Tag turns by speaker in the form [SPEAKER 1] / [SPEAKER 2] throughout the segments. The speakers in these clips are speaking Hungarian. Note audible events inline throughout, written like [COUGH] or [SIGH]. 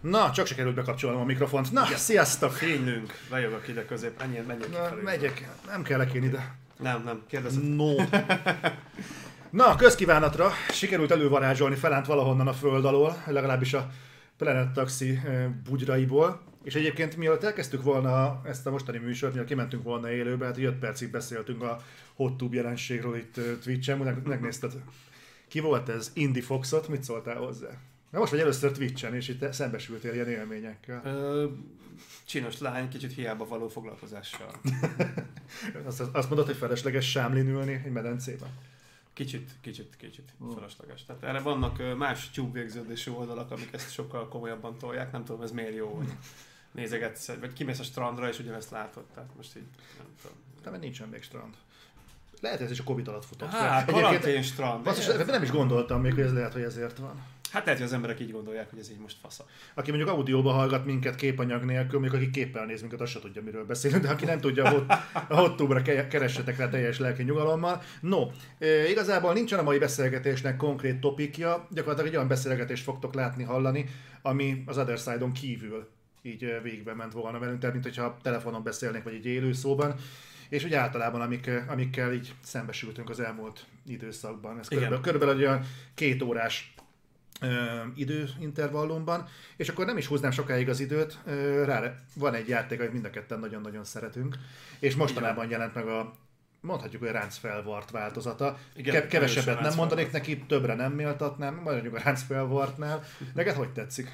[SPEAKER 1] Na, csak sikerült bekapcsolnom a mikrofont. Na, sziasztok!
[SPEAKER 2] Fénylünk, bejövök ide közép, ennyi, menjek
[SPEAKER 1] Na,
[SPEAKER 2] kifelé.
[SPEAKER 1] megyek, nem kellek én ide.
[SPEAKER 2] Nem, nem, kérdezem.
[SPEAKER 1] No. Na, közkívánatra sikerült elővarázsolni Felánt valahonnan a föld alól, legalábbis a Planet Taxi eh, bugyraiból. És egyébként mielőtt elkezdtük volna ezt a mostani műsort, mielőtt kimentünk volna élőbe, hát 5 percig beszéltünk a HotTube jelenségről itt eh, Twitch-en, meg- megnézted. Ki volt ez? Indie Foxot? Mit szóltál hozzá? Na most vagy először Twitch-en, és itt szembesültél ilyen élményekkel.
[SPEAKER 2] Ö, csinos lány, kicsit hiába való foglalkozással. [LAUGHS]
[SPEAKER 1] Azt, azt mondod, hogy felesleges sámlin ülni egy medencében?
[SPEAKER 2] Kicsit, kicsit, kicsit felesleges. Tehát erre vannak más tyúkvégződésű oldalak, amik ezt sokkal komolyabban tolják. Nem tudom, ez miért jó, hogy [LAUGHS] nézegetsz, vagy kimész a strandra, és ugyanezt látod. Tehát most így, nem tudom.
[SPEAKER 1] De mert nincsen még strand. Lehet, ez is a Covid alatt futott
[SPEAKER 2] Hát,
[SPEAKER 1] fel.
[SPEAKER 2] karantén strand.
[SPEAKER 1] Basszus, nem is gondoltam még, hogy ez lehet, hogy ezért van.
[SPEAKER 2] Hát lehet, hogy az emberek így gondolják, hogy ez így most fasza.
[SPEAKER 1] Aki mondjuk audióba hallgat minket képanyag nélkül, mondjuk aki képpel néz minket, az se tudja, miről beszélünk, de aki nem tudja, hot- a hottube keressetek rá teljes lelki nyugalommal. No, e, igazából nincsen a mai beszélgetésnek konkrét topikja, gyakorlatilag egy olyan beszélgetést fogtok látni, hallani, ami az Other Side-on kívül így végbe ment volna velünk, tehát mint hogyha telefonon beszélnénk, vagy egy élő szóban. És úgy általában, amik, amikkel így szembesültünk az elmúlt időszakban. Ez körülbelül, körülbelül egy olyan két órás időintervallumban, és akkor nem is húznám sokáig az időt, rá van egy játék, amit mind a ketten nagyon-nagyon szeretünk, és mostanában jelent meg a mondhatjuk, hogy ránc felvart változata.
[SPEAKER 2] Igen,
[SPEAKER 1] Ke- kevesebbet nem mondanék neki, többre nem méltatnám, maradjunk a ránc felvartnál. Neked hogy tetszik?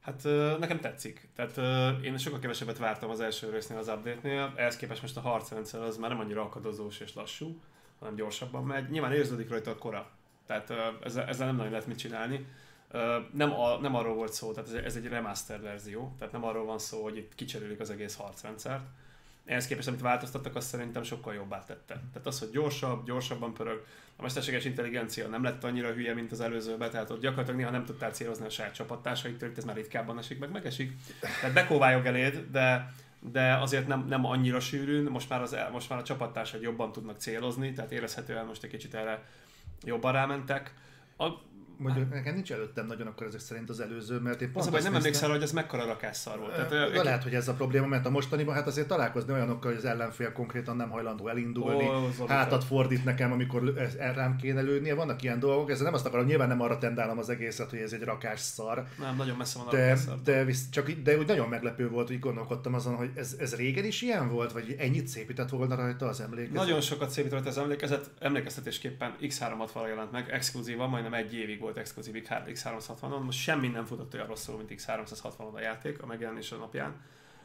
[SPEAKER 2] Hát nekem tetszik. Tehát én sokkal kevesebbet vártam az első résznél az update-nél, ehhez képest most a harcrendszer az már nem annyira akadozós és lassú, hanem gyorsabban megy. Nyilván érződik rajta a kora, tehát ezzel, ezzel nem nagyon lehet mit csinálni. Nem, a, nem arról volt szó, tehát ez, ez egy remaster verzió, tehát nem arról van szó, hogy itt kicserülik az egész harcrendszert. Ehhez képest, amit változtattak, azt szerintem sokkal jobbá tette. Tehát az, hogy gyorsabb, gyorsabban pörög, a mesterséges intelligencia nem lett annyira hülye, mint az előzőben, tehát ott gyakorlatilag néha nem tudtál célozni a saját csapattársaitól, itt ez már ritkábban esik, meg megesik. Tehát bekóvályog eléd, de, de azért nem, nem annyira sűrűn, most már, az, most már a csapattársaid jobban tudnak célozni, tehát érezhetően most egy kicsit erre jobban rámentek. A,
[SPEAKER 1] Mondjuk nekem nincs előttem nagyon akkor ezek szerint az előző, mert én pont
[SPEAKER 2] az baj,
[SPEAKER 1] azt
[SPEAKER 2] nem emlékszel, hogy ez mekkora rakásszar volt. Tehát,
[SPEAKER 1] de lehet, hogy ez a probléma, mert a mostaniban hát azért találkozni olyanokkal, hogy az ellenfél konkrétan nem hajlandó elindulni,
[SPEAKER 2] Zoli,
[SPEAKER 1] hátat fordít nekem, amikor ez- rám kéne lőnie. Vannak ilyen dolgok, ezzel nem azt akarom, nyilván nem arra tendálom az egészet, hogy ez egy rakás szar,
[SPEAKER 2] nem, nagyon messze van a
[SPEAKER 1] de,
[SPEAKER 2] rakásszar.
[SPEAKER 1] de, visz, csak, de úgy nagyon meglepő volt, hogy gondolkodtam azon, hogy ez, ez régen is ilyen volt, vagy ennyit szépített volna rajta az emlékezet.
[SPEAKER 2] Nagyon sokat szépít rajta az emlékezet, emlékeztetésképpen X360-ra jelent meg, exkluzívan, majdnem egy évig volt exkluzív X360-on, most semmi nem futott olyan rosszul, mint X360-on a játék a megjelenése napján.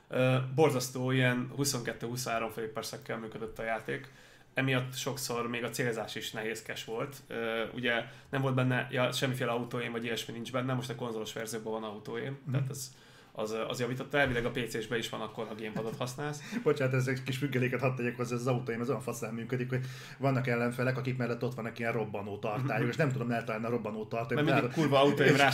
[SPEAKER 2] Uh, borzasztó, ilyen 22-23 főperszekkel működött a játék, emiatt sokszor még a célzás is nehézkes volt. Uh, ugye nem volt benne ja, semmiféle autóém, vagy ilyesmi nincs benne, most a konzolos verzióban van autóém, mm. tehát ez, az, az javította, elvileg a PC-sbe is van akkor, ha gamepadot használsz. [LAUGHS]
[SPEAKER 1] Bocsánat, ez egy kis függeléket hadd tegyek hozzá, az autóim, ez olyan faszán működik, hogy vannak ellenfelek, akik mellett ott vannak ilyen robbanó tartályok, és nem tudom eltalálni a robbanó tartályok.
[SPEAKER 2] Mert mindig kurva autóim rá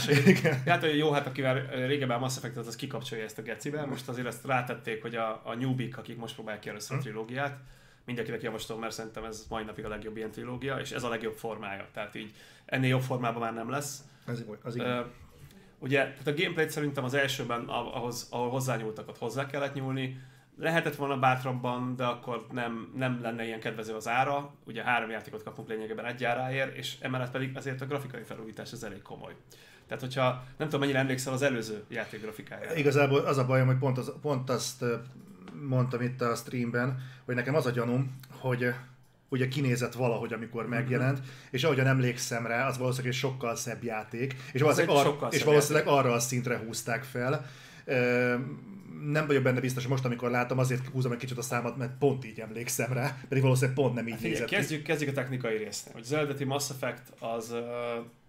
[SPEAKER 2] Hát, hogy jó, hát akivel régebben Mass Effect-et, az kikapcsolja ezt a gecibe, most azért ezt rátették, hogy a, a newbie akik most próbálják ki először a trilógiát, mindenkinek javaslom, mert szerintem ez mai napig a legjobb ilyen trilógia, és ez a legjobb formája. Tehát így ennél jobb formában már nem lesz.
[SPEAKER 1] Ez, az igen.
[SPEAKER 2] Ugye, tehát a gameplayt szerintem az elsőben, ah- ahhoz, ahol hozzányúltak, ott hozzá kellett nyúlni. Lehetett volna bátrabban, de akkor nem, nem lenne ilyen kedvező az ára. Ugye három játékot kapunk lényegében egy áráért, és emellett pedig azért a grafikai felújítás az elég komoly. Tehát, hogyha nem tudom, mennyire emlékszel az előző játék grafikájára.
[SPEAKER 1] Igazából az a bajom, hogy pont, az, pont azt mondtam itt a streamben, hogy nekem az a gyanúm, hogy ugye kinézett valahogy, amikor megjelent, és ahogyan emlékszem rá, az valószínűleg egy sokkal szebb játék, és valószínűleg, ar-
[SPEAKER 2] sokkal
[SPEAKER 1] és valószínűleg arra a szintre húzták fel. Nem vagyok benne biztos, hogy most, amikor látom, azért húzom egy kicsit a számat, mert pont így emlékszem rá, pedig valószínűleg pont nem így
[SPEAKER 2] Figyelj,
[SPEAKER 1] nézett
[SPEAKER 2] kezdjük, kezdjük a technikai részt. Hogy az eredeti Mass Effect az,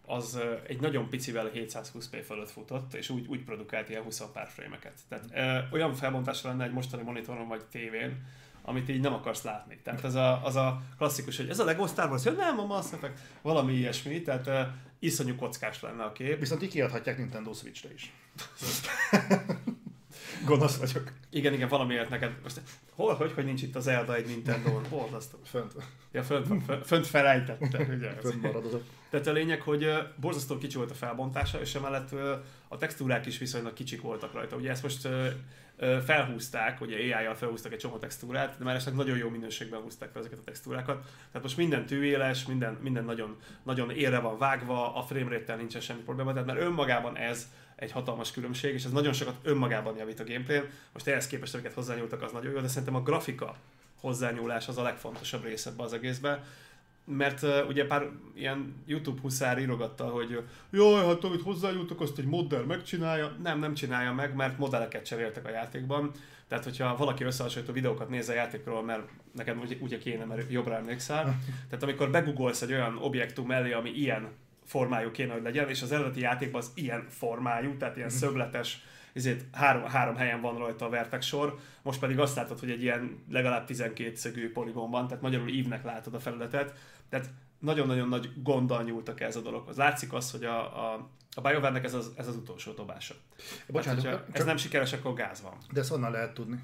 [SPEAKER 2] az egy nagyon picivel 720p fölött futott, és úgy, úgy produkált ilyen 20 pár frame-eket. Tehát ö, olyan felbontásra lenne egy mostani monitoron vagy tévén, amit így nem akarsz látni. Tehát ez a, az a klasszikus, hogy ez a Lego Star Wars, ja, nem a Mass Effect, valami ilyesmi, tehát ö, iszonyú kockás lenne a kép.
[SPEAKER 1] Viszont így kiadhatják Nintendo Switch-re is. [LAUGHS] Gonosz vagyok.
[SPEAKER 2] Igen, igen, valamiért neked. Most hol, hogy, hogy nincs itt az Elda egy Nintendo-n? Borzasztó.
[SPEAKER 1] Fönt.
[SPEAKER 2] Ja, fönt, fönt, fönt felejtette. Ugye? [LAUGHS]
[SPEAKER 1] Fönt maradott.
[SPEAKER 2] Tehát a lényeg, hogy borzasztó kicsi volt a felbontása, és emellett a textúrák is viszonylag kicsik voltak rajta. Ugye ezt most felhúzták, ugye AI-jal felhúztak egy csomó textúrát, de már esetleg nagyon jó minőségben húzták fel ezeket a textúrákat. Tehát most minden tűéles, minden, minden nagyon, nagyon élre van vágva, a framerate nincsen semmi probléma, tehát mert önmagában ez egy hatalmas különbség, és ez nagyon sokat önmagában javít a gameplay Most ehhez képest, amiket hozzányúltak, az nagyon jó, de szerintem a grafika hozzányúlás az a legfontosabb része ebbe az egészbe. Mert uh, ugye pár ilyen YouTube huszár írogatta, hogy jaj, hát amit hozzányúltak, azt egy modder megcsinálja. Nem, nem csinálja meg, mert modelleket cseréltek a játékban. Tehát, hogyha valaki összehasonlító videókat néz a játékról, mert neked ugye, ugye kéne, mert jobbra emlékszel. [LAUGHS] Tehát amikor begugolsz egy olyan objektum mellé, ami ilyen formájú kéne, hogy legyen, és az eredeti játékban az ilyen formájú, tehát ilyen szögletes, ezért három, három helyen van rajta a vertex sor, most pedig azt látod, hogy egy ilyen legalább 12 szögű poligon van, tehát magyarul ívnek látod a felületet, tehát nagyon-nagyon nagy gonddal nyúltak ez a dologhoz. Látszik az, hogy a, a, a BioWare-nek ez az, ez az utolsó dobása.
[SPEAKER 1] Bocsánat,
[SPEAKER 2] hogyha
[SPEAKER 1] csak-
[SPEAKER 2] ez nem sikeres, akkor gáz van.
[SPEAKER 1] De ezt honnan lehet tudni?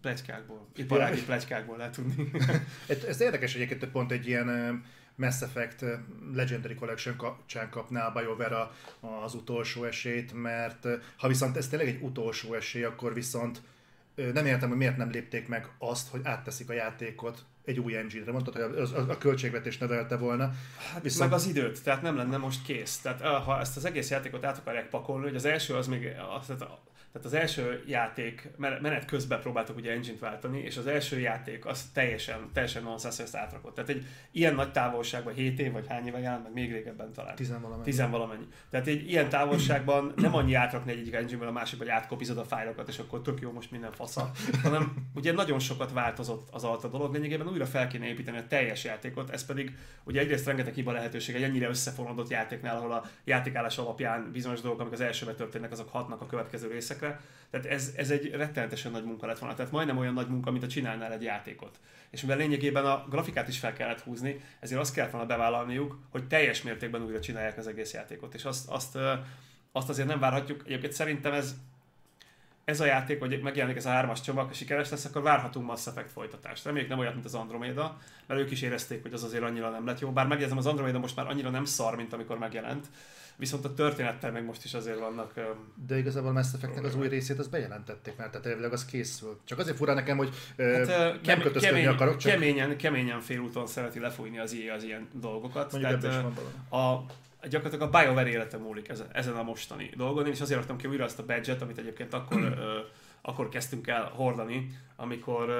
[SPEAKER 2] Pletykákból. Iparági pletykákból lehet tudni. [LAUGHS]
[SPEAKER 1] Ez, ez érdekes egyébként, pont egy ilyen Mass Effect Legendary Collection kapcsán kapná a BioWare az utolsó esélyt, mert ha viszont ez tényleg egy utolsó esély, akkor viszont nem értem, hogy miért nem lépték meg azt, hogy átteszik a játékot egy új engine-re. Mondtad, hogy az, az, a költségvetés nevelte volna.
[SPEAKER 2] Hát
[SPEAKER 1] Viszont-
[SPEAKER 2] meg az időt, tehát nem lenne most kész. Tehát ah, ha ezt az egész játékot át akarják pakolni, hogy az első az még, az, tehát, tehát az első játék, men- menet közben próbáltak ugye engine-t váltani, és az első játék az teljesen, teljesen nonsense, hogy ezt átrakott. Tehát egy ilyen nagy távolságban, 7 év vagy hány éve jelent, meg még régebben talán.
[SPEAKER 1] Tizenvalamennyi.
[SPEAKER 2] Tizenvalamennyi. Tehát egy ilyen távolságban [CLEARS THROAT] nem annyi átrakni egyik engine a másikba, hogy átkopizod a fájlokat, és akkor tök jó most minden fasza, [LAUGHS] hanem ugye nagyon sokat változott az alatt a dolog, lényegében újra fel kéne építeni a teljes játékot, ez pedig ugye egyrészt rengeteg hiba lehetőség egy ennyire összefonódott játéknál, ahol a játékállás alapján bizonyos dolgok, amik az elsőben történnek, azok hatnak a következő részekre. Tehát ez, ez egy rettenetesen nagy munka lett volna. Tehát majdnem olyan nagy munka, mint a csinálnál egy játékot. És mivel lényegében a grafikát is fel kellett húzni, ezért azt kellett volna bevállalniuk, hogy teljes mértékben újra csinálják az egész játékot. És azt, azt, azt azért nem várhatjuk. Egyébként szerintem ez, ez a játék, hogy megjelenik ez a hármas csomag, sikeres lesz, akkor várhatunk Mass Effect folytatást. Reméljük nem olyat, mint az Andromeda, mert ők is érezték, hogy az azért annyira nem lett jó. Bár megjegyzem, az Andromeda most már annyira nem szar, mint amikor megjelent. Viszont a történettel meg most is azért vannak
[SPEAKER 1] De igazából a Mass Effectnek az új részét az bejelentették már, tehát elvileg az készül. Csak azért fura nekem, hogy ö,
[SPEAKER 2] Hát,
[SPEAKER 1] nem
[SPEAKER 2] kem-
[SPEAKER 1] kötözködni
[SPEAKER 2] kemény,
[SPEAKER 1] akarok, csak
[SPEAKER 2] keményen, keményen félúton szereti lefújni az EA az ilyen dolgokat.
[SPEAKER 1] mondjuk van valami.
[SPEAKER 2] a, gyakorlatilag a BioWare élete múlik ezen, ezen a mostani dolgon. Én is azért raktam ki újra azt a badge amit egyébként akkor, akkor kezdtünk el hordani, amikor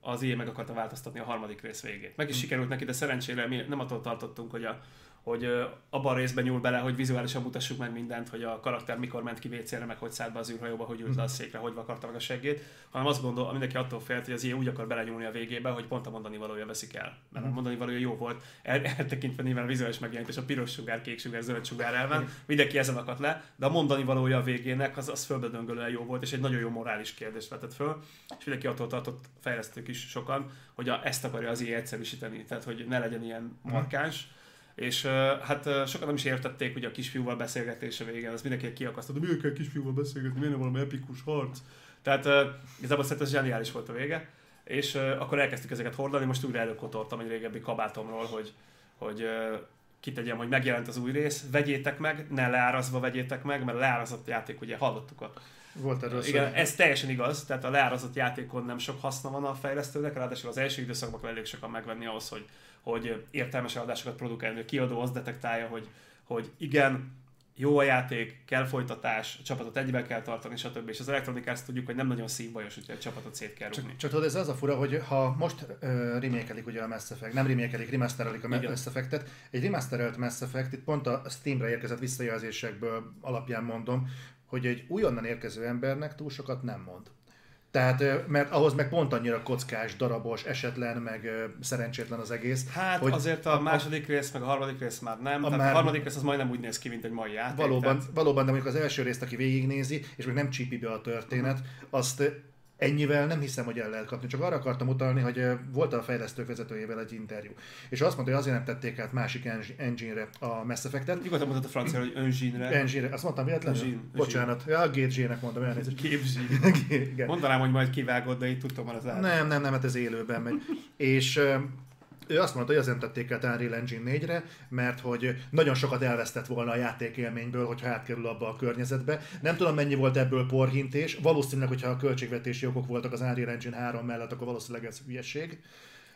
[SPEAKER 2] az EA meg akarta változtatni a harmadik rész végét. Meg is sikerült neki, de szerencsére mi nem attól tartottunk, hogy a hogy abban a részben nyúl bele, hogy vizuálisan mutassuk meg mindent, hogy a karakter mikor ment ki WC-re, meg hogy szállt be az űrhajóba, hogy ült le a székre, hogy vakarta meg a seggét, hanem azt gondol, mindenki attól félt, hogy az ilyen úgy akar belenyúlni a végébe, hogy pont a mondani valója veszik el. Mert a mondani valója jó volt, el, eltekintve nyilván a vizuális megjelenítés, a piros sugár, kék sugár, zöld sugár elven, mindenki ezen akadt le, de a mondani valója a végének az, az földedöngölően jó volt, és egy nagyon jó morális kérdést vetett föl, és mindenki attól tartott fejlesztők is sokan, hogy a, ezt akarja az ilyen egyszerűsíteni, tehát hogy ne legyen ilyen markáns. És hát sokan nem is értették, hogy a kisfiúval beszélgetése végén, az mindenki kiakasztott, miért kell kisfiúval beszélgetni, miért nem valami epikus harc. Tehát igazából szerintem zseniális volt a vége. És akkor elkezdtük ezeket hordani, most újra előkotortam egy régebbi kabátomról, hogy, hogy kitegyem, hogy megjelent az új rész, vegyétek meg, ne leárazva vegyétek meg, mert leárazott játék, ugye hallottuk a
[SPEAKER 1] Volt erről szó.
[SPEAKER 2] igen, ez teljesen igaz, tehát a leárazott játékon nem sok haszna van a fejlesztőnek, ráadásul az első időszakban kell elég sokan megvenni ahhoz, hogy, hogy értelmes eladásokat produkálni, a kiadó azt detektálja, hogy, hogy igen, jó a játék, kell folytatás, a csapatot egyben kell tartani, stb. És az Electronic Arts tudjuk, hogy nem nagyon szívbajos, úgyhogy a csapatot szét kell rúgni.
[SPEAKER 1] Csak, csak tudod, ez az a fura, hogy ha most uh, remékelik ugye a Mass Effect, nem remékelik, remasterelik a
[SPEAKER 2] Igen.
[SPEAKER 1] Mass Effectet, egy remasterelt Mass Effect, itt pont a Steamre érkezett visszajelzésekből alapján mondom, hogy egy újonnan érkező embernek túl sokat nem mond. Tehát, mert ahhoz meg pont annyira kockás, darabos, esetlen, meg szerencsétlen az egész.
[SPEAKER 2] Hát
[SPEAKER 1] hogy
[SPEAKER 2] azért a második rész, meg a harmadik rész már nem.
[SPEAKER 1] A
[SPEAKER 2] tehát
[SPEAKER 1] már-
[SPEAKER 2] a harmadik rész az majdnem úgy néz ki, mint egy mai játék.
[SPEAKER 1] Valóban,
[SPEAKER 2] Tehát,
[SPEAKER 1] valóban, de mondjuk az első részt, aki végignézi, és még nem csípi be a történet, azt ö, ennyivel nem hiszem, hogy el lehet kapni. Csak arra akartam utalni, hogy volt a fejlesztők vezetőjével egy interjú. És azt mondta, hogy azért nem tették át másik eng- engine-re a Mass Effect-et.
[SPEAKER 2] Nyugodtan mondtad a francia, hogy önzsínre.
[SPEAKER 1] Engine-re, azt mondtam véletlenül?
[SPEAKER 2] Engine,
[SPEAKER 1] Bocsánat, ja, a Gate-nek mondom, elnézést. [LAUGHS] Igen.
[SPEAKER 2] Mondanám, hogy majd kivágod, de itt tudtam már az állat.
[SPEAKER 1] Nem, nem, nem, hát ez élőben megy. És ő azt mondta, hogy azért tették át Unreal Engine 4-re, mert hogy nagyon sokat elvesztett volna a játékélményből, hogyha átkerül abba a környezetbe. Nem tudom, mennyi volt ebből porhintés. Valószínűleg, hogyha a költségvetési okok voltak az Unreal Engine 3 mellett, akkor valószínűleg ez hülyeség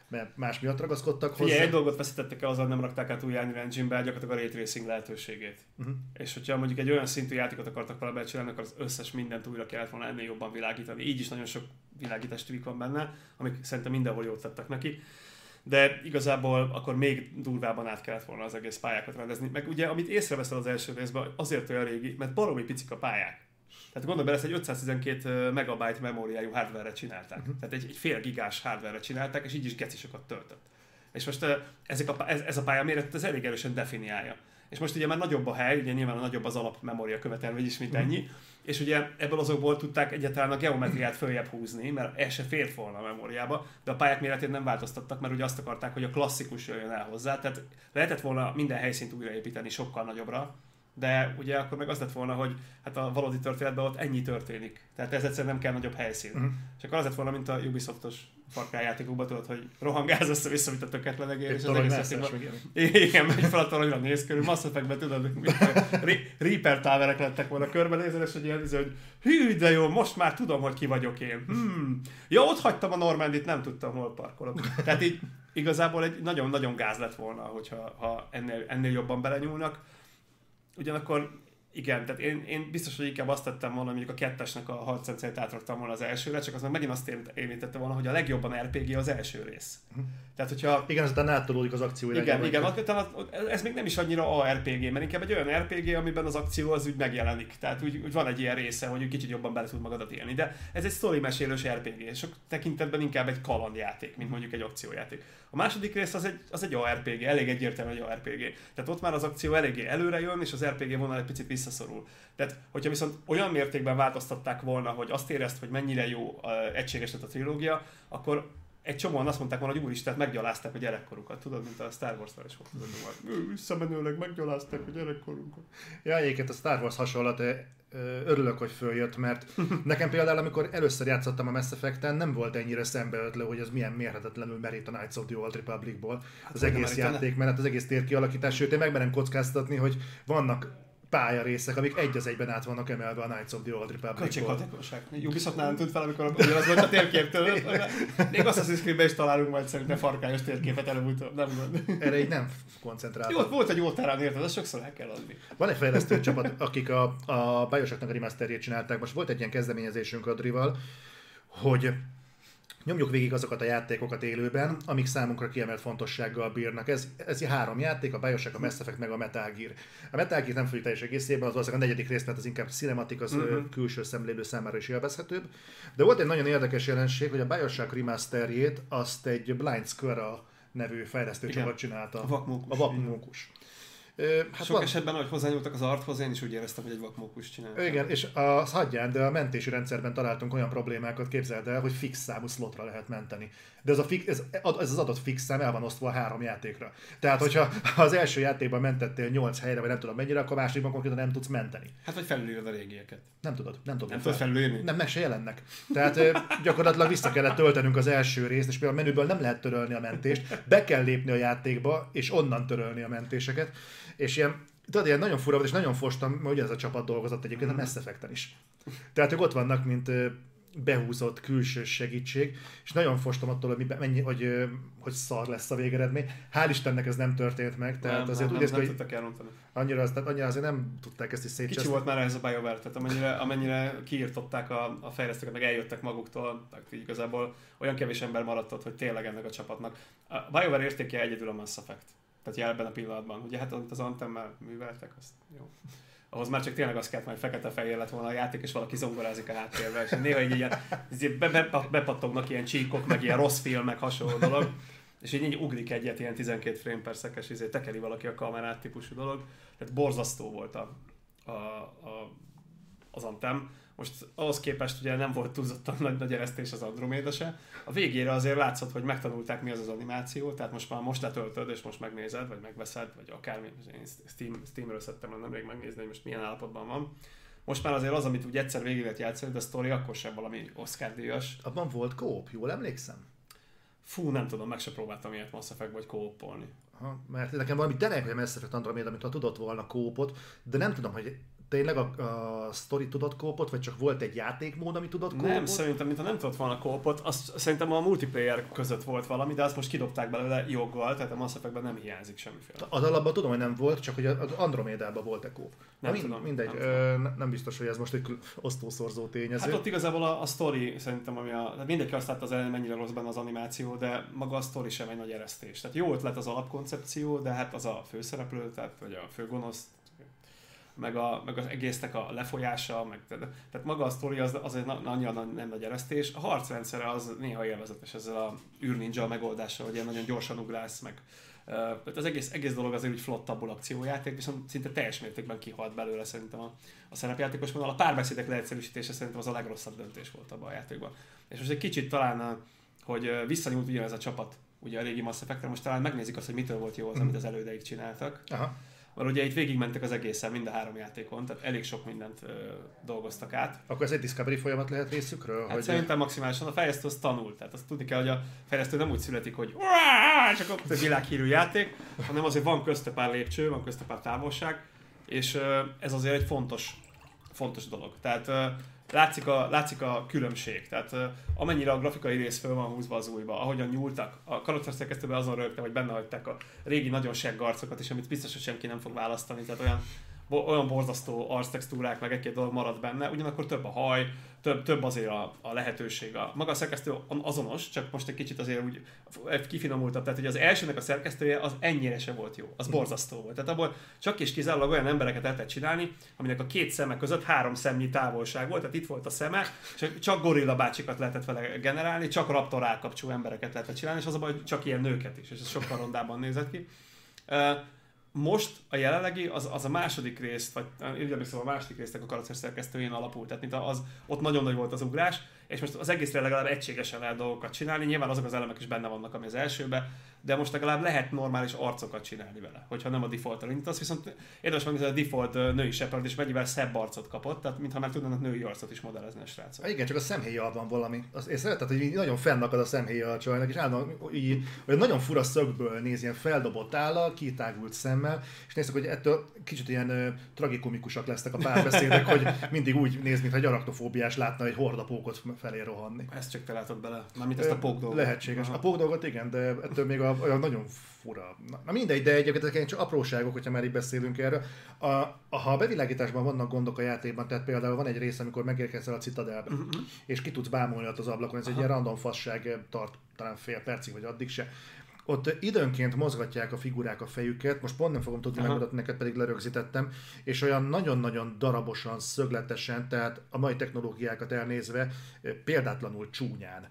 [SPEAKER 1] mert más miatt ragaszkodtak hozzá.
[SPEAKER 2] Figyelj, egy dolgot veszítettek el, azzal nem rakták át új Unreal Engine-be, gyakorlatilag a Ray Tracing lehetőségét.
[SPEAKER 1] Uh-huh.
[SPEAKER 2] És hogyha mondjuk egy olyan szintű játékot akartak valami csinálni, akkor az összes mindent újra kellett volna ennél jobban világítani. Így is nagyon sok világítás van benne, amik szerintem mindenhol jót tettek neki. De igazából akkor még durvában át kellett volna az egész pályákat rendezni. Meg ugye, amit észreveszel az első részben, azért olyan régi, mert baromi picik a pályák. Tehát gondolj bele, ezt egy 512 megabyte memóriájú hardware-re csinálták. Uh-huh. Tehát egy, egy fél gigás hardware-re csinálták, és így is geci sokat töltött. És most ezek a, ez, ez a pályaméret ez elég erősen definiálja. És most ugye már nagyobb a hely, ugye nyilván nagyobb az alapmemória követelmény is, mint ennyi, uh-huh. És ugye ebből azokból tudták egyáltalán a geometriát följebb húzni, mert el se fért volna a memóriába, de a pályák méretét nem változtattak, mert ugye azt akarták, hogy a klasszikus jöjjön el hozzá, tehát lehetett volna minden helyszínt újraépíteni sokkal nagyobbra, de ugye akkor meg az lett volna, hogy hát a valódi történetben ott ennyi történik. Tehát ez egyszerűen nem kell nagyobb helyszín. Uh-huh. És akkor az lett volna, mint a Ubisoftos Far Cry játékokban, tudod, hogy rohangálsz össze-vissza, mint a tökéletlen egér, és az egész játékban... [LAUGHS] Igen, megy fel a toronyra, néz körül, Mass Effect-ben tudod, mint Reaper táverek lettek volna körbenézel, és egy ilyen, hogy hű, de jó, most már tudom, hogy ki vagyok én. Hmm. Ja, ott hagytam a Normandit, nem tudtam, hol parkolok. Tehát így igazából egy nagyon-nagyon gáz lett volna, hogyha ha ennél, ennél jobban belenyúlnak ugyanakkor igen, tehát én, én biztos, hogy inkább azt tettem volna, mondjuk a kettesnek a harcrendszerét átraktam volna az elsőre, csak az meg megint azt érintette volna, hogy a legjobban RPG az első rész. Uh-huh. Tehát, hogyha...
[SPEAKER 1] Igen, aztán átolódik az akció
[SPEAKER 2] Igen, igen, igen ez még nem is annyira a RPG, mert inkább egy olyan RPG, amiben az akció az úgy megjelenik. Tehát úgy, úgy van egy ilyen része, hogy úgy kicsit jobban bele tud magadat élni. De ez egy story mesélős RPG, sok tekintetben inkább egy kalandjáték, mint mondjuk egy akciójáték. A második rész az egy, az egy ARPG, elég egyértelmű egy ARPG. Tehát ott már az akció eléggé előre jön, és az RPG vonal egy picit visszaszorul. Tehát, hogyha viszont olyan mértékben változtatták volna, hogy azt érezt, hogy mennyire jó egységes lett a trilógia, akkor egy csomóan azt mondták volna, hogy úristen, meggyalázták a gyerekkorukat. Tudod, mint a Star Wars-ra is volt. Tudod, visszamenőleg meggyalázták a gyerekkorunkat.
[SPEAKER 1] Ja, egyébként a Star Wars hasonlat örülök, hogy följött, mert nekem például, amikor először játszottam a Mass Effect-en, nem volt ennyire szembeötlő, hogy ez milyen mérhetetlenül merít a Knights of the Old Republic-ból. Hát az egész játék, mert az egész tér kialakítás, sőt, én megmerem kockáztatni, hogy vannak pályarészek, amik egy az egyben át vannak emelve a Knights of the Old Republic-ból.
[SPEAKER 2] Költséghatékonyság. Ubisoft nem tud fel, amikor ugyanaz volt a térképtől. [LAUGHS] Még Assassin's Creed-ben is találunk majd szerintem farkányos térképet előbb-utóbb. Nem gond.
[SPEAKER 1] Erre így nem koncentráltam.
[SPEAKER 2] Jó, volt egy jó terán érted, azt sokszor el kell adni.
[SPEAKER 1] Van egy fejlesztő csapat, akik a, a Bioshocknak a remasterjét csinálták. Most volt egy ilyen kezdeményezésünk Adrival, hogy nyomjuk végig azokat a játékokat élőben, amik számunkra kiemelt fontossággal bírnak. Ez, ez három játék, a Bioshock, a Mass Effect, meg a Metal Gear. A Metal Gear nem fogjuk teljes egészében, az valószínűleg a negyedik rész, mert az inkább cinematik, az uh-huh. külső szemlélő számára is élvezhetőbb. De volt egy nagyon érdekes jelenség, hogy a Bioshock remasterjét azt egy Blind Squirrel nevű fejlesztő csapat csinálta.
[SPEAKER 2] A vakmókus.
[SPEAKER 1] A vakmókus.
[SPEAKER 2] Hát Sok van... esetben, ahogy hozzányúltak az arthoz, én is úgy éreztem, hogy egy vakmókus csinál.
[SPEAKER 1] Igen, és a hagyján, de a mentési rendszerben találtunk olyan problémákat, képzeld el, hogy fix számú slotra lehet menteni. De ez, a fix, ez, ez az adott fix szám el van osztva a három játékra. Tehát, hogyha az első játékban mentettél 8 helyre, vagy nem tudom mennyire, akkor a másikban konkrétan nem tudsz menteni.
[SPEAKER 2] Hát, vagy felülírod a régieket.
[SPEAKER 1] Nem tudod, nem tudod.
[SPEAKER 2] Nem tudod felülírni?
[SPEAKER 1] Nem, meg se jelennek. Tehát gyakorlatilag vissza kellett töltenünk az első részt, és például a menüből nem lehet törölni a mentést, be kell lépni a játékba, és onnan törölni a mentéseket. És ilyen, tudod, ilyen nagyon fura volt, és nagyon fostam, mert ugye ez a csapat dolgozott egyébként mm-hmm. a Mass is. Tehát ők ott vannak, mint behúzott külső segítség, és nagyon fostam attól, hogy, mennyi, hogy, hogy szar lesz a végeredmény. Hál' Istennek ez nem történt meg, tehát
[SPEAKER 2] nem,
[SPEAKER 1] azért
[SPEAKER 2] nem, úgy nem, nem tudtak elrontani.
[SPEAKER 1] Annyira, az, tehát annyira azért nem tudták ezt is szétcseszni.
[SPEAKER 2] Kicsi volt már ez a BioWare, tehát amennyire, amennyire kiírtották a, a fejlesztőket, meg eljöttek maguktól, tehát igazából olyan kevés ember maradt ott, hogy tényleg ennek a csapatnak. A BioWare értéke egyedül a Mass Effect. Tehát ebben a pillanatban. Ugye hát az Antemmel műveltek, azt jó. Ahhoz már csak tényleg az kellett, hogy fekete-fehér lett volna a játék, és valaki zongorázik a háttérben, és néha így ilyen, be, be, bepattognak ilyen csíkok, meg ilyen rossz filmek, hasonló dolog, és így, így ugrik egyet ilyen 12 frame per szekes, izé, tekeri valaki a kamerát típusú dolog. Tehát borzasztó volt a, a, a az Anthem. Most ahhoz képest ugye nem volt túlzottan nagy, nagy eresztés az Andromeda se. A végére azért látszott, hogy megtanulták mi az az animáció, tehát most már most letöltöd, és most megnézed, vagy megveszed, vagy akármi. Én Steam, Steamről szedtem nemrég megnézni, hogy most milyen állapotban van. Most már azért az, amit úgy egyszer végig lehet játszani, de a sztori akkor sem valami Oscar díjas.
[SPEAKER 1] Abban volt kóp, jól emlékszem?
[SPEAKER 2] Fú, nem tudom, meg se próbáltam ilyet Mass Effect vagy kópolni.
[SPEAKER 1] Ha, mert nekem valami denek, hogy Mass Effect Andromeda, mint ha tudott volna kópot, de nem tudom, hogy tényleg a, a story tudott kópot, vagy csak volt egy játékmód, ami tudott kópot?
[SPEAKER 2] Nem, szerintem, mintha nem tudott volna kópot, azt szerintem a multiplayer között volt valami, de azt most kidobták belőle joggal, tehát a Mass Effectben nem hiányzik semmiféle.
[SPEAKER 1] Az alapban tudom, hogy nem volt, csak hogy az Andromédában volt egy kóp.
[SPEAKER 2] Nem
[SPEAKER 1] mind,
[SPEAKER 2] tudom,
[SPEAKER 1] Mindegy,
[SPEAKER 2] nem
[SPEAKER 1] ö, nem biztos, hogy ez most egy osztószorzó tényező.
[SPEAKER 2] Hát ott igazából a, a story szerintem, ami a, tehát mindenki azt látta az elején, mennyire rossz benne az animáció, de maga a story sem egy nagy eresztés. Tehát jó ötlet az alapkoncepció, de hát az a főszereplő, tehát vagy a főgonosz, meg, a, meg az egésznek a lefolyása, meg, tehát maga a sztori az, az egy annyira nem nagy eresztés. A harcrendszere az néha élvezetes ezzel a űrninja megoldással, hogy ilyen nagyon gyorsan ugrálsz, meg uh, az egész, egész dolog azért úgy flottabbul akciójáték, viszont szinte teljes mértékben kihalt belőle szerintem a, a szerepjátékos vonal. A párbeszédek leegyszerűsítése szerintem az a legrosszabb döntés volt abban a játékban. És most egy kicsit talán, hogy visszanyúlt ugyanez a csapat, ugye a régi Mass most talán megnézik azt, hogy mitől volt jó az, amit az elődeik csináltak. Aha mert ugye itt végigmentek az egészen mind a három játékon, tehát elég sok mindent ö, dolgoztak át.
[SPEAKER 1] Akkor ez egy discovery folyamat lehet részükről?
[SPEAKER 2] Hát hogy szerintem maximálisan a fejlesztő az tanult, tehát azt tudni kell, hogy a fejlesztő nem úgy születik, hogy csak a világhírű játék, hanem azért van közte pár lépcső, van közte pár távolság, és ö, ez azért egy fontos, fontos dolog. Tehát látszik a, látszik a különbség. Tehát amennyire a grafikai rész föl van húzva az újba, ahogyan nyúltak, a karakterszerkesztőben azon rögtem, hogy benne hagyták a régi nagyon segg arcokat is, amit biztos, hogy senki nem fog választani. Tehát olyan, olyan borzasztó arctextúrák, meg egy-két dolog marad benne, ugyanakkor több a haj, több, több azért a, a lehetőség. A, maga a szerkesztő azonos, csak most egy kicsit azért úgy kifinomultabb. Tehát, hogy az elsőnek a szerkesztője az ennyire se volt jó. Az mhm. borzasztó volt. Tehát abból csak és kizárólag olyan embereket el lehet csinálni, aminek a két szeme között három szemnyi távolság volt. Tehát itt volt a szeme, csak, csak gorilla bácsikat lehetett vele generálni, csak raptor állkapcsú embereket lehetett csinálni, és az a baj, hogy csak ilyen nőket is, és ez sokkal rondában nézett ki. Uh, most a jelenlegi, az, az a második részt, vagy így a második résznek a karakter szerkesztőjén alapul, tehát mint az, ott nagyon nagy volt az ugrás, és most az egészre legalább egységesen lehet dolgokat csinálni, nyilván azok az elemek is benne vannak, ami az elsőben, de most legalább lehet normális arcokat csinálni vele, hogyha nem a default-ra indítasz, viszont érdemes megnézni, a default női Shepard is mennyivel szebb arcot kapott, tehát mintha már tudnának női arcot is modellezni a srácok.
[SPEAKER 1] Igen, csak a szemhéja van valami. Az, én szeretem, hogy nagyon fennakad a szemhéja a csajnak, és állandóan így, hogy nagyon fura szögből néz, ilyen feldobott álla, kitágult szemmel, és nézzük, hogy ettől kicsit ilyen uh, tragikomikusak lesznek a párbeszédek, hogy mindig úgy néz, mintha egy arachnofóbiás látna egy hordapókot felé rohanni.
[SPEAKER 2] Ezt csak te látod bele, mármint ezt a pók dolgot.
[SPEAKER 1] Lehetséges. Aha. A pók dolgot igen, de ettől még a, olyan nagyon fura. Na mindegy, de egyébként ezek csak apróságok, hogyha már így beszélünk erről. A, a, ha a bevilágításban vannak gondok a játékban, tehát például van egy rész, amikor megérkezel a citadelbe, uh-huh. és ki tudsz bámulni ott az ablakon, ez Aha. egy ilyen random fasság, tart talán fél percig, vagy addig se ott időnként mozgatják a figurák a fejüket, most pont nem fogom tudni Aha. megmutatni, neked pedig lerögzítettem, és olyan nagyon-nagyon darabosan, szögletesen, tehát a mai technológiákat elnézve példátlanul csúnyán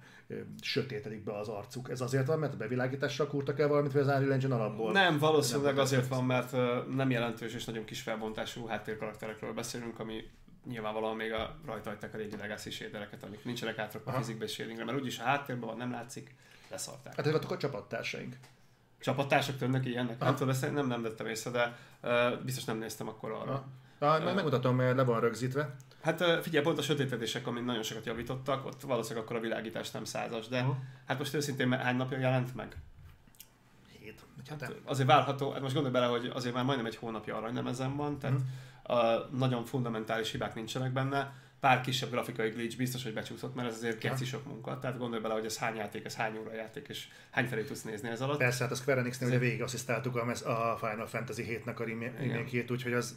[SPEAKER 1] sötétedik be az arcuk. Ez azért van, mert a bevilágítással kurtak el valamit, vagy az Unreal Engine alapból?
[SPEAKER 2] Nem, valószínűleg nem azért van, mert nem jelentős és nagyon kis felbontású háttérkarakterekről beszélünk, ami nyilvánvalóan még a rajta hagyták a régi legacy shadereket, amik nincsenek átrakva fizikbe shadingre, mert úgyis a háttérben van, nem látszik, leszarták.
[SPEAKER 1] Hát ezek a csapattársaink.
[SPEAKER 2] Csapattársak tönnek ilyennek? Nem tudom, ezt nem, nem vettem észre, de uh, biztos nem néztem akkor arra.
[SPEAKER 1] Ah, uh, megmutatom, mert le van rögzítve.
[SPEAKER 2] Hát figyelj, pont a sötétedések, amin nagyon sokat javítottak, ott valószínűleg akkor a világítás nem százas, de uh-huh. hát most őszintén hány napja jelent meg?
[SPEAKER 1] Hét.
[SPEAKER 2] Hát, azért várható, hát most gondolj bele, hogy azért már majdnem egy hónapja aranylemezen van, tehát uh-huh. uh, nagyon fundamentális hibák nincsenek benne pár kisebb grafikai glitch biztos, hogy becsúszott, mert ez azért keci sok munka. Tehát gondolj bele, hogy ez hány játék, ez hány óra játék, és hány felé tudsz nézni ez alatt.
[SPEAKER 1] Persze, hát a Square Enix-nél ugye végig asszisztáltuk a, a Final Fantasy 7-nek a remake úgyhogy az,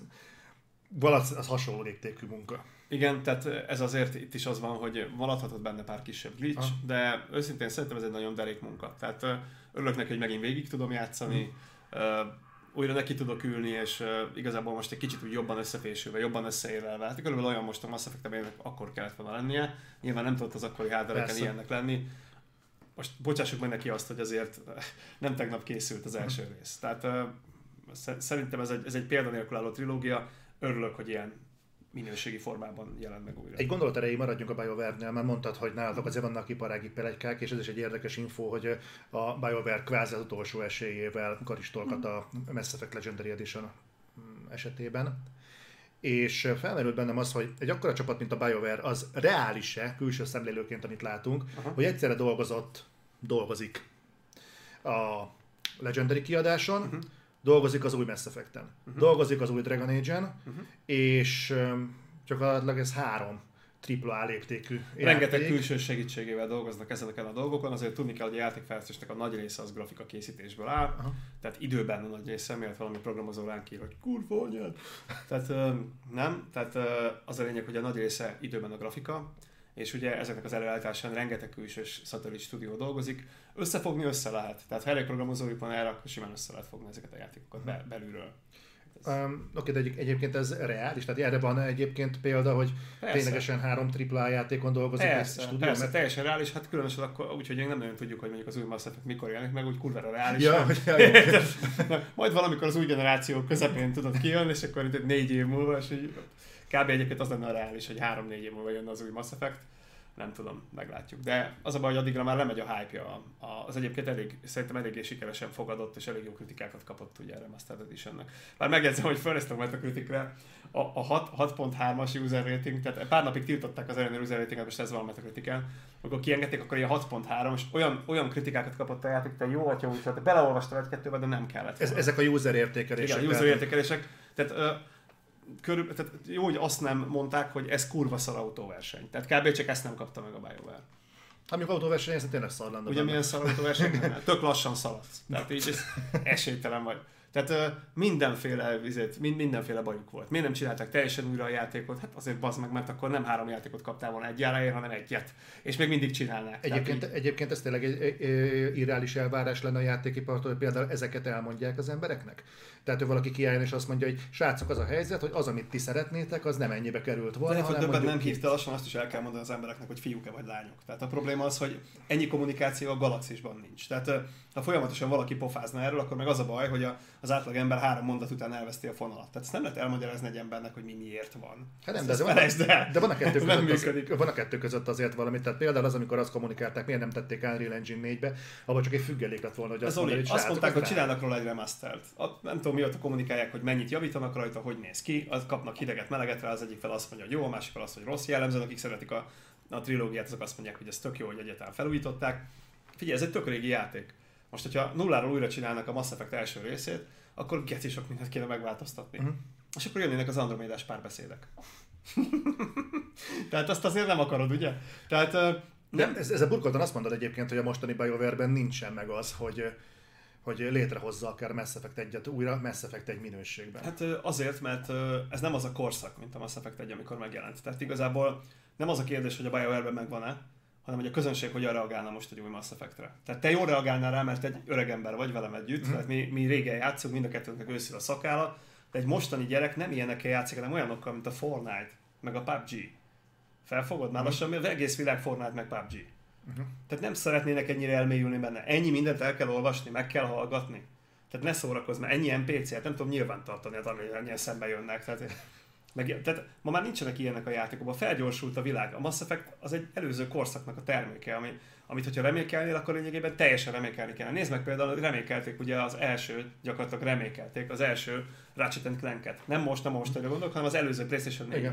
[SPEAKER 1] valasz, az hasonló léptékű munka.
[SPEAKER 2] Igen, tehát ez azért itt is az van, hogy maradhatott benne pár kisebb glitch, ha. de őszintén szerintem ez egy nagyon derék munka. Tehát örülök neki, hogy megint végig tudom játszani. Hmm újra neki tudok ülni, és igazából most egy kicsit úgy jobban összefésülve, jobban összeérelve. Hát körülbelül olyan most a Mass effect akkor kellett volna lennie. Nyilván nem tudott az akkori hardware ilyennek lenni. Most bocsássuk meg neki azt, hogy azért [LAUGHS] nem tegnap készült az első mhm. rész. Tehát szerintem ez egy, ez egy példanélkül álló trilógia. Örülök, hogy ilyen minőségi formában jelent meg újra.
[SPEAKER 1] Egy gondolat erejéig maradjunk a BioWare-nél, mert mondtad, hogy nálatok azért vannak iparági pelegykák, és ez is egy érdekes info, hogy a BioWare kvázi az utolsó esélyével karistolkat a Mass Effect Legendary Edition esetében. És felmerült bennem az, hogy egy akkora csapat, mint a BioWare, az reális-e, külső szemlélőként, amit látunk, Aha. hogy egyszerre dolgozott, dolgozik a Legendary kiadáson, uh-huh. Dolgozik az új Mass Effect-en, uh-huh. dolgozik az új Dragon Age-en, uh-huh. és csak ez három tripla A léptékű
[SPEAKER 2] Rengeteg külső segítségével dolgoznak ezeken a dolgokon, azért tudni kell, hogy a játékfejlesztésnek a nagy része az grafika készítésből áll, Aha. tehát időben a nagy része, miért valami programozó ránk ír, hogy kurva anyád. Tehát nem, tehát az a lényeg, hogy a nagy része időben a grafika, és ugye ezeknek az előállításán rengeteg külsős szatellit stúdió dolgozik. Összefogni össze lehet, tehát ha elég programozójuk van erre, akkor simán össze lehet fogni ezeket a játékokat be, belülről.
[SPEAKER 1] Um, Oké, de egyébként ez reális? Tehát erre van egyébként példa, hogy persze. ténylegesen három AAA játékon dolgozik
[SPEAKER 2] persze, egy stúdió? Persze, mert... teljesen reális, hát különösen akkor, úgyhogy még nem nagyon tudjuk, hogy mondjuk az új Mass Effect mikor jelenik meg, úgy kurvára reális. Ja, ja. [LAUGHS] Majd valamikor az új generáció közepén tudod kijönni, és akkor itt négy év múlva, és így kb. egyébként az lenne a reális, hogy három-négy év múlva jönne az új Mass Effect nem tudom, meglátjuk. De az a baj, hogy addigra már lemegy a hype-ja. Az egyébként elég, szerintem eléggé sikeresen fogadott, és elég jó kritikákat kapott ugye erre Master Editionnek. Bár megjegyzem, hogy felnéztem majd a kritikre, a, a 6.3-as user rating, tehát pár napig tiltották az ellenőr user ratinget, most ez van a Metacritiken, amikor kiengedték, akkor ilyen 6.3, és olyan, olyan kritikákat kapott a játék, te jó atya, úgy, te beleolvastam egy-kettőbe, de nem kellett.
[SPEAKER 1] Ez, ezek a user értékelések.
[SPEAKER 2] Igen, user értékelések. Tehát körül, tehát jó, hogy azt nem mondták, hogy ez kurva szar autóverseny. Tehát kb. csak ezt nem kapta meg a BioWare.
[SPEAKER 1] Amikor autóverseny, ez tényleg szar lenne.
[SPEAKER 2] Ugye milyen szar autóverseny? [LAUGHS] Tök lassan szaladsz. Tehát így esélytelen vagy. Tehát mindenféle, vizet, mind, mindenféle bajuk volt. Miért nem csinálták teljesen újra a játékot? Hát azért bazd meg, mert akkor nem három játékot kaptál volna egy elején, hanem egyet. És még mindig csinálnák.
[SPEAKER 1] Egyébként, így... egyébként ez tényleg egy, egy, egy irreális elvárás lenne a játékipartól, hogy például ezeket elmondják az embereknek? Tehát, hogy valaki kiálljon és azt mondja, hogy srácok, az a helyzet, hogy az, amit ti szeretnétek, az nem ennyibe került volna.
[SPEAKER 2] De hanem mondjuk... nem hívta, lassan azt is el kell mondani az embereknek, hogy fiúk-e vagy lányok. Tehát a probléma az, hogy ennyi kommunikáció a galaxisban nincs. Tehát ha folyamatosan valaki pofázna erről, akkor meg az a baj, hogy az átlag ember három mondat után elveszti a fonalat. Tehát ezt nem lehet elmagyarázni egy embernek, hogy mi miért van.
[SPEAKER 1] Hát nem, de, de, van, de, de van, a kettő [LAUGHS] között az, van a kettő között azért valami. Tehát például az, amikor azt kommunikálták, miért nem tették Unreal Engine 4-be, abban csak egy függelék lett volna, hogy
[SPEAKER 2] azt, mondani, hogy azt mondták, hogy csinálnak róla egy remastert. Nem tudom, mióta kommunikálják, hogy mennyit javítanak rajta, hogy néz ki, az kapnak hideget, meleget rá, az egyik fel azt mondja, hogy jó, a másik fel azt, hogy rossz jellemző, akik szeretik a, a trilógiát, azok azt mondják, hogy ez tök jó, hogy egyáltalán felújították. Figyelj, ez egy tök régi játék. Most, hogyha nulláról újra csinálnak a Mass Effect első részét, akkor geci sok mindent kéne megváltoztatni. Uh-huh. És akkor jönnének az Andromédás párbeszédek. [LAUGHS] Tehát azt azért nem akarod, ugye? Tehát
[SPEAKER 1] nem. Ez, ez a burkoltan azt mondod egyébként, hogy a mostani BioWare-ben nincsen meg az, hogy hogy létrehozza akár Mass Effect egyet újra, Mass Effect egy minőségben.
[SPEAKER 2] Hát azért, mert ez nem az a korszak, mint a Mass Effect egy, amikor megjelent. Tehát igazából nem az a kérdés, hogy a BioWare-ben megvan-e, hanem hogy a közönség hogyan reagálna most egy új Mass Effect-re. Tehát te jól reagálnál rá, mert egy öreg ember vagy velem együtt, mm. tehát mi, mi régen játszunk, mind a kettőnknek őszül a szakála, de egy mostani gyerek nem ilyenekkel játszik, hanem olyanokkal, mint a Fortnite, meg a PUBG. Felfogod? Már mm. lassan az egész világ Fortnite, meg PUBG. Uh-huh. Tehát nem szeretnének ennyire elmélyülni benne. Ennyi mindent el kell olvasni, meg kell hallgatni. Tehát ne szórakozz, mert ennyi NPC-et nem tudom nyilván tartani, hát ennyien szembe jönnek. Tehát, meg, tehát ma már nincsenek ilyenek a játékokban, felgyorsult a világ. A Mass Effect az egy előző korszaknak a terméke, ami, amit hogyha remékelnél, akkor lényegében teljesen remékelni kell. Nézd meg például, hogy remékelték ugye az első, gyakorlatilag remékelték az első Ratchet Clank-et. Nem most, nem most, hogy gondolok, hanem az előző PlayStation 4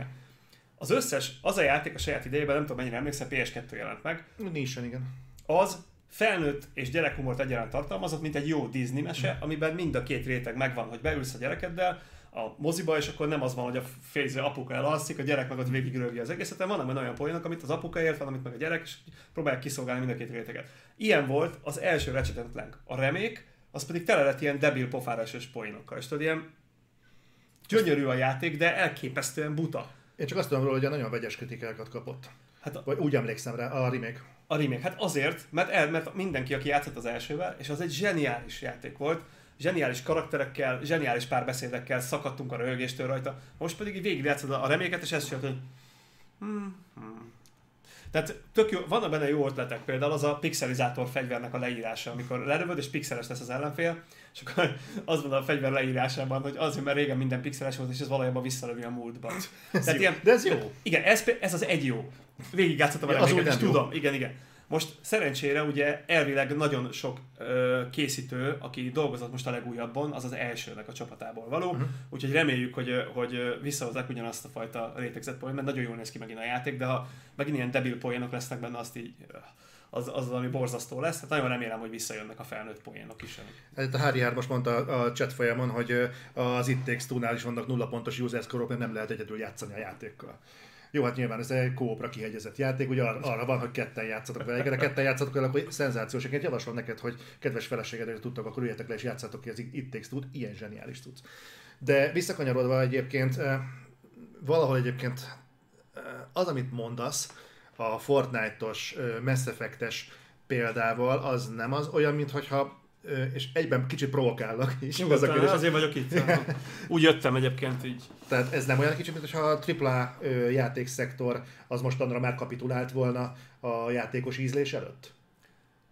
[SPEAKER 2] az összes, az a játék a saját idejében, nem tudom mennyire emlékszel, PS2 jelent meg.
[SPEAKER 1] Nincsen, igen.
[SPEAKER 2] Az felnőtt és gyerekhumort egyaránt tartalmazott, mint egy jó Disney mese, mm. amiben mind a két réteg megvan, hogy beülsz a gyerekeddel, a moziba, és akkor nem az van, hogy a félző apuka elalszik, a gyerek meg ott végig az egészet, hanem van olyan poénok, amit az apuka ért, van, amit meg a gyerek, és próbálják kiszolgálni mind a két réteget. Ilyen volt az első Ratchet Clank. A remék, az pedig tele lett ilyen debil pofárásos poénokkal. És tudod, ilyen gyönyörű a játék, de elképesztően buta.
[SPEAKER 1] Én csak azt tudom róla, hogy nagyon vegyes kritikákat kapott. Hát a... Vagy úgy emlékszem rá, a remake.
[SPEAKER 2] A remake, hát azért, mert, el, mert mindenki, aki játszott az elsővel, és az egy zseniális játék volt, zseniális karakterekkel, zseniális párbeszédekkel szakadtunk a röhögéstől rajta. Most pedig végig játszod a reméket, és ezt csinálod, hogy hmm, hmm. Tehát tök jó, vannak benne jó ötletek, például az a pixelizátor fegyvernek a leírása, amikor lerövöd és pixeles lesz az ellenfél, és akkor [LAUGHS] az van a fegyver leírásában, hogy azért, mert régen minden pixeles volt, és ez valójában visszalövi a múltba. [LAUGHS]
[SPEAKER 1] Ez
[SPEAKER 2] Tehát
[SPEAKER 1] jó.
[SPEAKER 2] ilyen,
[SPEAKER 1] De ez jó.
[SPEAKER 2] igen, ez, ez az egy jó. Végigjátszottam
[SPEAKER 1] Ja,
[SPEAKER 2] vele,
[SPEAKER 1] az
[SPEAKER 2] ja,
[SPEAKER 1] úgy nem jó.
[SPEAKER 2] tudom, igen, igen. Most szerencsére ugye elvileg nagyon sok ö, készítő, aki dolgozott most a legújabbon, az az elsőnek a csapatából való, uh-huh. úgyhogy reméljük, hogy, hogy visszahozzák ugyanazt a fajta rétegzett poén, mert nagyon jól néz ki megint a játék, de ha megint ilyen debil poénok lesznek benne, azt így az, az, ami borzasztó lesz. Hát nagyon remélem, hogy visszajönnek a felnőtt poénok is.
[SPEAKER 1] Hát a Hári most mondta a chat folyamon, hogy az It Takes is vannak nulla pontos user score mert nem lehet egyedül játszani a játékkal. Jó, hát nyilván ez egy kópra kihegyezett játék, ugye arra, arra van, hogy ketten játszatok vele. A ketten játszatok vele, akkor szenzációs. Én javaslom neked, hogy kedves feleségedre hogy tudtak, akkor üljetek le és játszatok ki az It Takes Two-t, ilyen zseniális tudsz. De visszakanyarodva egyébként, eh, valahol egyébként eh, az, amit mondasz, a Fortnite-os, eh, Mass Effect-es példával, az nem az olyan, mintha és egyben kicsit provokállak is. Ez a
[SPEAKER 2] Nyugodtan,
[SPEAKER 1] kérdés.
[SPEAKER 2] azért vagyok itt. Úgy jöttem egyébként így.
[SPEAKER 1] Tehát ez nem olyan kicsit, mintha a AAA játékszektor az mostanra már kapitulált volna a játékos ízlés előtt?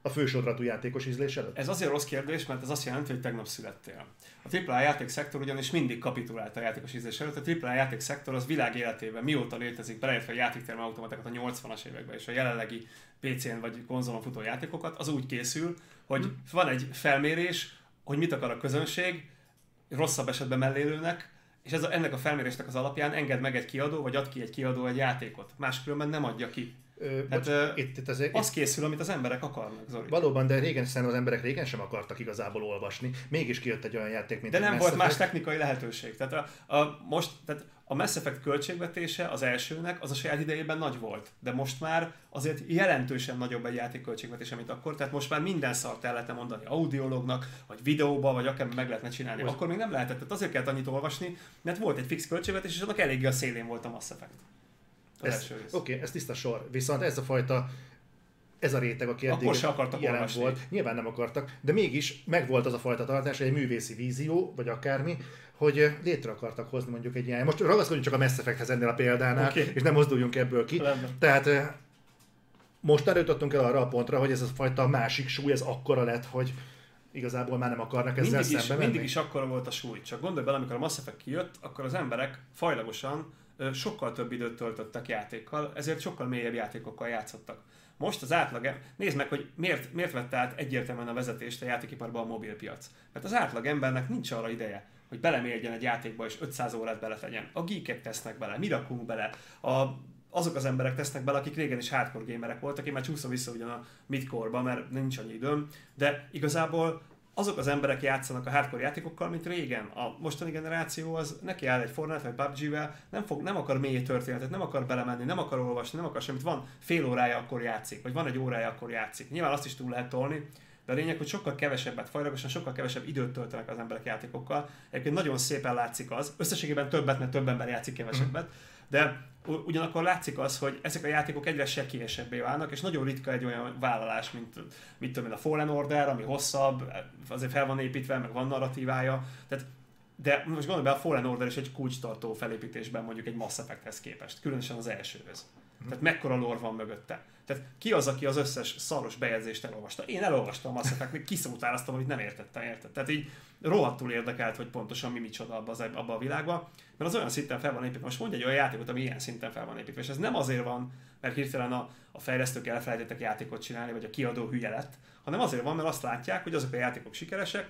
[SPEAKER 1] A fősodratú játékos ízlés előtt?
[SPEAKER 2] Ez azért rossz kérdés, mert ez azt jelenti, hogy tegnap születtél. A AAA játékszektor ugyanis mindig kapitulált a játékos ízlés előtt. A AAA játékszektor az világ életében mióta létezik, beleértve a játékterme automatákat a 80-as években és a jelenlegi PC-n vagy konzolon futó játékokat, az úgy készül, hogy van egy felmérés, hogy mit akar a közönség, rosszabb esetben mellélőnek, és ez a, ennek a felmérésnek az alapján enged meg egy kiadó, vagy ad ki egy kiadó egy játékot. Máskülönben nem adja ki.
[SPEAKER 1] Ö,
[SPEAKER 2] Hát,
[SPEAKER 1] bocs,
[SPEAKER 2] ö,
[SPEAKER 1] itt, itt, itt,
[SPEAKER 2] Az készül, amit az emberek akarnak, Zoli.
[SPEAKER 1] valóban, de régen szerintem az emberek régen sem akartak igazából olvasni. Mégis kijött egy olyan játék, mint
[SPEAKER 2] De nem
[SPEAKER 1] Mass
[SPEAKER 2] volt más technikai lehetőség. Tehát a, a, most, tehát a Mass Effect költségvetése az elsőnek az a saját idejében nagy volt, de most már azért jelentősen nagyobb egy játék költségvetése, mint akkor, tehát most már minden szart el lehetne mondani audiolognak, vagy videóba, vagy akár meg lehetne csinálni.
[SPEAKER 1] Most-
[SPEAKER 2] Akkor még nem lehetett, tehát azért kellett annyit olvasni, mert volt egy fix költségvetés, és annak eléggé a szélén volt a Mass Effect.
[SPEAKER 1] Ez-. Oké, okay, ez tiszta sor. Viszont ez a fajta ez a réteg, aki eddig
[SPEAKER 2] Akkor se akartak
[SPEAKER 1] jelen
[SPEAKER 2] olvasni.
[SPEAKER 1] volt. Nyilván nem akartak, de mégis megvolt az a fajta tartás, egy művészi vízió, vagy akármi, hogy létre akartak hozni mondjuk egy ilyen. Most ragaszkodjunk csak a Mass Effecthez ennél a példánál, okay. és nem mozduljunk ebből ki.
[SPEAKER 2] Rendben.
[SPEAKER 1] Tehát eh, most eljutottunk el arra a pontra, hogy ez a fajta másik súly, ez akkora lett, hogy igazából már nem akarnak ezzel
[SPEAKER 2] mindig is,
[SPEAKER 1] szembe menni.
[SPEAKER 2] mindig is akkora volt a súly. Csak gondolj bele, amikor a Mass Effect kijött, akkor az emberek fajlagosan sokkal több időt töltöttek játékkal, ezért sokkal mélyebb játékokkal játszottak. Most az átlag, nézd meg, hogy miért, miért vette át egyértelműen a vezetést a játékiparban a mobilpiac. Mert az átlag embernek nincs arra ideje, hogy belemérjen egy játékba és 500 órát beletegyen. A geekek tesznek bele, mi rakunk bele, a, azok az emberek tesznek bele, akik régen is hardcore gamerek voltak, én már csúszom vissza ugyan a midcore mert nincs annyi időm, de igazából azok az emberek játszanak a hardcore játékokkal, mint régen. A mostani generáció az neki áll egy Fortnite vagy PUBG-vel, nem, fog, nem akar mély történetet, nem akar belemenni, nem akar olvasni, nem akar semmit. Van fél órája, akkor játszik, vagy van egy órája, akkor játszik. Nyilván azt is túl lehet tolni, de a lényeg, hogy sokkal kevesebbet, fajlagosan sokkal kevesebb időt töltenek az emberek játékokkal. Egyébként nagyon szépen látszik az, összességében többet, mert több ember játszik kevesebbet, de ugyanakkor látszik az, hogy ezek a játékok egyre sekélyesebbé válnak, és nagyon ritka egy olyan vállalás, mint mit tudom én, a Fallen Order, ami hosszabb, azért fel van építve, meg van narratívája, tehát de most gondolj be, a Fallen Order is egy kulcstartó felépítésben mondjuk egy Mass Effecthez képest, különösen az elsőhöz. Tehát mekkora lore van mögötte. Tehát ki az, aki az összes szaros bejegyzést elolvasta? Én elolvastam a Mass Effect, még kiszótálaztam, amit nem értettem, érted? Tehát így rohadtul érdekelt, hogy pontosan mi micsoda abba, az, abba a világba, mert az olyan szinten fel van építve. Most mondj egy olyan játékot, ami ilyen szinten fel van építve, és ez nem azért van, mert hirtelen a, a fejlesztők elfelejtettek játékot csinálni, vagy a kiadó hülye lett, hanem azért van, mert azt látják, hogy azok a játékok sikeresek,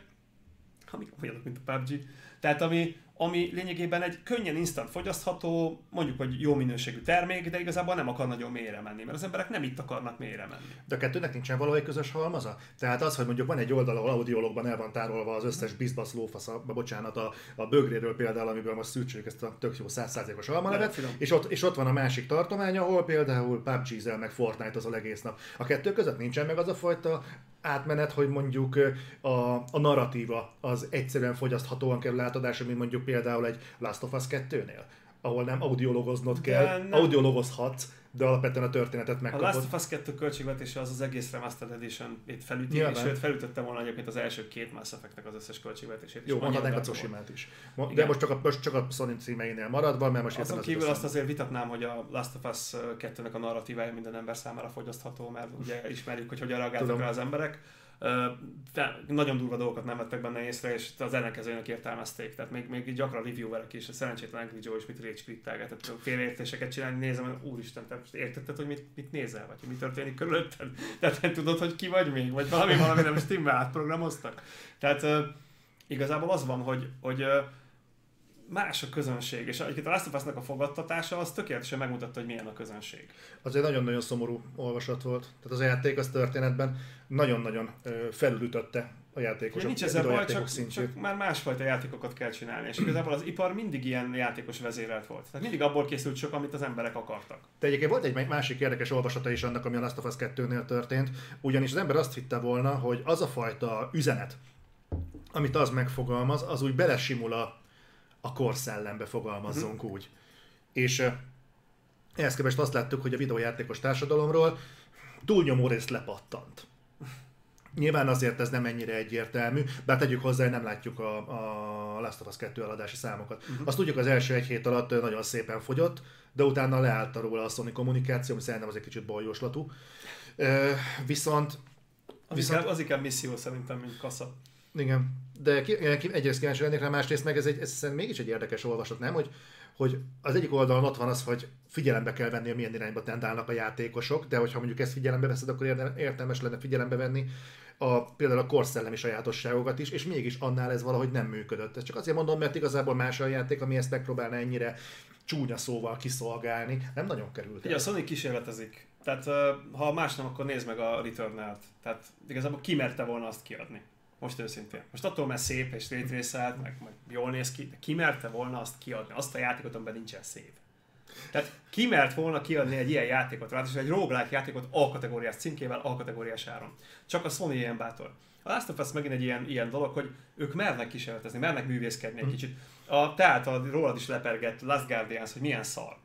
[SPEAKER 2] amik olyanok, mint a PUBG, tehát ami, ami lényegében egy könnyen instant fogyasztható, mondjuk, hogy jó minőségű termék, de igazából nem akar nagyon mélyre menni, mert az emberek nem itt akarnak mélyre menni.
[SPEAKER 1] De a kettőnek nincsen valahogy közös halmaza? Tehát az, hogy mondjuk van egy oldal, ahol audiologban el van tárolva az összes bizbasz lófasz, a, bocsánat, a, a bögréről például, amiből most szűrtsük ezt a tök jó 100%-os
[SPEAKER 2] Nagyon
[SPEAKER 1] almalevet,
[SPEAKER 2] finom.
[SPEAKER 1] és ott, és ott van a másik tartomány, ahol például PUBG-zel meg Fortnite az a egész nap. A kettő között nincsen meg az a fajta átmenet, hogy mondjuk a, a narratíva az egyszerűen fogyaszthatóan kerül átadásra, mint mondjuk például egy Last of Us 2-nél. ahol nem audiologoznod
[SPEAKER 2] De
[SPEAKER 1] kell,
[SPEAKER 2] nem.
[SPEAKER 1] audiologozhatsz, de alapvetően a történetet
[SPEAKER 2] A Last
[SPEAKER 1] megkapod.
[SPEAKER 2] of Us 2 költségvetése az az egész Remastered Edition itt felüti,
[SPEAKER 1] Nyilván.
[SPEAKER 2] és sőt felütötte volna egyébként az első két Mass Effect-nek az összes költségvetését. és
[SPEAKER 1] Jó, mondhatnánk a. Tsushima-t is. De
[SPEAKER 2] Igen.
[SPEAKER 1] most csak a, most csak a Sony címeinél maradva, mert most
[SPEAKER 2] Azon kívül
[SPEAKER 1] az
[SPEAKER 2] azt azért vitatnám, hogy a Last of Us 2-nek a narratívája minden ember számára fogyasztható, mert ugye ismerjük, hogy hogyan reagáltak
[SPEAKER 1] Tudom.
[SPEAKER 2] rá az emberek. Nagyon durva dolgokat nem vettek benne észre, és az ellenkezőnek értelmezték. Tehát még, még gyakran reviewerek is, a szerencsétlen Angry Joe is mit rage quittelget, tehát félreértéseket csinálni, nézem, hogy úristen, te most értetted, hogy mit, mit nézel, vagy mi történik körülötted? [LAUGHS] Tehát nem tudod, hogy ki vagy még, vagy valami, valami nem [LAUGHS] stimmel, átprogramoztak. Tehát igazából az van, hogy, hogy más a közönség, és egyébként a Last of Us-nak a fogadtatása az tökéletesen megmutatta, hogy milyen a közönség.
[SPEAKER 1] Az egy nagyon-nagyon szomorú olvasat volt. Tehát az a játék az történetben nagyon-nagyon felülütötte a játékosok,
[SPEAKER 2] nincs ezzel baj, csak,
[SPEAKER 1] szintjét.
[SPEAKER 2] csak már másfajta játékokat kell csinálni, és igazából az ipar mindig ilyen játékos vezérelt volt. Tehát mindig abból készült sok, amit az emberek akartak.
[SPEAKER 1] De egyébként volt egy másik érdekes olvasata is annak, ami a Last of Us 2-nél történt, ugyanis az ember azt hitte volna, hogy az a fajta üzenet, amit az megfogalmaz, az úgy belesimul a, a korszellembe, fogalmazzunk
[SPEAKER 2] Mhm.
[SPEAKER 1] úgy. És ehhez képest azt láttuk, hogy a videójátékos társadalomról túlnyomó részt lepattant. Nyilván azért ez nem ennyire egyértelmű, bár tegyük hozzá, hogy nem látjuk a, a Last of Us 2 eladási számokat. Uh-huh. Azt tudjuk, az első egy hét alatt nagyon szépen fogyott, de utána leállt róla a Sony kommunikáció, ami szerintem az egy kicsit bajoslatú. Ö, viszont,
[SPEAKER 2] Az,
[SPEAKER 1] Viszont-
[SPEAKER 2] inkább, az inkább misszió szerintem, mint kasza.
[SPEAKER 1] Igen, de ki, egyrészt kíváncsi lennék rá, másrészt meg ez, egy, ez szerintem mégis egy érdekes olvasat, nem? Hogy, hogy az egyik oldalon ott van az, hogy figyelembe kell venni, hogy milyen irányba tendálnak a játékosok, de hogyha mondjuk ezt figyelembe veszed, akkor értelmes lenne figyelembe venni a, például a korszellemi sajátosságokat is, és mégis annál ez valahogy nem működött. Ezt csak azért mondom, mert igazából más a játék, ami ezt megpróbálna ennyire csúnya szóval kiszolgálni, nem nagyon került
[SPEAKER 2] Ugye a Sony kísérletezik. Tehát ha más nem, akkor nézd meg a Returnal-t. Tehát igazából ki merte volna azt kiadni. Most őszintén. Most attól, mert szép és rétrészelt, meg, meg jól néz ki, de ki merte volna azt kiadni? Azt a játékot, amiben nincsen szép. Tehát ki mert volna kiadni egy ilyen játékot, ráadásul egy roguelike játékot A-kategóriás címkével, A-kategóriás áron. Csak a Sony ilyen bátor. A Last of Us megint egy ilyen, ilyen dolog, hogy ők mernek kísérletezni, mernek művészkedni egy kicsit. A, tehát a rólad is lepergett Last Guardians, hogy milyen szar.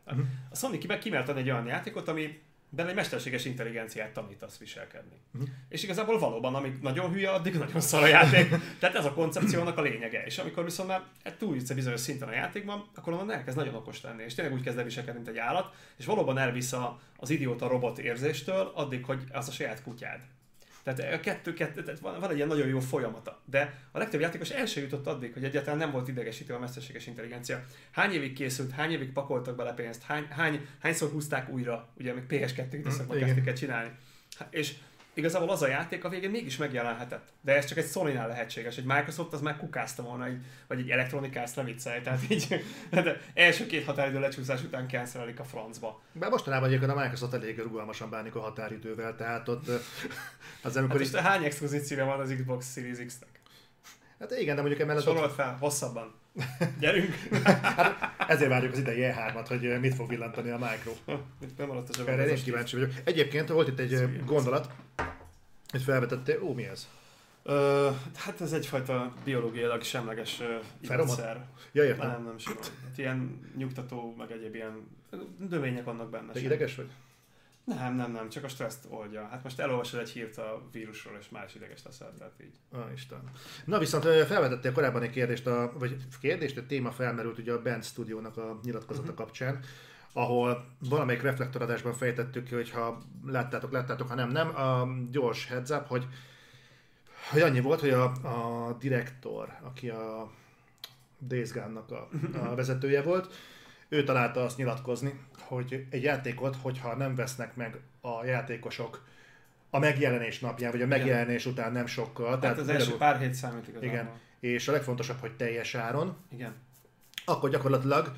[SPEAKER 2] A Sony ki meg kimert adni egy olyan játékot, ami benne egy mesterséges intelligenciát tanítasz viselkedni.
[SPEAKER 1] Mhm.
[SPEAKER 2] És igazából valóban, amíg nagyon hülye, addig nagyon szar a játék. Tehát ez a koncepciónak a lényege. És amikor viszont már túljutsz egy bizonyos szinten a játékban, akkor onnan elkezd nagyon okos lenni. És tényleg úgy kezd el viselkedni, mint egy állat, és valóban elvisz a, az idióta robot érzéstől, addig, hogy az a saját kutyád. Tehát a kettő, kettő tehát van, van egy ilyen nagyon jó folyamata. De a legtöbb játékos el se jutott addig, hogy egyáltalán nem volt idegesítő a mesterséges intelligencia. Hány évig készült, hány évig pakoltak bele pénzt, hány, hány, hányszor húzták újra, ugye még PS2 időszakban kezdték el csinálni. És igazából az a játék a végén mégis megjelenhetett. De ez csak egy Sony-nál lehetséges. Egy Microsoft az már kukázta volna, egy, vagy egy Electronic Arts ne viccelj. Tehát így, [LAUGHS] de első két határidő lecsúszás után cancelik a francba.
[SPEAKER 1] Bár mostanában egyébként a Microsoft elég rugalmasan bánik a határidővel, tehát ott [LAUGHS] az
[SPEAKER 2] Hát
[SPEAKER 1] amikor
[SPEAKER 2] most
[SPEAKER 1] is,
[SPEAKER 2] hány exkluzív címe van az Xbox Series X-nek?
[SPEAKER 1] Hát igen, de mondjuk emellett
[SPEAKER 2] Sorolt fel, hosszabban. Gyerünk! [LAUGHS]
[SPEAKER 1] ezért várjuk az idei E3-at, hogy mit fog villantani a Micro.
[SPEAKER 2] Nem maradt a zsebben.
[SPEAKER 1] Erre én is kíváncsi vagyok. Egyébként volt itt egy ö,
[SPEAKER 2] Szívem.
[SPEAKER 1] gondolat, hogy felvetette, ó, mi ez?
[SPEAKER 2] Ö, hát ez egyfajta biológiailag semleges illatszerv.
[SPEAKER 1] Ja, értem.
[SPEAKER 2] Nem, nem simán. Hát ilyen nyugtató, meg egyéb ilyen növények vannak benne.
[SPEAKER 1] Te ideges vagy?
[SPEAKER 2] Nem, nem, nem, csak a stresszt oldja. Hát most elolvasod egy hírt a vírusról, és más ideges leszel, tehát így.
[SPEAKER 1] Ah, Isten. Na viszont felvetettél korábban egy kérdést, a, vagy kérdést, egy téma felmerült ugye a Band Studio-nak a nyilatkozata
[SPEAKER 2] Mhm.
[SPEAKER 1] kapcsán, ahol valamelyik reflektoradásban fejtettük ki, hogy ha láttátok, láttátok, ha nem, nem, a gyors heads up, hogy, hogy annyi volt, hogy a, a direktor, aki a Days Gone-nak a, a vezetője volt, ő találta azt nyilatkozni, hogy egy játékot, hogyha nem vesznek meg a játékosok a megjelenés napján, vagy a megjelenés után nem sokkal,
[SPEAKER 2] Tehát az első pár hét számít igazából.
[SPEAKER 1] igen, és a legfontosabb, hogy teljes áron,
[SPEAKER 2] Igen.
[SPEAKER 1] akkor gyakorlatilag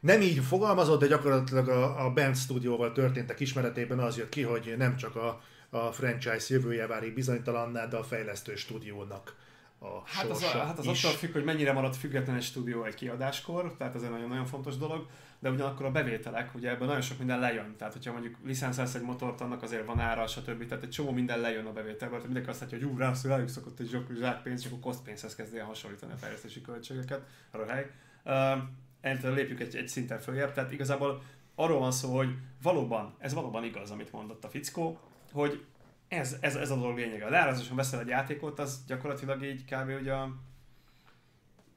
[SPEAKER 1] nem így fogalmazott, de gyakorlatilag a, a Band Studio-val történtek ismeretében az jött ki, hogy nem csak a, a franchise jövője válik bizonytalanná, de a fejlesztő stúdiónak a
[SPEAKER 2] Hát az, hát az
[SPEAKER 1] is.
[SPEAKER 2] attól függ, hogy mennyire marad független egy stúdió egy kiadáskor, tehát ez egy nagyon-nagyon fontos dolog, de ugyanakkor a bevételek, ugye ebből nagyon sok minden lejön. Tehát, hogyha mondjuk licenszelsz egy motort, annak azért van ára, stb. Tehát egy csomó minden lejön a bevételből. Tehát mindenki azt látja, hogy ú, rászul, rájuk szokott egy zsák, zsák pénz, és akkor cost pénzhez kezdi el hasonlítani a fejlesztési költségeket, röhely. Uh, Eltől lépjük egy, egy szinten följebb, tehát igazából arról van szó, hogy valóban, ez valóban igaz, amit mondott a fickó, hogy ez, ez, ez a dolog lényege. A leárazáson veszel egy játékot, az gyakorlatilag így kb. hogy a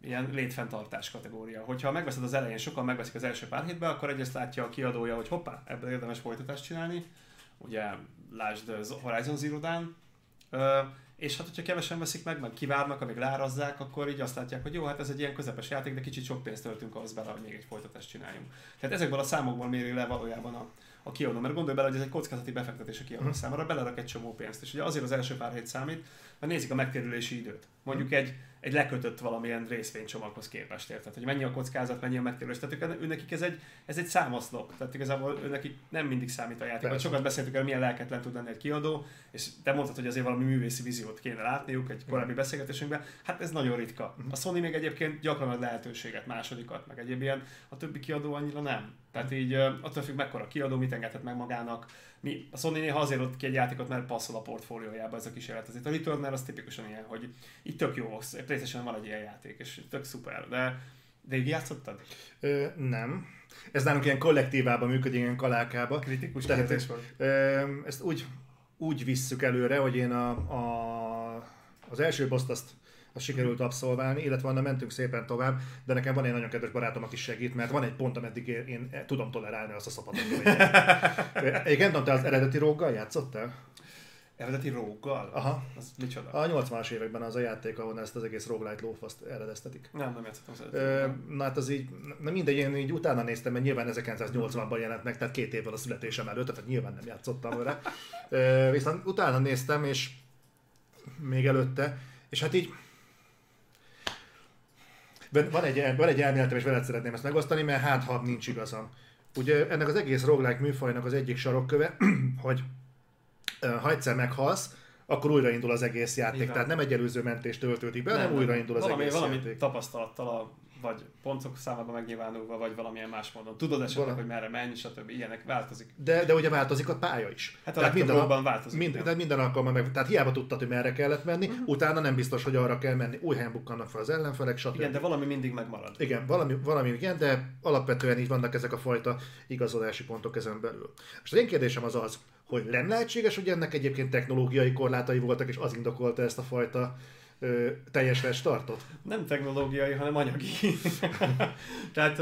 [SPEAKER 2] ilyen létfenntartás kategória. Hogyha megveszed az elején, sokan megveszik az első pár hétben, akkor egyrészt látja a kiadója, hogy hoppá, ebből érdemes folytatást csinálni. Ugye, lásd Horizon Zero Dawn. És hát, hogyha kevesen veszik meg, meg kivárnak, amíg lárazzák, akkor így azt látják, hogy jó, hát ez egy ilyen közepes játék, de kicsit sok pénzt töltünk ahhoz bele, hogy még egy folytatást csináljunk. Tehát ezekből a számokból méri le valójában a, a kiadó, mert gondolj bele, hogy ez egy kockázati befektetés a kiadó uh-huh. számára, belerak egy csomó pénzt, és ugye azért az első pár hét számít, mert nézik a megtérülési időt. Mondjuk uh-huh. egy egy lekötött valamilyen részvénycsomaghoz képest, érted? Hogy mennyi a kockázat, mennyi a megtérülés. Tehát ők, nekik ez egy, ez egy számoszlop. Tehát igazából ő nekik nem mindig számít a játék. Sokat beszéltük el, milyen lelketlen tud lenni egy kiadó, és te mondtad, hogy azért valami művészi víziót kéne látniuk egy korábbi beszélgetésünkben. Hát ez nagyon ritka. Mhm. A Sony még egyébként gyakran ad lehetőséget, másodikat, meg egyéb ilyen, a többi kiadó annyira nem. Tehát így attól függ, mekkora kiadó, mit engedhet meg magának, mi, a Sony néha azért ott ki egy játékot, mert passzol a portfóliójába ez a kísérlet. Azért a Returner az tipikusan ilyen, hogy itt tök jó, playstation van egy ilyen játék, és tök szuper, de de így játszottad?
[SPEAKER 1] Ö, nem. Ez nálunk ilyen kollektívában működik, ilyen kalákába.
[SPEAKER 2] Kritikus Tehát.
[SPEAKER 1] Ö, ezt úgy, úgy visszük előre, hogy én a, a, az első poszt azt azt sikerült abszolválni, illetve onnan mentünk szépen tovább, de nekem van egy nagyon kedves barátom, aki segít, mert van egy pont, ameddig én, én tudom tolerálni azt a szapatot. Igen, nem te az eredeti róggal játszottál?
[SPEAKER 2] Eredeti róggal?
[SPEAKER 1] Aha.
[SPEAKER 2] Az micsoda?
[SPEAKER 1] A 80-as években az a játék, ahol ezt az egész roguelite lófaszt eredeztetik.
[SPEAKER 2] Nem, nem játszottam
[SPEAKER 1] Ö, Na hát az így, na mindegy, én így utána néztem, mert nyilván 1980-ban jelent meg, tehát két évvel a születésem előtt, tehát nyilván nem játszottam vele. [LAUGHS] Viszont utána néztem, és még előtte, és hát így van egy, van egy elméletem, és veled szeretném ezt megosztani, mert hát ha nincs igazam. Ugye ennek az egész roguelike műfajnak az egyik sarokköve, [CLEARS THROAT] hogy ha egyszer meghalsz, akkor újraindul az egész játék. Igen. Tehát nem egy előző mentést töltődik be, hanem újraindul az
[SPEAKER 2] valami,
[SPEAKER 1] egész
[SPEAKER 2] valami
[SPEAKER 1] játék.
[SPEAKER 2] tapasztalattal a vagy pontok számában megnyilvánulva, vagy valamilyen más módon. Tudod esetleg, Val- hogy merre menj, stb. Ilyenek változik.
[SPEAKER 1] De, de ugye változik a pálya is.
[SPEAKER 2] Hát a tehát minden, a, változik.
[SPEAKER 1] Mind, tehát minden alkalommal meg, tehát hiába tudtad, hogy merre kellett menni, uh-huh. utána nem biztos, hogy arra kell menni. Új helyen bukkannak fel az ellenfelek, stb.
[SPEAKER 2] Igen, de valami mindig megmarad.
[SPEAKER 1] Igen, valami, valami igen, de alapvetően így vannak ezek a fajta igazolási pontok ezen belül. És az én kérdésem az az, hogy nem lehetséges, hogy ennek egyébként technológiai korlátai voltak, és az indokolta ezt a fajta ö, teljes restartot?
[SPEAKER 2] Nem technológiai, hanem anyagi. [LAUGHS] Tehát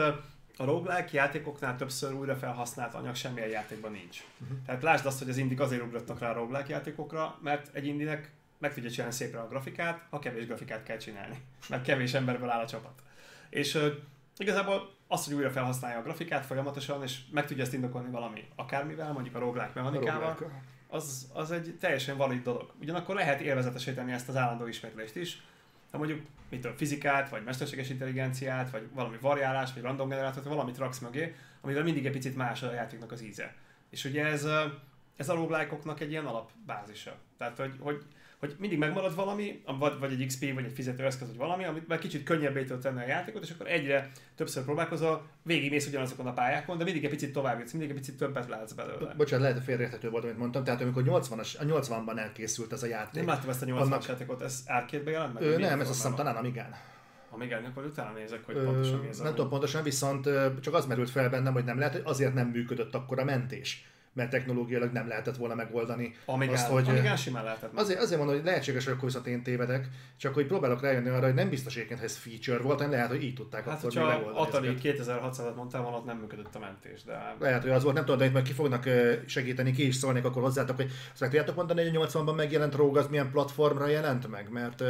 [SPEAKER 2] a roguelike játékoknál többször újra felhasznált anyag semmilyen játékban nincs. Uh-huh. Tehát lásd azt, hogy az indik azért ugrottak rá a roguelike játékokra, mert egy indinek meg tudja csinálni szépre a grafikát, ha kevés grafikát kell csinálni. [LAUGHS] Mert kevés emberből áll a csapat. És uh, igazából az, hogy újra felhasználja a grafikát folyamatosan, és meg tudja ezt indokolni valami akármivel, mondjuk a roguelike mechanikával, a az, az egy teljesen valid dolog. Ugyanakkor lehet élvezetesíteni ezt az állandó ismétlést is, ha mondjuk mitől fizikát, vagy mesterséges intelligenciát, vagy valami variálás, vagy random generátort, valamit raksz mögé, amivel mindig egy picit más a játéknak az íze. És ugye ez, ez a roguelike egy ilyen alapbázisa. Tehát, hogy, hogy hogy mindig megmarad valami, vagy, egy XP, vagy egy fizetőeszköz, vagy valami, amit már kicsit könnyebbé tud tenni a játékot, és akkor egyre többször próbálkozol, végigmész ugyanazokon a pályákon, de mindig egy picit tovább jutsz, mindig egy picit többet látsz belőle.
[SPEAKER 1] Bocsánat, lehet, hogy félreérthető volt, amit mondtam. Tehát amikor 80-as, a 80-ban elkészült ez a játék.
[SPEAKER 2] Nem láttam ezt a 80-as annak... játékot, ez arcade jelent meg?
[SPEAKER 1] Ő, nem, ez azt hiszem talán Amigán.
[SPEAKER 2] Amigán, akkor utána nézek, hogy pontosan mi ez.
[SPEAKER 1] Nem tudom pontosan, viszont csak az merült fel bennem, hogy nem lehet, hogy azért nem működött akkor a mentés mert technológiailag nem lehetett volna megoldani.
[SPEAKER 2] Amigán, azt, hogy, amigán simán lehetett.
[SPEAKER 1] Azért, azért mondom, hogy lehetséges, hogy akkor viszont én tévedek, csak hogy próbálok rájönni arra, hogy nem biztos egyébként, ha ez feature volt, hanem lehet, hogy így tudták
[SPEAKER 2] hát, akkor megoldani. Atari 2600-at mondtál, van, ott nem működött a mentés. De...
[SPEAKER 1] Lehet, hogy az volt, nem tudom, de itt meg ki fognak segíteni, ki is szólnék akkor hozzátok, hogy azt meg tudjátok mondani, hogy a 80-ban megjelent róg, az milyen platformra jelent meg, mert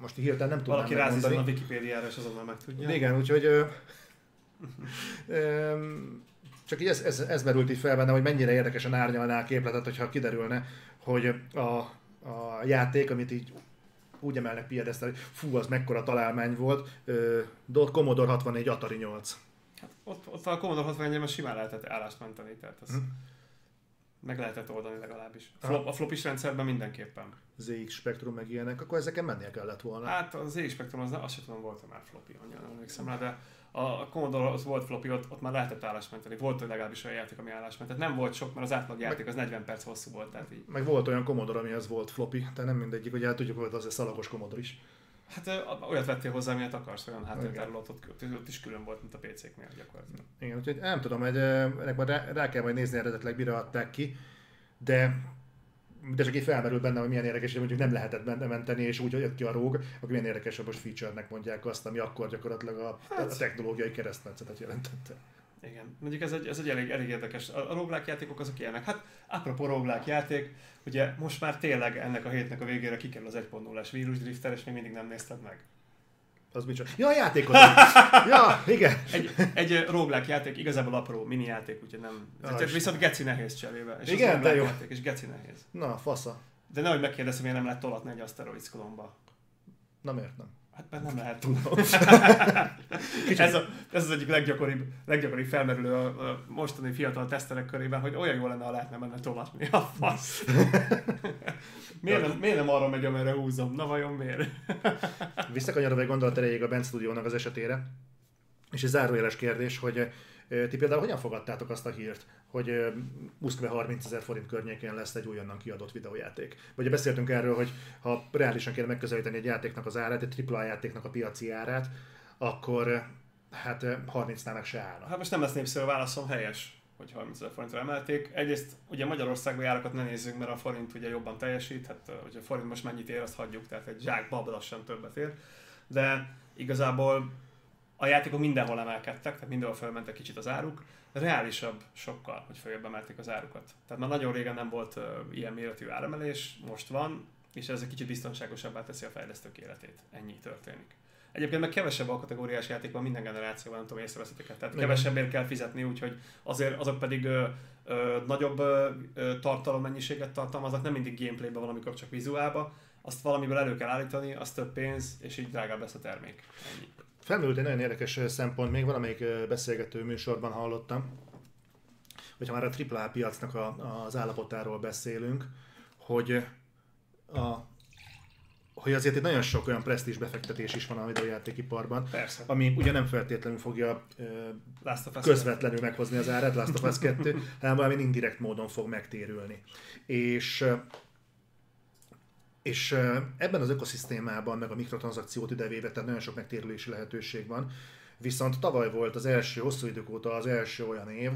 [SPEAKER 1] most hirtelen nem tudom
[SPEAKER 2] Valaki rázizol a Wikipédiára, és azonnal meg tudja.
[SPEAKER 1] Igen, úgyhogy [LAUGHS] Csak így ez, ez, ez merült így fel benne, hogy mennyire érdekesen árnyalná a képletet, hogyha kiderülne, hogy a, a játék, amit így úgy emelnek piedesztel, hogy fú, az mekkora találmány volt, uh, Commodore 64 Atari 8.
[SPEAKER 2] Hát ott, ott a Commodore 64-ben simán lehetett állást menteni, tehát az hmm. meg lehetett oldani legalábbis. A, flop, a flopis rendszerben mindenképpen.
[SPEAKER 1] ZX Spectrum meg ilyenek, akkor ezeken mennie kellett volna.
[SPEAKER 2] Hát a ZX Spectrum az, azt sem tudom, volt már floppy, annyira nem emlékszem rá, de a Commodore az volt floppy, ott, ott már lehetett állásmenteni. Volt legalábbis olyan játék, ami állásment. Tehát nem volt sok, mert az átlag játék az 40 perc hosszú volt. Tehát így.
[SPEAKER 1] Meg volt olyan Commodore, amihez volt floppy, tehát nem mindegyik, hogy el tudjuk, hogy az egy szalagos Commodore is.
[SPEAKER 2] Hát olyat vettél hozzá, miért akarsz, olyan háttértárolót, ott, ott is külön volt, mint a PC-knél gyakorlatilag.
[SPEAKER 1] Igen, úgyhogy nem tudom, hogy ennek majd rá, rá kell majd nézni eredetileg, mire adták ki, de de csak így felmerült benne, hogy milyen érdekes, hogy mondjuk nem lehetett benne menteni, és úgy jött ki a róg, akkor milyen érdekes, hogy most feature-nek mondják azt, ami akkor gyakorlatilag a, hát. a technológiai keresztmetszetet jelentette.
[SPEAKER 2] Igen, mondjuk ez egy, ez egy elég, elég érdekes. A, a roguelike játékok azok ilyenek. Hát, apropó roguelike játék, ugye most már tényleg ennek a hétnek a végére kikerül az 1.0-es vírusdrifter, és még mindig nem nézted meg.
[SPEAKER 1] Az micsoda? Ja, a játékot! ja, igen.
[SPEAKER 2] Egy, egy roguelike játék, igazából apró mini játék, úgyhogy nem... És... Viszont geci nehéz cserébe. És
[SPEAKER 1] igen, de jó.
[SPEAKER 2] Játék, és geci nehéz.
[SPEAKER 1] Na, fasza.
[SPEAKER 2] De nehogy megkérdezem, miért nem lehet tolatni egy Asteroids klomba.
[SPEAKER 1] Na miért nem?
[SPEAKER 2] Hát mert nem lehet tudom. [LAUGHS] ez, a, ez az egyik leggyakoribb, leggyakoribb felmerülő a, a mostani fiatal tesztelek körében, hogy olyan jó lenne, ha lehetne benne tolatni. A fasz. [LAUGHS] miért, nem, miért nem arra megy, amerre húzom? Na vajon miért?
[SPEAKER 1] Visszakanyarodva egy gondolat erejéig a Band Studio-nak az esetére. És egy zárójeles kérdés, hogy ti például hogyan fogadtátok azt a hírt, hogy Muszkve 30 ezer forint környékén lesz egy újonnan kiadott videójáték. Vagy beszéltünk erről, hogy ha reálisan kéne megközelíteni egy játéknak az árát, egy AAA játéknak a piaci árát, akkor hát 30-nál se állna.
[SPEAKER 2] Hát most nem lesz népszerű a válaszom helyes, hogy 30 ezer forintra emelték. Egyrészt ugye Magyarországon járakat ne nézzünk, mert a forint ugye jobban teljesít, hát hogy a forint most mennyit ér, azt hagyjuk, tehát egy zsák bab lassan többet ér. De igazából a játékok mindenhol emelkedtek, tehát mindenhol felmentek kicsit az áruk, reálisabb sokkal, hogy följebb emelték az árukat. Tehát már nagyon régen nem volt uh, ilyen méretű áremelés, most van, és ez egy kicsit biztonságosabbá teszi a fejlesztők életét. Ennyi történik. Egyébként meg kevesebb a kategóriás játék van minden generációban, nem tudom, észreveszitek Tehát Igen. kevesebbért kell fizetni, úgyhogy azért azok pedig ö, ö, nagyobb ö, tartalommennyiséget tartalmaznak, nem mindig gameplayben van, amikor csak vizuálba. Azt valamiből elő kell állítani, az több pénz, és így drágább lesz a termék. Ennyi.
[SPEAKER 1] Felmerült egy nagyon érdekes szempont, még valamelyik beszélgető műsorban hallottam, hogyha már a AAA piacnak a, az állapotáról beszélünk, hogy a, hogy azért itt nagyon sok olyan presztízs befektetés is van a videójátékiparban,
[SPEAKER 2] Persze.
[SPEAKER 1] ami ugye nem feltétlenül fogja uh, közvetlenül meghozni az árát, Last of Us 2, hanem valami indirekt módon fog megtérülni. És és ebben az ökoszisztémában, meg a mikrotranszakciót idevéve, tehát nagyon sok megtérülési lehetőség van. Viszont tavaly volt az első, hosszú idők óta az első olyan év,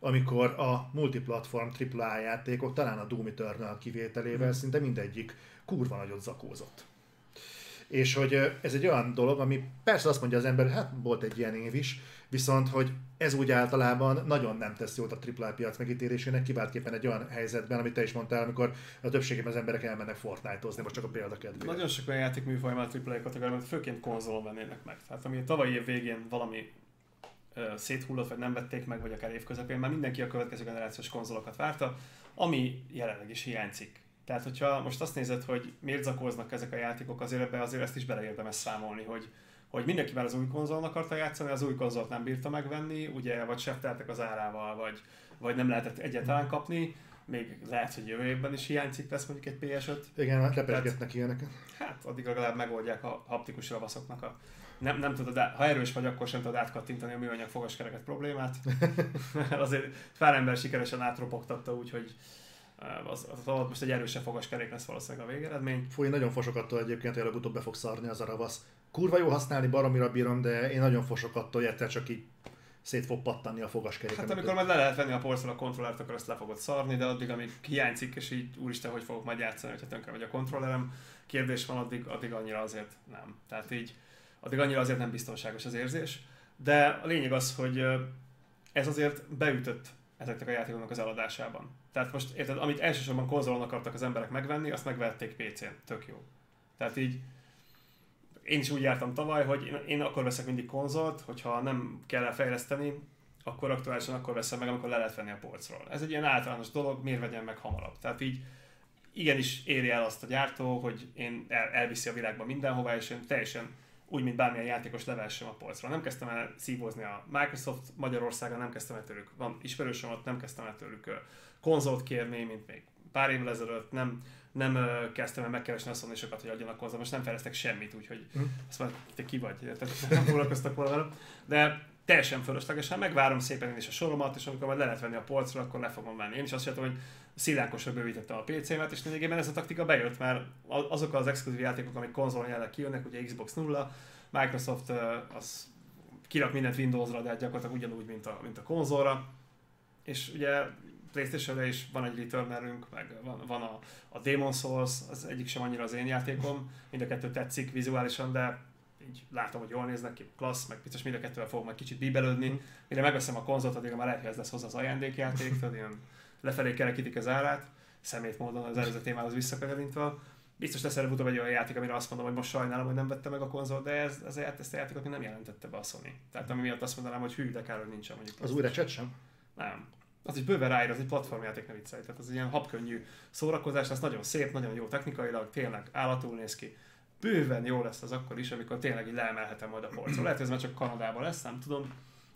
[SPEAKER 1] amikor a multiplatform AAA játékok, talán a Doom Eternal kivételével, mm. szinte mindegyik kurva nagyot zakózott. És hogy ez egy olyan dolog, ami persze azt mondja az ember, hát volt egy ilyen év is, viszont hogy ez úgy általában nagyon nem tesz jót a AAA piac megítélésének, kiváltképpen egy olyan helyzetben, amit te is mondtál, amikor a többségében az emberek elmennek Fortnite-ozni, most csak a példa kedvéért.
[SPEAKER 2] Nagyon sok olyan játékműfaj a AAA kategóriában, főként konzolon vennének meg. Tehát ami tavalyi év végén valami ö, széthullott, vagy nem vették meg, vagy akár évközepén, már mindenki a következő generációs konzolokat várta, ami jelenleg is hiányzik. Tehát, hogyha most azt nézed, hogy miért zakóznak ezek a játékok, azért ebbe azért ezt is beleérdemes számolni, hogy hogy mindenki már az új konzolon akarta játszani, az új konzolt nem bírta megvenni, ugye, vagy sefteltek az árával, vagy, vagy nem lehetett egyáltalán kapni, még lehet, hogy jövő évben is hiányzik lesz mondjuk egy PS5.
[SPEAKER 1] Igen, hát lepesgetnek ilyeneket.
[SPEAKER 2] Hát addig legalább megoldják a haptikus ravaszoknak a nem, nem tudod, ha erős vagy, akkor sem tudod átkattintani a műanyag fogaskereket problémát. [LAUGHS] Azért pár ember sikeresen átropogtatta, úgyhogy eh, az, az, az, most egy erősebb fogaskerék lesz valószínűleg a végeredmény.
[SPEAKER 1] Fúj, nagyon fosok attól egyébként, hogy előbb-utóbb be fog szarni az a ravasz kurva jó használni, baromira bírom, de én nagyon fosok attól, hogy csak így szét fog pattanni a fogaskerék.
[SPEAKER 2] Hát amikor majd le lehet venni a polcról a kontrollert, akkor ezt le fogod szarni, de addig, amíg hiányzik, és így úristen, hogy fogok majd játszani, hogyha tönkre vagy a kontrollerem, kérdés van, addig, addig annyira azért nem. Tehát így, addig annyira azért nem biztonságos az érzés. De a lényeg az, hogy ez azért beütött ezeknek a játékoknak az eladásában. Tehát most érted, amit elsősorban konzolon akartak az emberek megvenni, azt megvették PC-n. Tök jó. Tehát így én is úgy jártam tavaly, hogy én, akkor veszek mindig konzolt, hogyha nem kell elfejleszteni, akkor aktuálisan akkor veszem meg, amikor le lehet venni a polcról. Ez egy ilyen általános dolog, miért vegyem meg hamarabb. Tehát így igenis éri el azt a gyártó, hogy én el, elviszi a világba mindenhova, és én teljesen úgy, mint bármilyen játékos levessem a polcról. Nem kezdtem el szívózni a Microsoft Magyarországon, nem kezdtem el tőlük, van ismerősöm ott, nem kezdtem el tőlük konzolt kérni, mint még pár évvel ezelőtt, nem, nem kezdtem el megkeresni mondani sokat, hogy adjanak hozzá, most nem fejlesztek semmit, úgyhogy hm. azt mondja, te ki vagy, tehát nem [LAUGHS] foglalkoztak volna velem. De teljesen fölöslegesen, megvárom szépen én is a soromat, és amikor majd le lehet venni a polcra, akkor le fogom venni. Én is azt jártam, hogy szilánkosra bővítette a PC-met, és lényegében ez a taktika bejött, mert azok az exkluzív játékok, amik konzolon jelenleg kijönnek, ugye Xbox 0, Microsoft az kirak mindent Windowsra, de hát gyakorlatilag ugyanúgy, mint a, mint a konzolra. És ugye playstation is van egy returnerünk, meg van, van a, a Demon Souls, az egyik sem annyira az én játékom, mind a kettő tetszik vizuálisan, de így látom, hogy jól néznek ki, klassz, meg biztos mind a kettővel fogok majd kicsit bíbelődni. Mire megveszem a konzolt, addig már lehet, hogy ez lesz hozzá az ajándékjáték, tehát ilyen lefelé kerekítik az árát, szemét módon az előző témához visszakanyarodva. Biztos lesz előbb-utóbb egy olyan játék, amire azt mondom, hogy most sajnálom, hogy nem vette meg a konzolt, de ez, ez ezt a játékot még nem jelentette be a Sony. Tehát ami miatt azt mondanám, hogy hű, de kár, hogy nincsen mondjuk.
[SPEAKER 1] Az újra chat sem?
[SPEAKER 2] Nem. Az is bőven ráír, az egy platformjáték, ne viccelj. Tehát az egy ilyen habkönnyű szórakozás, az nagyon szép, nagyon jó technikailag, tényleg állatul néz ki. Bőven jó lesz az akkor is, amikor tényleg így leemelhetem majd a polcon. [CLEARS THROAT] Lehet, hogy ez már csak Kanadában lesz, nem tudom,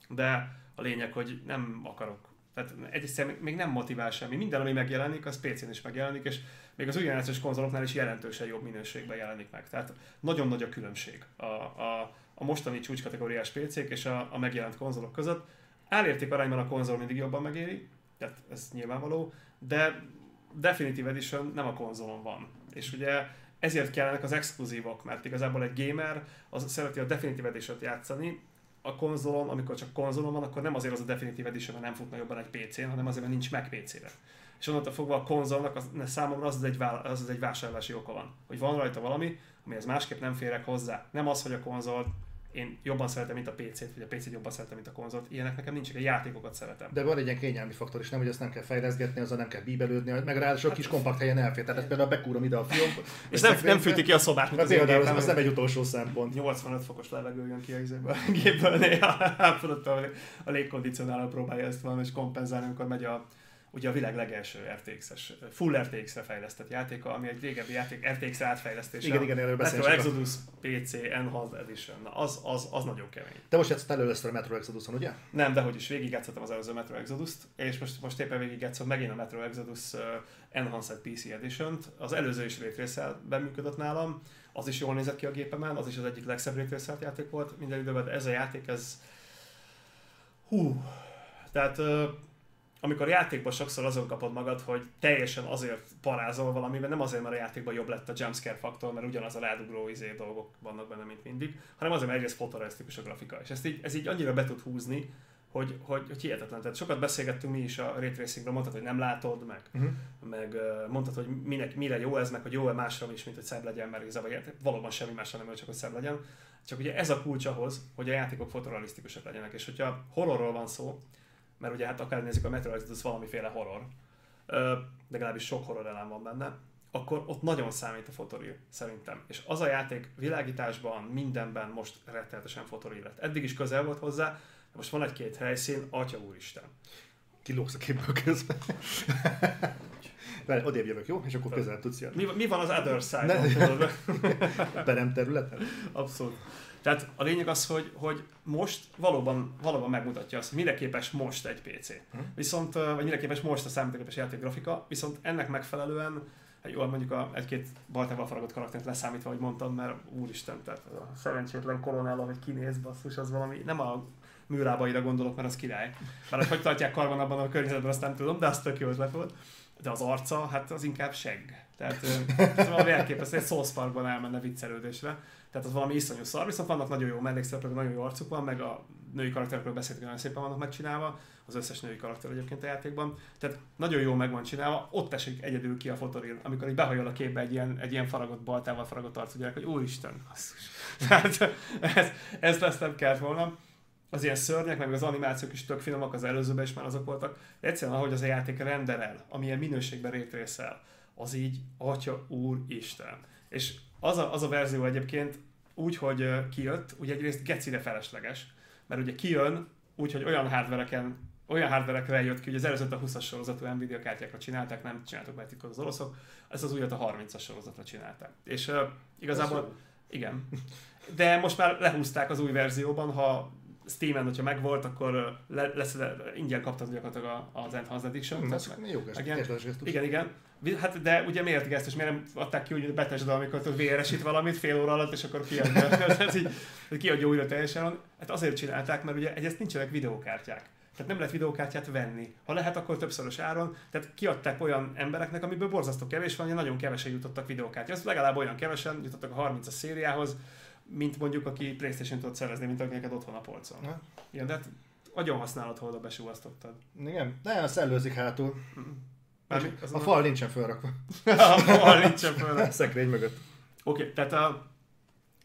[SPEAKER 2] de a lényeg, hogy nem akarok tehát egyszer még nem motivál semmi. Minden, ami megjelenik, az PC-n is megjelenik, és még az új generációs konzoloknál is jelentősen jobb minőségben jelenik meg. Tehát nagyon nagy a különbség a, a, a mostani csúcskategóriás PC-k és a, a megjelent konzolok között. Állérték arányban a konzol mindig jobban megéri, tehát ez nyilvánvaló, de Definitive Edition nem a konzolon van. És ugye ezért kellenek az exkluzívok, mert igazából egy gamer az szereti a Definitive Edition-t játszani, a konzolon, amikor csak konzolon van, akkor nem azért az a Definitive Edition, mert nem futna jobban egy PC-n, hanem azért, mert nincs meg PC-re. És onnantól fogva a konzolnak az, számomra az az, egy, az az egy vásárlási oka van. Hogy van rajta valami, amihez másképp nem férek hozzá. Nem az, hogy a konzolt én jobban szeretem, mint a PC-t, vagy a PC-t jobban szeretem, mint a konzolt. Ilyenek nekem nincs, a játékokat szeretem.
[SPEAKER 1] De van egy ilyen kényelmi faktor is, nem, hogy azt nem kell fejleszgetni, azzal nem kell bíbelődni, meg rá sok hát, kis kompakt helyen elfér. Tehát például bekúrom ide a fiom.
[SPEAKER 2] És nem, nem fűti ki a szobát,
[SPEAKER 1] mint hát az például, az, az, nem egy utolsó szempont.
[SPEAKER 2] 85 fokos levegő jön ki a gépből, néha [LAUGHS] a légkondicionáló próbálja ezt valami és kompenzálni, amikor megy a ugye a világ legelső RTX-es, full RTX-re fejlesztett játéka, ami egy régebbi játék RTX átfejlesztése.
[SPEAKER 1] Igen, igen, erről.
[SPEAKER 2] Metro Exodus PC Enhanced Edition. Na, az, az, az nagyon kemény.
[SPEAKER 1] Te most játszottál először a Metro Exodus-on, ugye?
[SPEAKER 2] Nem, de hogy is végigjátszottam az előző Metro Exodus-t, és most, most éppen végigjátszom megint a Metro Exodus Enhanced PC Edition-t. Az előző is raytrace beműködött nálam, az is jól nézett ki a gépemen, az is az egyik legszebb raytrace játék volt minden időben, de ez a játék, ez... Hú, tehát amikor játékban sokszor azon kapod magad, hogy teljesen azért parázol valamiben, nem azért, mert a játékban jobb lett a jumpscare faktor, mert ugyanaz a rádugró izé dolgok vannak benne, mint mindig, hanem azért, mert egyrészt fotorealisztikus a grafika. És ezt így, ez így annyira be tud húzni, hogy, hogy, hogy hihetetlen. Tehát sokat beszélgettünk mi is a Ray Tracingről, mondtad, hogy nem látod, meg, uh-huh. meg mondtad, hogy minek, mire jó ez, meg hogy jó-e másra is, mint hogy szebb legyen, mert igazából valóban semmi másra nem, csak hogy szebb legyen. Csak ugye ez a kulcs ahhoz, hogy a játékok fotorealisztikusak legyenek. És hogyha horrorról van szó, mert ugye hát akár nézzük a Metro Exodus valamiféle horror, de legalábbis sok horror elem van benne, akkor ott nagyon számít a fotoril, szerintem. És az a játék világításban, mindenben most rettenetesen fotoril lett. Eddig is közel volt hozzá, de most van egy-két helyszín, atya úristen.
[SPEAKER 1] Kilógsz a képből közben. [LAUGHS] Várj, odébb jövök, jó? És akkor közel tudsz
[SPEAKER 2] jönni. Mi, mi van az other side-on?
[SPEAKER 1] Perem [LAUGHS] területen?
[SPEAKER 2] Abszolút. Tehát a lényeg az, hogy, hogy most valóban, valóban megmutatja azt, hogy mire képes most egy PC. Hm. Viszont, vagy mire képes most a számítógépes játékgrafika, viszont ennek megfelelően hát jó, mondjuk a egy-két baltával faragott karaktert leszámítva, hogy mondtam, mert úristen, tehát a szerencsétlen kolonála, hogy kinéz basszus, az valami, nem a műrábaira gondolok, mert az király. Mert hogy tartják karban abban a környezetben, azt nem tudom, de az tök jó ötlet volt. De az arca, hát az inkább segg. Tehát ez valami elképesztő, egy South Parkban elmenne viccelődésre tehát az valami iszonyú szar, viszont vannak nagyon jó mellékszereplők, nagyon jó arcuk van, meg a női karakterekről beszéltünk, nagyon szépen vannak megcsinálva, az összes női karakter egyébként a játékban. Tehát nagyon jó meg van csinálva, ott esik egyedül ki a fotoril, amikor így behajol a képbe egy ilyen, egy ilyen faragott baltával faragott arcú gyerek, hogy úristen, [LAUGHS] Tehát ez, ez lesz nem kellett volna. Az ilyen szörnyek, meg az animációk is tök finomak, az előzőben is már azok voltak. De egyszerűen ahogy az a játék renderel, amilyen minőségben rétrészel, az így, atya, úr, Isten. És az a, az a verzió egyébként úgy, hogy kijött, ugye egyrészt gecire felesleges, mert ugye kijön úgy, hogy olyan hardvereken olyan hardverekre jött ki, hogy az előzőt a 20-as sorozatú Nvidia kártyákra csinálták, nem csináltak titkot az oroszok, ezt az újat a 30-as sorozatra csinálták. És uh, igazából, igen. De most már lehúzták az új verzióban, ha Steam-en, hogyha megvolt, akkor le, lesz, ingyen kaptad gyakorlatilag az Enhanced Edition.
[SPEAKER 1] Hm,
[SPEAKER 2] tehát,
[SPEAKER 1] ez jó gesztus.
[SPEAKER 2] igen, igen. Hát de ugye miért gesztus, miért nem adták ki úgy betesd, amikor VR-esít valamit fél óra alatt, és akkor kiadja, [LAUGHS] tehát így, kiadja újra teljesen. Hát azért csinálták, mert ugye egyrészt nincsenek videókártyák. Tehát nem lehet videókártyát venni. Ha lehet, akkor többszörös áron. Tehát kiadták olyan embereknek, amiből borzasztó kevés van, hogy nagyon kevesen jutottak videókártyát. Ez legalább olyan kevesen jutottak a 30-as szériához, mint mondjuk aki Playstation tudott szerezni, mint akinek otthon a polcon. Ha? Igen, de hát agyon használod, a besúvasztottad.
[SPEAKER 1] Igen, de szellőzik hátul.
[SPEAKER 2] Mármi,
[SPEAKER 1] a fal nincsen felrakva. [LAUGHS]
[SPEAKER 2] a fal nincsen felrakva. [LAUGHS]
[SPEAKER 1] Szekrény mögött.
[SPEAKER 2] Oké, okay, tehát a,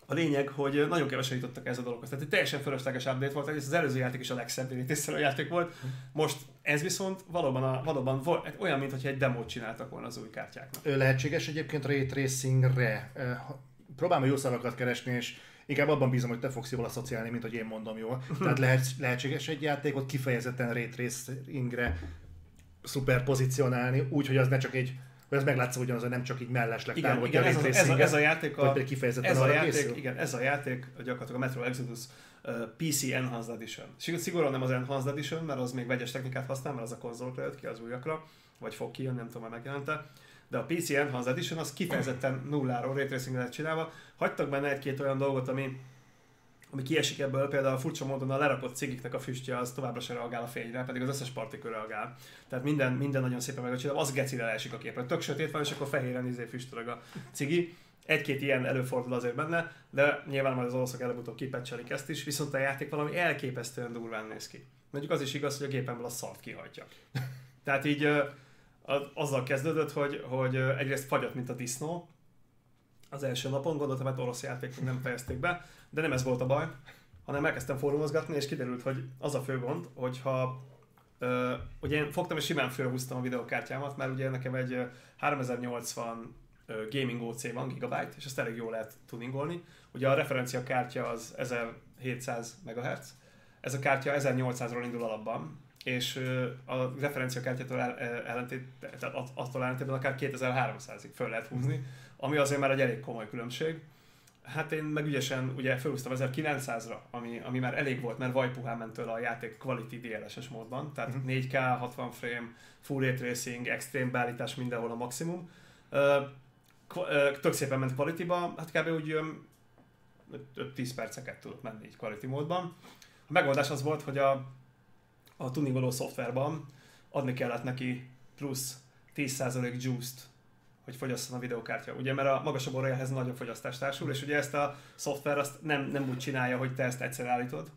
[SPEAKER 2] a lényeg, hogy nagyon kevesen jutottak ez a dologhoz. Tehát egy teljesen fölösleges update volt, egész az előző játék is a legszebb a játék volt. Most ez viszont valóban, a, valóban volt, olyan, mintha egy demót csináltak volna az új kártyáknak.
[SPEAKER 1] Lehetséges egyébként ray tracingre. Próbálom jó szavakat keresni, és inkább abban bízom, hogy te fogsz jól asszociálni, mint hogy én mondom jól. Tehát lehet, lehetséges egy játékot kifejezetten ray tracingre szuper pozícionálni, úgy, hogy az ne csak egy hogy ez meglátszik, hogy az nem csak így mellesleg
[SPEAKER 2] igen, igen, ez, a, ez, a, ez a játék, a,
[SPEAKER 1] kifejezetten
[SPEAKER 2] ez a játék, igen, ez a játék gyakorlatilag a Metro Exodus uh, PC Enhanced Edition. Szigorúan nem az Enhanced Edition, mert az még vegyes technikát használ, mert az a konzolra jött ki az újakra, vagy fog kijönni, nem tudom, már megjelente. De a PC Enhanced Edition az kifejezetten nulláról ray tracing lett csinálva. Hagytak benne egy-két olyan dolgot, ami ami kiesik ebből, például furcsa módon a lerakott cigiknek a füstje az továbbra sem reagál a fényre, pedig az összes partikül reagál. Tehát minden, minden nagyon szépen meg csinálva, az gecire leesik a képre. Tök sötét van, és akkor fehéren izé füstöleg a cigi. Egy-két ilyen előfordul azért benne, de nyilván majd az oroszok előbb-utóbb kipecselik ezt is, viszont a játék valami elképesztően durván néz ki. Mondjuk az is igaz, hogy a gépemből a szart kihajtja. Tehát így azzal kezdődött, hogy, hogy egyrészt fagyott, mint a disznó, az első napon, gondoltam, hogy hát orosz játék nem fejezték be, de nem ez volt a baj, hanem elkezdtem fórumozgatni, és kiderült, hogy az a fő gond, hogyha Uh, ugye én fogtam és simán fölhúztam a videokártyámat, mert ugye nekem egy 3080 uh, Gaming OC van, gigabyte, és ezt elég jól lehet tuningolni. Ugye a referencia kártya az 1700 MHz, ez a kártya 1800-ról indul alapban, és a referencia kártyától el, ellentét, tehát attól ellentétben akár 2300-ig föl lehet húzni, ami azért már egy elég komoly különbség. Hát én meg ügyesen ugye felhúztam 1900-ra, ami, ami már elég volt, mert vajpuhán ment tőle a játék Quality DLSS módban, tehát uh-huh. 4K, 60 frame, full ray tracing, extrém beállítás mindenhol a maximum. Tök szépen ment Quality-ba, hát kb. úgy 5-10 perceket tudott menni így Quality módban. A megoldás az volt, hogy a, a tuningoló szoftverban adni kellett neki plusz 10% juice-t hogy fogyasszon a videokártya. Ugye, mert a magasabb órájához nagyobb fogyasztás társul, és ugye ezt a szoftver azt nem, nem úgy csinálja, hogy te ezt egyszer állítod,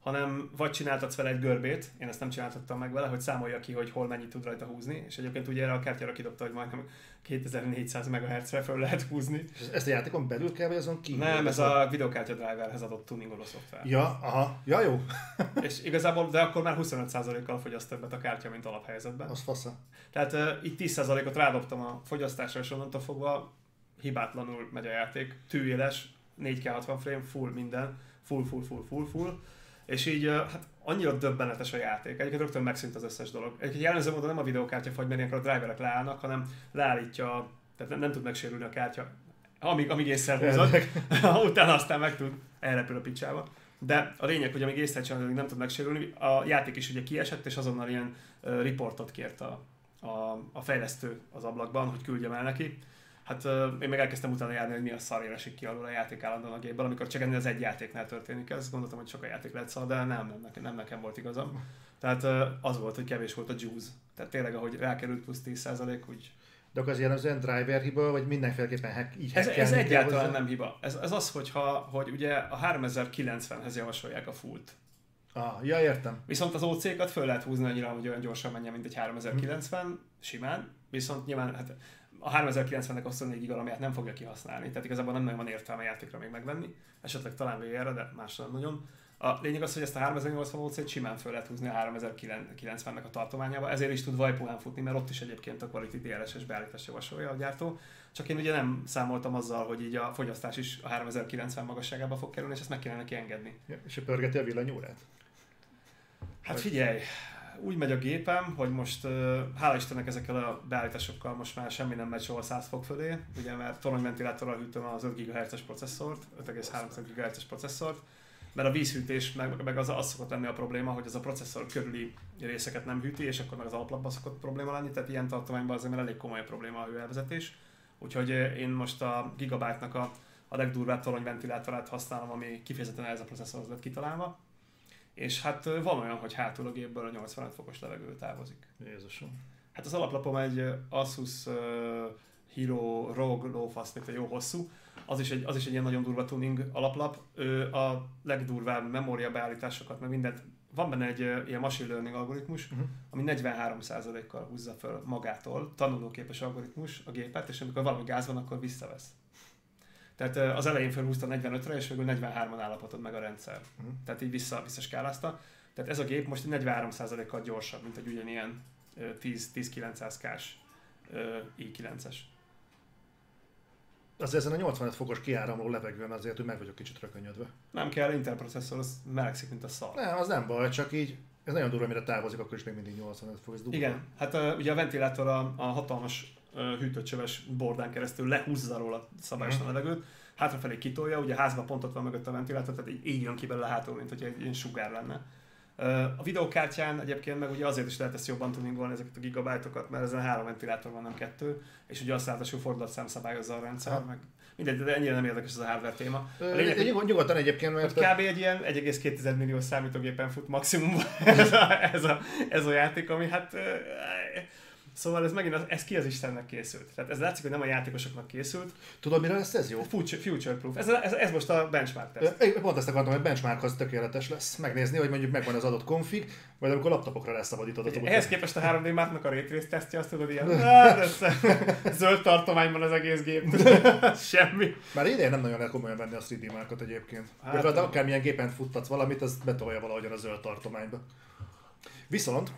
[SPEAKER 2] hanem vagy csináltatsz vele egy görbét, én ezt nem csináltattam meg vele, hogy számolja ki, hogy hol mennyit tud rajta húzni, és egyébként ugye erre a kártyára kidobta, hogy majdnem 2400 MHz-re fel lehet húzni.
[SPEAKER 1] És ezt a játékon belül kell, vagy azon kívül?
[SPEAKER 2] Nem, ez a videokártya driverhez adott tuningoló szoftver.
[SPEAKER 1] Ja, aha, ja jó. [LAUGHS]
[SPEAKER 2] és igazából, de akkor már 25%-kal fogyaszt többet a kártya, mint alaphelyzetben.
[SPEAKER 1] Az fasza.
[SPEAKER 2] Tehát uh, itt 10%-ot rádobtam a fogyasztásra, és onnantól fogva hibátlanul megy a játék. Tűéles, 4K 60 frame, full minden, full, full, full, full, full és így hát annyira döbbenetes a játék. Egyébként rögtön megszűnt az összes dolog. Egyébként jellemző módon nem a videókártya fagy, mert a driverek leállnak, hanem leállítja, tehát nem, nem tud megsérülni a kártya, amíg, amíg észre húzod, [LAUGHS] utána aztán meg tud elrepül a picsába. De a lényeg, hogy amíg észre csinálod, nem tud megsérülni, a játék is ugye kiesett, és azonnal ilyen uh, riportot kért a, a, a fejlesztő az ablakban, hogy küldjem el neki Hát én meg elkezdtem utána járni, hogy mi a szarért esik ki alul a játék állandóan a gépből, amikor csak ennél az egy játéknál történik ez. Gondoltam, hogy sok a játék lehet szar, de nem, nem, nekem, nem nekem volt igazam. Tehát az volt, hogy kevés volt a juice. Tehát tényleg, ahogy rákerült plusz 10% úgy
[SPEAKER 1] de akkor az jellemzően driver hiba, vagy mindenféleképpen hack, így
[SPEAKER 2] Ez, ez egyáltalán hozzá? nem hiba. Ez, ez az, hogyha, hogy ugye a 3090-hez javasolják a fullt.
[SPEAKER 1] Ah, ja, értem.
[SPEAKER 2] Viszont az OC-kat föl lehet húzni annyira, hogy olyan gyorsan menjen, mint egy 3090, hmm. simán. Viszont nyilván hát a 3090-nek 24 giga amiért nem fogja kihasználni, tehát igazából nem nagyon van értelme játékra még megvenni, esetleg talán VR-re, de más nem nagyon. A lényeg az, hogy ezt a 3080 OC-t simán föl lehet húzni a 3090-nek a tartományába, ezért is tud vajpuhán futni, mert ott is egyébként a Quality DLSS beállítást javasolja a gyártó. Csak én ugye nem számoltam azzal, hogy így a fogyasztás is a 3090 magasságába fog kerülni, és ezt meg kellene neki engedni.
[SPEAKER 1] Ja, és pörgeti a villanyórát?
[SPEAKER 2] Hát figyelj, úgy megy a gépem, hogy most hála Istennek ezekkel a beállításokkal most már semmi nem megy soha 100 fok fölé, ugye mert toronyventilátorral hűtöm az 5 GHz-es processzort, 5,3 GHz-es processzort, mert a vízhűtés meg, meg az, az szokott lenni a probléma, hogy az a processzor körüli részeket nem hűti, és akkor meg az alaplapban szokott probléma lenni, tehát ilyen tartományban azért már elég komoly probléma a hőelvezetés. Úgyhogy én most a Gigabyte-nak a, a legdurvább toronyventilátorát használom, ami kifejezetten ez a processzorhoz lett kitalálva. És hát van olyan, hogy hátul a gépből a 85 fokos levegő távozik.
[SPEAKER 1] Jézusom.
[SPEAKER 2] Hát az alaplapom egy Asus uh, Hero Rogue mint a jó hosszú. Az is, egy, az is egy ilyen nagyon durva tuning alaplap. Ő a legdurvább memória beállításokat, meg mindent. Van benne egy uh, ilyen machine learning algoritmus, uh-huh. ami 43%-kal húzza fel magától, tanulóképes algoritmus a gépet, és amikor valami gáz van, akkor visszavesz. Tehát az elején felhúzta 45-re, és végül 43-on állapotod meg a rendszer. Uh-huh. Tehát így vissza, visszaskálázta. Tehát ez a gép most 43%-kal gyorsabb, mint egy ugyanilyen 10-900K-s i9-es.
[SPEAKER 1] Azért ezen a 85 fokos kiáramló levegőn azért, hogy meg vagyok kicsit rökönyödve.
[SPEAKER 2] Nem kell, Intel processzor, az melegszik, mint a szar.
[SPEAKER 1] Nem, az nem baj, csak így ez nagyon durva, mire távozik, akkor is még mindig 85 fok. Ez
[SPEAKER 2] Igen, hát uh, ugye a ventilátor a, a hatalmas hűtőcsöves bordán keresztül lehúzza róla szabályosan a levegőt, hátrafelé kitolja, ugye házban pontot van mögött a ventilátor, tehát így, így jön ki belőle hátul, mint hogy egy ilyen sugár lenne. A videókártyán egyébként meg ugye azért is lehet ezt jobban tuningolni ezeket a gigabájtokat, mert ezen három ventilátor van, nem kettő, és ugye azt ráadásul fordulatszám szabályozza a rendszer, ha. meg mindegy, de ennyire nem érdekes ez a hardware téma. A
[SPEAKER 1] lényeg, hogy nyugodtan egyébként,
[SPEAKER 2] mert... Kb. egy ilyen 1,2 millió számítógépen fut maximum [LAUGHS] ez a, ez a, ez a játék, ami hát Szóval ez megint, az, ez ki az Istennek készült. Tehát ez látszik, hogy nem a játékosoknak készült.
[SPEAKER 1] Tudod, mire lesz ez jó?
[SPEAKER 2] Future, future proof. Ez, ez, ez, most a benchmark test.
[SPEAKER 1] Pont ezt akartam, hogy benchmark az tökéletes lesz. Megnézni, hogy mondjuk megvan az adott config, vagy amikor laptopokra lesz szabadítod
[SPEAKER 2] az Ehhez képest a 3D Marknak a Ray tesztje, azt tudod, ilyen [LAUGHS] zöld tartományban az egész gép. [LAUGHS] Semmi.
[SPEAKER 1] Már idén nem nagyon lehet komolyan venni a 3D Markot egyébként. Hát, akármilyen gépen futtatsz valamit, az betolja valahogyan a zöld tartományba. Viszont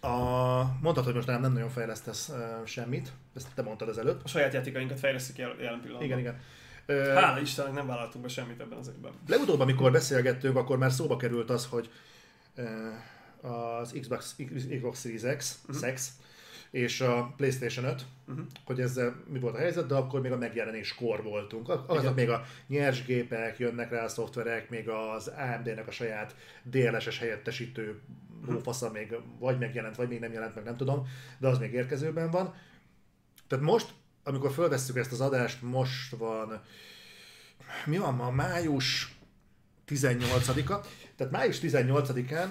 [SPEAKER 1] a, mondtad, hogy most nem, nem nagyon fejlesztesz uh, semmit, ezt te mondtad ezelőtt.
[SPEAKER 2] A saját játékainkat fejlesztük el jelen pillanatban.
[SPEAKER 1] Igen, igen.
[SPEAKER 2] Uh, Hála Istennek nem vállaltunk be semmit ebben az évben.
[SPEAKER 1] Legutóbb, amikor beszélgettünk, akkor már szóba került az, hogy uh, az Xbox, Xbox Series X, uh-huh. Sex, és a PlayStation 5, uh-huh. hogy ezzel mi volt a helyzet, de akkor még a megjelenéskor voltunk. Azok még a nyers gépek, jönnek rá a szoftverek, még az AMD-nek a saját DLSS helyettesítő lófasza még vagy megjelent, vagy még nem jelent meg, nem tudom, de az még érkezőben van. Tehát most, amikor fölvesszük ezt az adást, most van, mi van ma, május 18-a, tehát május 18-án,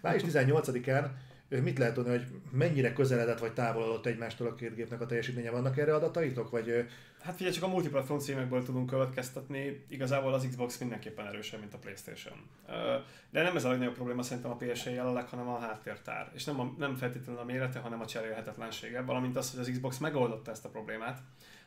[SPEAKER 1] május 18-án mit lehet tudni, hogy mennyire közeledett vagy távolodott egymástól a két gépnek a teljesítménye? Vannak erre adataitok? Vagy...
[SPEAKER 2] Hát figyelj, csak a multiplatform címekből tudunk következtetni. Igazából az Xbox mindenképpen erősebb, mint a Playstation. De nem ez a legnagyobb probléma szerintem a PSA jelenleg, hanem a háttértár. És nem, a, nem feltétlenül a mérete, hanem a cserélhetetlensége. Valamint az, hogy az Xbox megoldotta ezt a problémát.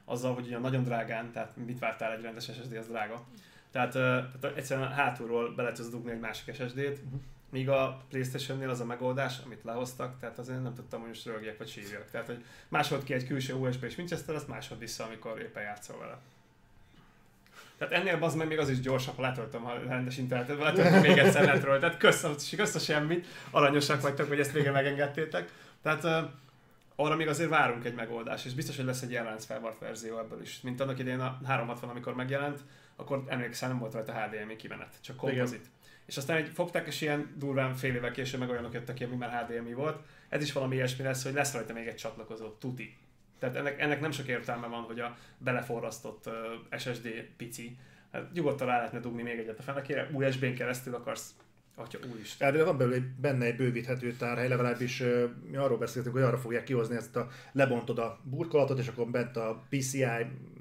[SPEAKER 2] Azzal, hogy ugye nagyon drágán, tehát mit vártál egy rendes SSD, az drága. Tehát, tehát egyszerűen hátulról bele tudsz dugni egy másik SSD-t, uh-huh Míg a Playstation-nél az a megoldás, amit lehoztak, tehát azért nem tudtam, hogy most rögjek vagy sírjak. Tehát, hogy másod ki egy külső USB és Winchester, azt másod vissza, amikor éppen játszol vele. Tehát ennél az meg még az is gyorsabb, ha letöltöm a rendes internetet, letöltöm még egyszer netről. Tehát kösz, kösz a semmit, aranyosak vagytok, hogy ezt végre megengedtétek. Tehát uh, arra még azért várunk egy megoldást, és biztos, hogy lesz egy jelenc felvart verzió ebből is. Mint annak idején a 360, amikor megjelent, akkor emlékszem, nem volt rajta HDMI kimenet, csak kompozit. Igen és aztán egy fogták, és ilyen durván fél évvel később meg olyanok jöttek ki, ami már HDMI volt. Ez is valami ilyesmi lesz, hogy lesz rajta még egy csatlakozó, tuti. Tehát ennek, ennek nem sok értelme van, hogy a beleforrasztott uh, SSD pici. Hát nyugodtan rá lehetne dugni még egyet a fenekére, USB-n keresztül akarsz Atya úristen.
[SPEAKER 1] Erről van belőle benne egy bővíthető tárhely, legalábbis mi arról beszéltünk, hogy arra fogják kihozni ezt a lebontod a burkolatot, és akkor bent a PCI.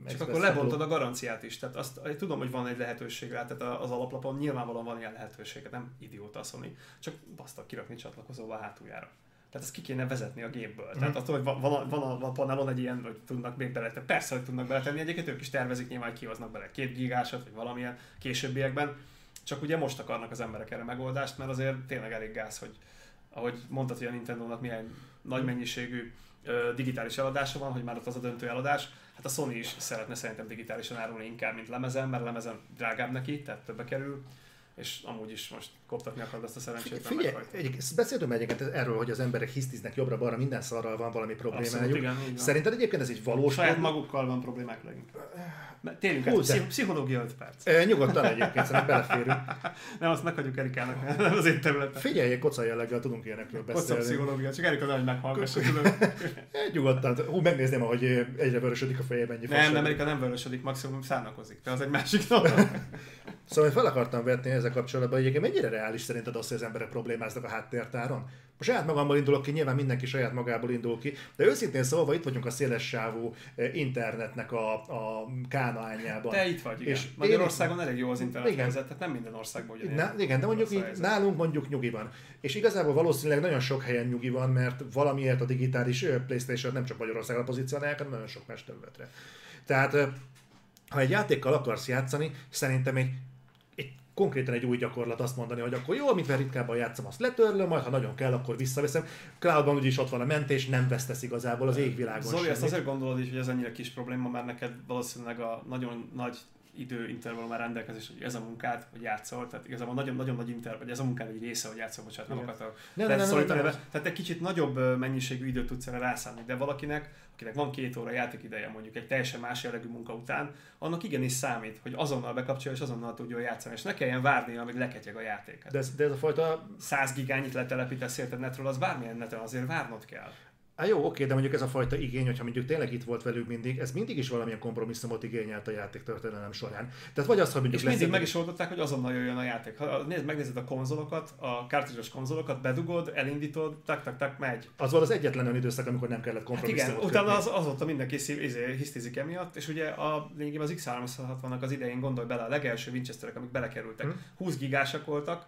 [SPEAKER 2] Csak akkor lebontod a garanciát is. Tehát azt tudom, hogy van egy lehetőség rá, tehát az alaplapon nyilvánvalóan van ilyen lehetőség, nem idióta Sony, csak baszta kirakni csatlakozóval a hátuljára. Tehát ezt ki kéne vezetni a gépből. Mm. Tehát attól, hogy van, van, van, a, a panelon egy ilyen, hogy tudnak még beletenni. Persze, hogy tudnak beletenni, egyébként ők is tervezik, nyilván kihoznak bele két gigásat, vagy valamilyen későbbiekben csak ugye most akarnak az emberek erre megoldást, mert azért tényleg elég gáz, hogy ahogy mondtad, hogy a Nintendo-nak milyen nagy mennyiségű ö, digitális eladása van, hogy már ott az a döntő eladás. Hát a Sony is szeretne szerintem digitálisan árulni inkább, mint lemezen, mert lemezen drágább neki, tehát többe kerül. És amúgy is most koptatni akarod azt a szerencsét.
[SPEAKER 1] Figyelj, egy, beszéltünk egyébként erről, hogy az emberek hisztiznek jobbra-balra, minden szarral van valami problémájuk.
[SPEAKER 2] igen, így van.
[SPEAKER 1] Szerinted egyébként ez egy valós
[SPEAKER 2] Saját
[SPEAKER 1] probléma?
[SPEAKER 2] magukkal van problémák leginkább. Térjünk
[SPEAKER 1] Hú,
[SPEAKER 2] át, pszichológia 5 perc.
[SPEAKER 1] E, nyugodtan egyébként, szerintem beleférünk. [LAUGHS]
[SPEAKER 2] Nem, azt meghagyjuk Erikának, nem az én területem.
[SPEAKER 1] Figyelj, egy koca jelleggel tudunk ilyenekről beszélni.
[SPEAKER 2] pszichológia, csak Erika nem, hogy meghallgassa, tudod. [LAUGHS]
[SPEAKER 1] Nyugodtan. Hú, megnézném, ahogy egyre vörösödik a feje, mennyi
[SPEAKER 2] Nem, nem, Erika nem vörösödik, maximum szárnakozik. De az egy másik dolog. [LAUGHS]
[SPEAKER 1] Szóval én fel akartam vetni ezzel kapcsolatban, hogy egyébként mennyire reális szerinted az, hogy az emberek problémáznak a háttértáron? Most saját magamból indulok ki, nyilván mindenki saját magából indul ki, de őszintén szólva itt vagyunk a széles sávú eh, internetnek a, a kánaányában.
[SPEAKER 2] Te itt vagy, igen.
[SPEAKER 1] És
[SPEAKER 2] És
[SPEAKER 1] én-
[SPEAKER 2] Magyarországon elég jó az internet
[SPEAKER 1] Igen.
[SPEAKER 2] helyzet, tehát nem minden országban ugyanilyen.
[SPEAKER 1] Na, igen, de mondjuk így, nálunk mondjuk nyugi van. És igazából valószínűleg nagyon sok helyen nyugi van, mert valamiért a digitális Playstation nem csak Magyarországra pozícionálják, hanem nagyon sok más területre. Tehát ha egy játékkal akarsz játszani, szerintem egy konkrétan egy új gyakorlat azt mondani, hogy akkor jó, mivel ritkábban játszom, azt letörlöm, majd ha nagyon kell, akkor visszaveszem. Cloudban úgyis ott van a mentés, nem vesztesz igazából az égvilágon
[SPEAKER 2] Zoli, ezt
[SPEAKER 1] semmit.
[SPEAKER 2] azért gondolod is, hogy ez ennyire kis probléma, mert neked valószínűleg a nagyon nagy időintervallum már rendelkezés, hogy ez a munkád, hogy játszol, tehát igazából nagyon-nagyon nagy intervall, vagy ez a munkád egy része, hogy játszol, bocsánat, nem
[SPEAKER 1] Igen.
[SPEAKER 2] akartam
[SPEAKER 1] Nem, nem, nem, nem,
[SPEAKER 2] Tehát egy kicsit nagyobb mennyiségű időt tudsz erre rászállni, de valakinek, akinek van két óra játékideje mondjuk egy teljesen más jellegű munka után, annak igenis számít, hogy azonnal bekapcsolja és azonnal tudjon játszani, és ne kelljen várni, amíg leketyeg a játék.
[SPEAKER 1] De ez, de ez a fajta
[SPEAKER 2] 100 gigányit letelepítesz érted netről, az bármilyen neten azért várnod kell.
[SPEAKER 1] Á, jó, oké, de mondjuk ez a fajta igény, hogyha mondjuk tényleg itt volt velük mindig, ez mindig is valamilyen kompromisszumot igényelt a játék történelem során. Tehát vagy az, hogy mondjuk
[SPEAKER 2] És mindig meg is oldották, hogy azonnal jöjjön a játék. Ha nézd, megnézed a konzolokat, a cartridge konzolokat, bedugod, elindítod, tak, tak, tak, megy.
[SPEAKER 1] Az volt az egyetlen olyan időszak, amikor nem kellett
[SPEAKER 2] Hát
[SPEAKER 1] kompromisszumot
[SPEAKER 2] igen, utána az, azóta mindenki szív, izé, hisztizik emiatt, és ugye a lényegében az X360-nak az idején gondolj bele, a legelső Winchesterek, amik belekerültek,
[SPEAKER 1] Hm.
[SPEAKER 2] 20 gigásak voltak,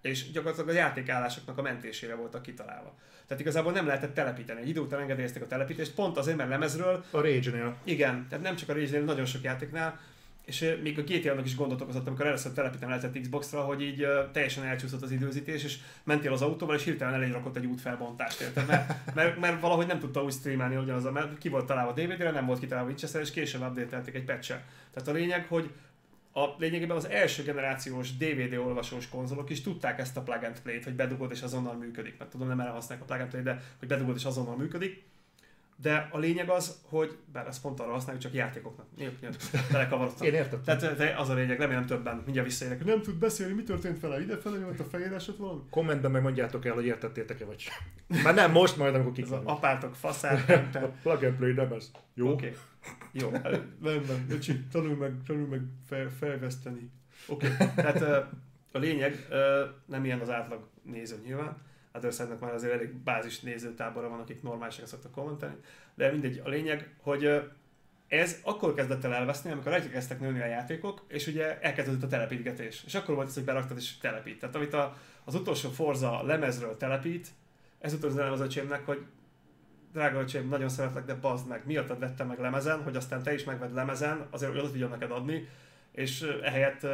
[SPEAKER 2] és gyakorlatilag a játékállásoknak a mentésére voltak kitalálva. Tehát igazából nem lehetett telepíteni. Egy idő után engedélyezték a telepítést, pont azért, mert lemezről
[SPEAKER 1] A Rage-nél.
[SPEAKER 2] Igen, tehát nem csak a Rage-nél, nagyon sok játéknál, és még a GTA-nak is gondot okozott, amikor először telepítem lehetett Xbox-ra, hogy így teljesen elcsúszott az időzítés, és mentél az autóval, és hirtelen elé rakott egy útfelbontást, érted? Mert, mert, mert, valahogy nem tudta úgy streamelni ugyanaz, mert ki volt találva DVD-re, nem volt kitalálva Winchester, és később update egy patch Tehát a lényeg, hogy a lényegében az első generációs DVD olvasós konzolok is tudták ezt a plug and play-t, hogy bedugod és azonnal működik. Mert tudom, nem erre használják a plug and play, de hogy bedugod és azonnal működik. De a lényeg az, hogy, bár ezt pont arra használjuk, csak játékoknak. Jó, jó, belekavarodtam.
[SPEAKER 1] Én értem.
[SPEAKER 2] Tehát de az a lényeg, remélem többen mindjárt visszaérek. Nem tud beszélni, mi történt vele, ide felé jött a fejére, esett valami.
[SPEAKER 1] Kommentben meg mondjátok el, hogy értettétek-e vagy sem. Már nem most, majd amikor
[SPEAKER 2] a
[SPEAKER 1] kikérjük.
[SPEAKER 2] apátok faszát,
[SPEAKER 1] A [LAUGHS]
[SPEAKER 2] nem
[SPEAKER 1] plug and play nem ez. Jó?
[SPEAKER 2] Oké. Jó. [LAUGHS] Nem, nem, öcsi, tanulj meg, tanulj meg fel, felveszteni. Oké. Okay. Tehát a lényeg nem ilyen az átlag néző nyilván. Országnak már azért elég bázis nézőtábora van, akik normálisan szoktak kommentelni. De mindegy, a lényeg, hogy ez akkor kezdett el elveszni, amikor elkezdtek nőni a játékok, és ugye elkezdődött a telepítgetés. És akkor volt ez, hogy beraktad és telepít. Tehát amit a, az utolsó Forza lemezről telepít, ezúttal üzenem az öcsémnek, hogy drága öcsém, nagyon szeretlek, de bazd meg, miattad vettem meg lemezen, hogy aztán te is megvedd lemezen, azért hogy oda tudjam neked adni, és ehelyett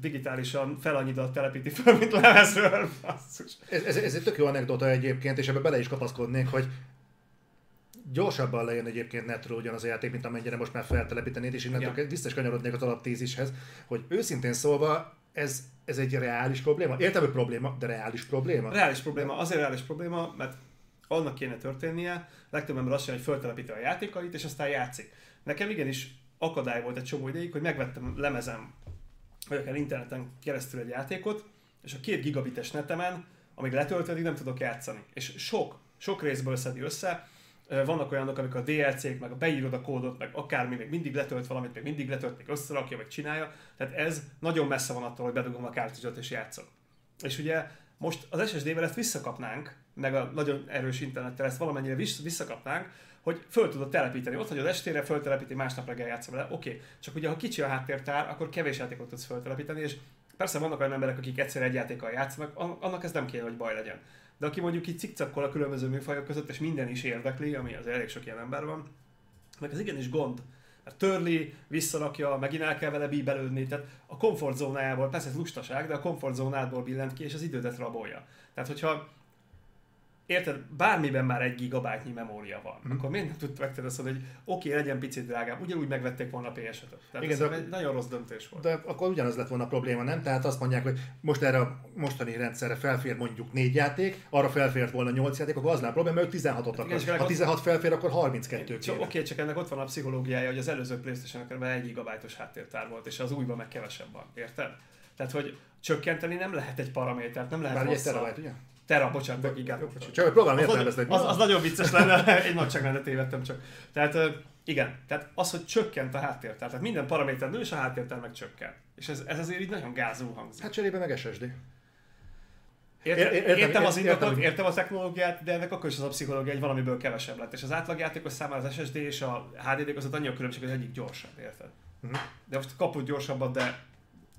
[SPEAKER 2] digitálisan fel annyi dalt telepíti fel, mint lemezről, basszus.
[SPEAKER 1] Ez, ez, ez egy tök jó anekdota egyébként, és ebbe bele is kapaszkodnék, hogy gyorsabban lejön egyébként netről ugyanaz a játék, mint amennyire most már feltelepítenéd, és innentől
[SPEAKER 2] Ja.
[SPEAKER 1] vissza is kanyarodnék az alaptézishez, hogy őszintén szólva ez, ez egy reális probléma. Értem, hogy probléma, de reális probléma.
[SPEAKER 2] Reális probléma, azért reális probléma, mert annak kéne történnie, legtöbb ember azt mondja, hogy föltelepíti a játékait, és aztán játszik. Nekem igenis akadály volt egy csomó ideig, hogy megvettem lemezem, vagy akár interneten keresztül egy játékot, és a két gigabites netemen, amíg letöltödik, nem tudok játszani. És sok, sok részből szedi össze, vannak olyanok, amikor a DLC-k, meg a beírod a kódot, meg akármi, még mindig letölt valamit, még mindig letölt, még összerakja, meg csinálja. Tehát ez nagyon messze van attól, hogy bedugom a kártyát és játszok. És ugye most az SSD-vel ezt visszakapnánk, meg a nagyon erős internettel ezt valamennyire vissz- visszakapnánk, hogy föl tudod telepíteni. Ott hagyod estére, föltelepíti, másnap reggel játszol vele. Oké, okay. csak ugye ha kicsi a háttértár, akkor kevés játékot tudsz föltelepíteni, és persze vannak olyan emberek, akik egyszer egy játékkal játszanak, an- annak ez nem kéne, hogy baj legyen. De aki mondjuk így cikcakkol a különböző műfajok között, és minden is érdekli, ami az elég sok ilyen ember van, meg ez igenis gond. Mert törli, visszarakja, megint el kell vele bíbelődni, tehát a komfortzónájából, persze ez lustaság, de a komfortzónádból billent ki, és az idődet rabolja. Tehát hogyha érted, bármiben már egy gigabájtnyi memória van, mm. akkor miért nem tudtak megtenni azt, hogy oké, okay, legyen picit drágább, ugyanúgy megvették volna a ps Tehát Igen, ez de, egy nagyon rossz döntés volt.
[SPEAKER 1] De akkor ugyanaz lett volna a probléma, nem? Tehát azt mondják, hogy most erre a mostani rendszerre felfér mondjuk négy játék, arra felfért volna nyolc játék, akkor az nem probléma, mert ők 16-ot hát akar. Ha 16 felfér, akkor 32
[SPEAKER 2] kéne. Oké, okay, csak ennek ott van a pszichológiája, hogy az előző playstation egy gigabájtos háttértár volt, és az újban meg kevesebb van, érted? Tehát, hogy csökkenteni nem lehet egy paramétert, nem lehet
[SPEAKER 1] Bár egy terabyte, ugye?
[SPEAKER 2] Tera, bocsánat, meg igen.
[SPEAKER 1] Csak próbálom értelmezni.
[SPEAKER 2] Az, az, az, nagyon vicces lenne, [LAUGHS] egy nagy csak tévedtem csak. Tehát igen, tehát az, hogy csökkent a háttértár, tehát minden paraméter nő, és a háttértár meg csökken. És ez, ez azért így nagyon gázul hangzik.
[SPEAKER 1] Hát cserébe meg SSD.
[SPEAKER 2] Értem, értem, értem az indokot, értem, értem a technológiát, de ennek akkor is az a pszichológia, hogy valamiből kevesebb lett. És az átlagjátékos számára az SSD és a HDD között annyi a különbség, hogy az egyik gyorsabb, érted? Uh-huh. De most kapott gyorsabbat, de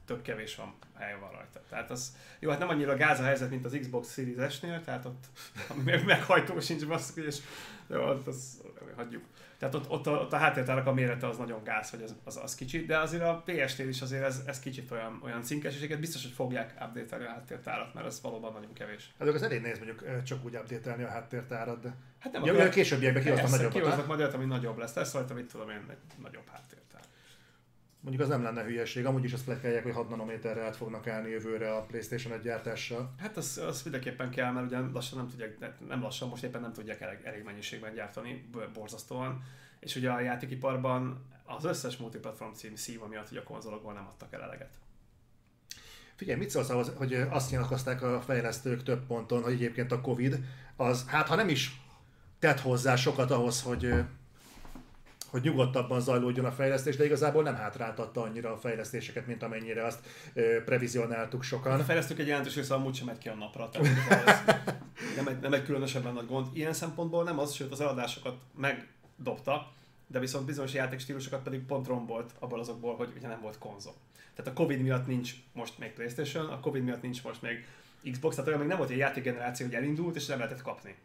[SPEAKER 2] tök kevés van hely van rajta. Tehát az, jó, hát nem annyira gáz a helyzet, mint az Xbox Series S-nél, tehát ott meg, meghajtó sincs basszus, és jó, ott az, hagyjuk. Tehát ott, ott, a, ott a háttértárak a mérete az nagyon gáz, hogy az, az, az kicsi, de azért a PS-nél is azért ez, ez kicsit olyan, olyan cinkes, és biztos, hogy fogják update a háttértárat, mert ez valóban nagyon kevés.
[SPEAKER 1] Hát az elég nehéz mondjuk csak úgy update a háttértárat, de
[SPEAKER 2] hát nem
[SPEAKER 1] ja, akar... későbbiekben kihoztam nagyobbat.
[SPEAKER 2] Kihoznak majd olyat, ami nagyobb lesz. Lesz rajta, mit tudom én, egy nagyobb háttér.
[SPEAKER 1] Mondjuk az nem lenne hülyeség, amúgy is azt plekelják, hogy 6 nanométerre át fognak állni jövőre a Playstation 1 gyártással.
[SPEAKER 2] Hát az, az mindenképpen kell, mert ugye lassan nem tudják, nem lassan, most éppen nem tudják elég, elég mennyiségben gyártani, borzasztóan. És ugye a játékiparban az összes multiplatform cím szíva miatt, hogy a konzolokból nem adtak el eleget.
[SPEAKER 1] Figyelj, mit szólsz ahhoz, hogy azt nyilatkozták a fejlesztők több ponton, hogy egyébként a Covid az, hát ha nem is tett hozzá sokat ahhoz, hogy hogy nyugodtabban zajlódjon a fejlesztés, de igazából nem hátráltatta annyira a fejlesztéseket, mint amennyire azt ö, previzionáltuk sokan.
[SPEAKER 2] A fejlesztők egy jelentős része amúgy sem megy ki a napra, tehát [LAUGHS] nem, egy, nem egy különösebben nagy gond. Ilyen szempontból nem az, sőt az eladásokat megdobta, de viszont bizonyos játékstílusokat pedig pont rombolt abból azokból, hogy ugye nem volt konzol. Tehát a Covid miatt nincs most még Playstation, a Covid miatt nincs most még Xbox, tehát olyan még nem volt egy játékgeneráció, hogy elindult, és nem lehetett kapni.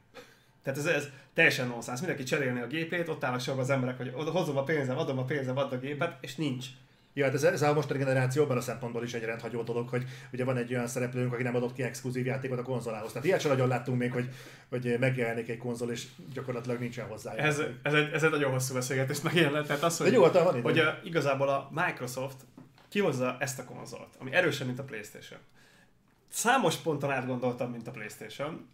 [SPEAKER 2] Tehát ez, ez teljesen nonsens. Mindenki cserélni a gépét, ott állnak sorban az emberek, hogy hozom a pénzem, adom a pénzem, add a gépet, és nincs.
[SPEAKER 1] Ja, hát ez, ez a mostani generációban a szempontból is egy rendhagyó dolog, hogy ugye van egy olyan szereplőnk, aki nem adott ki exkluzív játékot a konzolához. Tehát ilyet sem nagyon láttunk még, hogy, hogy megjelenik egy konzol, és gyakorlatilag nincsen hozzá.
[SPEAKER 2] Ez, ez, egy, ez egy nagyon hosszú beszélgetés megjelent. Tehát az, hogy,
[SPEAKER 1] nyugodtan van
[SPEAKER 2] hogy a, igazából a Microsoft kihozza ezt a konzolt, ami erősebb, mint a Playstation. Számos ponton átgondoltam, mint a Playstation,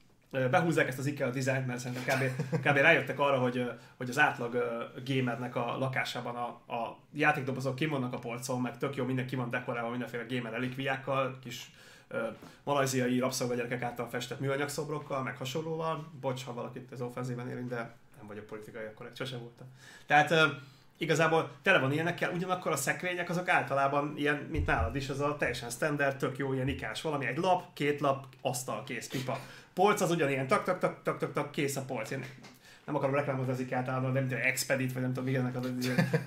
[SPEAKER 2] behúzzák ezt az IKEA dizájnt, mert szerintem kb, [LAUGHS] kb. rájöttek arra, hogy, hogy az átlag gamernek a lakásában a, a játékdobozok kimonnak a polcon, meg tök jó, mindenki van dekorálva mindenféle gamer relikviákkal, kis malajziai rabszolgagyerekek által festett műanyag szobrokkal, meg hasonlóval. Bocs, ha valakit ez offenzíven érint, de nem vagyok politikai, akkor sosem voltam. Tehát igazából tele van ilyenekkel, ugyanakkor a szekrények azok általában ilyen, mint nálad is, az a teljesen standard, tök jó, ilyen ikás valami, egy lap, két lap, asztal, kész, pipa. Polc az ugyanilyen, tak, tak, tak, tak, tak, tak kész a polc. Én nem akarom reklámozni az ikea általában, nem tudom, Expedit, vagy nem tudom, mi ennek a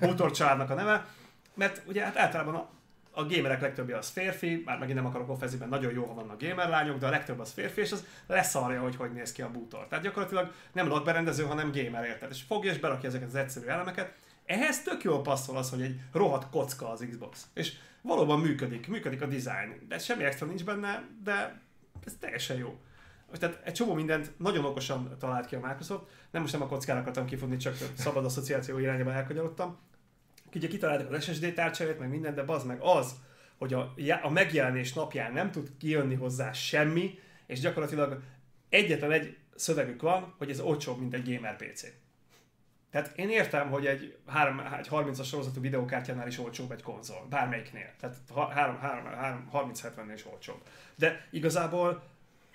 [SPEAKER 2] motorcsaládnak a neve, mert ugye hát általában a, a gamerek legtöbbje az férfi, már megint nem akarok offenzívben, nagyon jó, ha vannak gamer lányok, de a legtöbb az férfi, és az leszarja, hogy hogy néz ki a bútor. Tehát gyakorlatilag nem lakberendező, hanem gamer érted. És fogja és berakja ezeket az egyszerű elemeket. Ehhez tök jól passzol az, hogy egy rohadt kocka az Xbox. És valóban működik, működik a design. De semmi extra nincs benne, de ez teljesen jó. Tehát egy csomó mindent nagyon okosan talált ki a Microsoft. Nem most nem a kockára akartam kifogni, csak szabad asszociáció irányába elkanyarodtam. Ugye kitaláltak az SSD tárcsáját, meg minden, de az meg az, hogy a, a megjelenés napján nem tud kijönni hozzá semmi, és gyakorlatilag egyetlen egy szövegük van, hogy ez olcsóbb, mint egy gamer PC. Tehát én értem, hogy egy, 3, egy 30-as sorozatú videókártyánál is olcsóbb egy konzol, bármelyiknél. Tehát 30-70-nél is olcsóbb. De igazából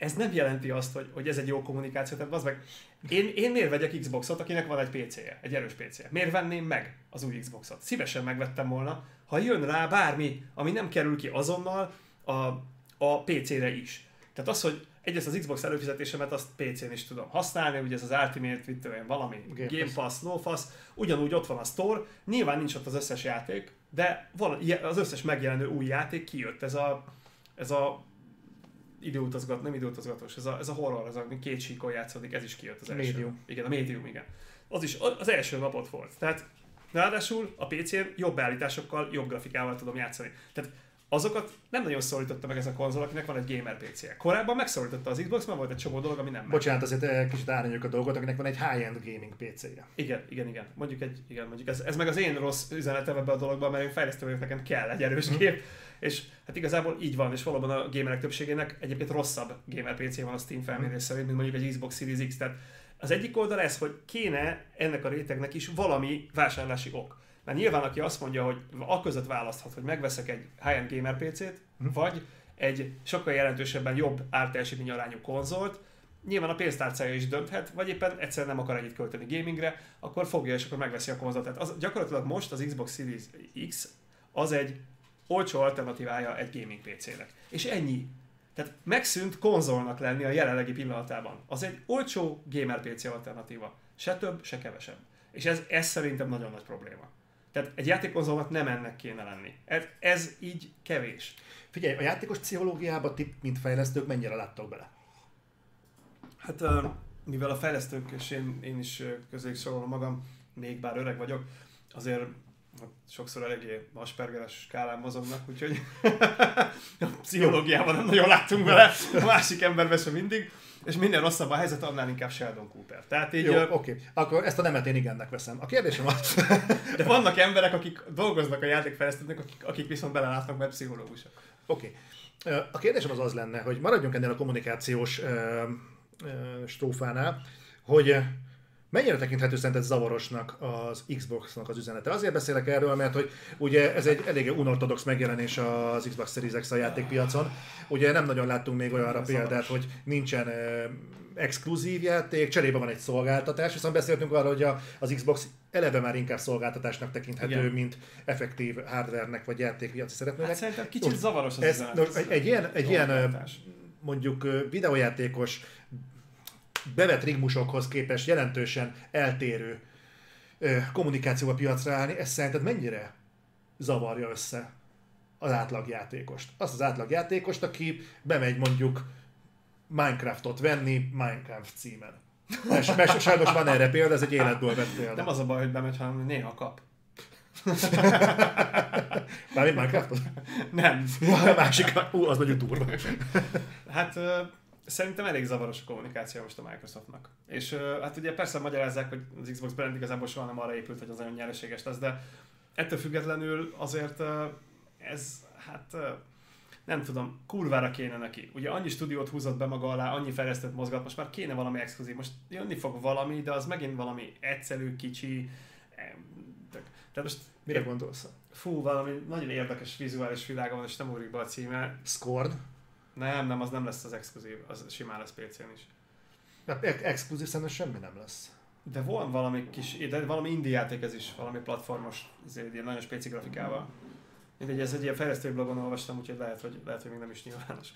[SPEAKER 2] ez nem jelenti azt, hogy, hogy ez egy jó kommunikáció. Tehát az meg, én, én miért vegyek Xboxot, akinek van egy PC-je, egy erős PC-je? Miért venném meg az új Xboxot? Szívesen megvettem volna, ha jön rá bármi, ami nem kerül ki azonnal a, a PC-re is. Tehát az, hogy egyrészt az Xbox előfizetésemet azt PC-n is tudom használni, ugye ez az Ultimate, mit tudom, valami Game, Game Pass, Pass, ugyanúgy ott van a Store, nyilván nincs ott az összes játék, de van, az összes megjelenő új játék kijött, ez a, ez a időutazgat, nem időutazgatós, ez a, ez a horror, ez a két síkon játszódik, ez is kijött az első.
[SPEAKER 1] Medium.
[SPEAKER 2] Igen, a Medium, igen. Az is az első napot volt. Tehát ráadásul a PC-n jobb beállításokkal, jobb grafikával tudom játszani. Tehát azokat nem nagyon szólította meg ez a konzol, akinek van egy gamer pc -je. Korábban megszólította az Xbox, mert volt egy csomó dolog, ami nem megy.
[SPEAKER 1] Bocsánat, azért eh, kicsit árnyaljuk a dolgot, akinek van egy high-end gaming PC-je.
[SPEAKER 2] Igen, igen, igen. Mondjuk egy, igen, mondjuk ez, ez meg az én rossz üzenetem ebbe a dologban, mert én fejlesztő vagyok, nekem kell egy erős
[SPEAKER 1] Mhm.
[SPEAKER 2] gép. És hát igazából így van, és valóban a gamerek többségének egyébként rosszabb gamer PC van a Steam felmérés szerint, mint mondjuk egy Xbox Series X. Tehát az egyik oldal ez, hogy kéne ennek a rétegnek is valami vásárlási ok. Mert nyilván, aki azt mondja, hogy a között választhat, hogy megveszek egy high-end gamer PC-t, vagy egy sokkal jelentősebben jobb árteljesítmény arányú konzolt, nyilván a pénztárcája is dönthet, vagy éppen egyszer nem akar ennyit költeni gamingre, akkor fogja és akkor megveszi a konzolt. Tehát az, gyakorlatilag most az Xbox Series X az egy olcsó alternatívája egy gaming PC-nek. És ennyi. Tehát megszűnt konzolnak lenni a jelenlegi pillanatában. Az egy olcsó gamer PC alternatíva. Se több, se kevesebb. És ez, ez szerintem nagyon nagy probléma. Tehát egy játékkonzolnak nem ennek kéne lenni. Ez, ez így kevés.
[SPEAKER 1] Figyelj, a játékos pszichológiába ti, mint fejlesztők, mennyire láttok bele?
[SPEAKER 2] Hát mivel a fejlesztők, és én, én is közéjük sorolom magam, még bár öreg vagyok, azért sokszor eléggé aspergeres skálán mozognak, úgyhogy [LAUGHS] a pszichológiában nem nagyon láttunk bele, a másik emberbe sem mindig, és minden rosszabb a helyzet, annál inkább Sheldon Cooper. Tehát így,
[SPEAKER 1] Jó,
[SPEAKER 2] ö,
[SPEAKER 1] oké. Akkor ezt a nemet én igennek veszem. A kérdésem az, [LAUGHS]
[SPEAKER 2] de vannak emberek, akik dolgoznak a játékfejlesztőknek, akik, akik viszont belelátnak, mert pszichológusok.
[SPEAKER 1] Oké. A kérdésem az az lenne, hogy maradjunk ennél a kommunikációs ö, ö, strófánál, hogy mennyire tekinthető szerinted zavarosnak az Xbox-nak az üzenete? Azért beszélek erről, mert hogy ugye ez egy elég unortodox megjelenés az Xbox Series X a játékpiacon. Ugye nem nagyon láttunk még olyanra példát, hogy nincsen exkluzív játék, cserébe van egy szolgáltatás, viszont beszéltünk arról, hogy az Xbox eleve már inkább szolgáltatásnak tekinthető,
[SPEAKER 2] Igen.
[SPEAKER 1] mint effektív hardvernek vagy játékpiaci szereplőnek.
[SPEAKER 2] Hát szerintem kicsit zavaros az
[SPEAKER 1] ez,
[SPEAKER 2] üzenet.
[SPEAKER 1] egy, egy ilyen, egy ilyen mondjuk videójátékos bevett rigmusokhoz képest jelentősen eltérő kommunikációba piacra állni, ez szerinted mennyire zavarja össze az átlagjátékost? Azt az átlagjátékost, aki bemegy mondjuk Minecraftot venni Minecraft címen. Mert, mert sajnos van erre példa, ez egy életből vett példa.
[SPEAKER 2] Nem az a baj, hogy bemegy, hanem néha kap.
[SPEAKER 1] Mármint Minecraftot?
[SPEAKER 2] Nem.
[SPEAKER 1] A másik, ú, az nagyon durva.
[SPEAKER 2] Hát szerintem elég zavaros a kommunikáció most a Microsoftnak. És hát ugye persze magyarázzák, hogy az Xbox brand igazából soha nem arra épült, hogy az nagyon nyereséges lesz, de ettől függetlenül azért ez, hát nem tudom, kurvára kéne neki. Ugye annyi stúdiót húzott be maga alá, annyi fejlesztett mozgat, most már kéne valami exkluzív. Most jönni fog valami, de az megint valami egyszerű, kicsi. tök- Tehát most
[SPEAKER 1] Mire gondolsz?
[SPEAKER 2] fú, valami nagyon érdekes vizuális világa van, és nem ugrik be a címe.
[SPEAKER 1] Scorn?
[SPEAKER 2] Nem, nem, az nem lesz az exkluzív, az simán lesz PC-n is.
[SPEAKER 1] Hát ex- exkluzív szerintem semmi nem lesz.
[SPEAKER 2] De van valami kis, de valami indie játék ez is, valami platformos, ezért ilyen nagyon spéci grafikával. Mindegy, ez egy ilyen fejlesztői blogon olvastam, úgyhogy lehet, hogy, lehet, hogy még nem is nyilvános.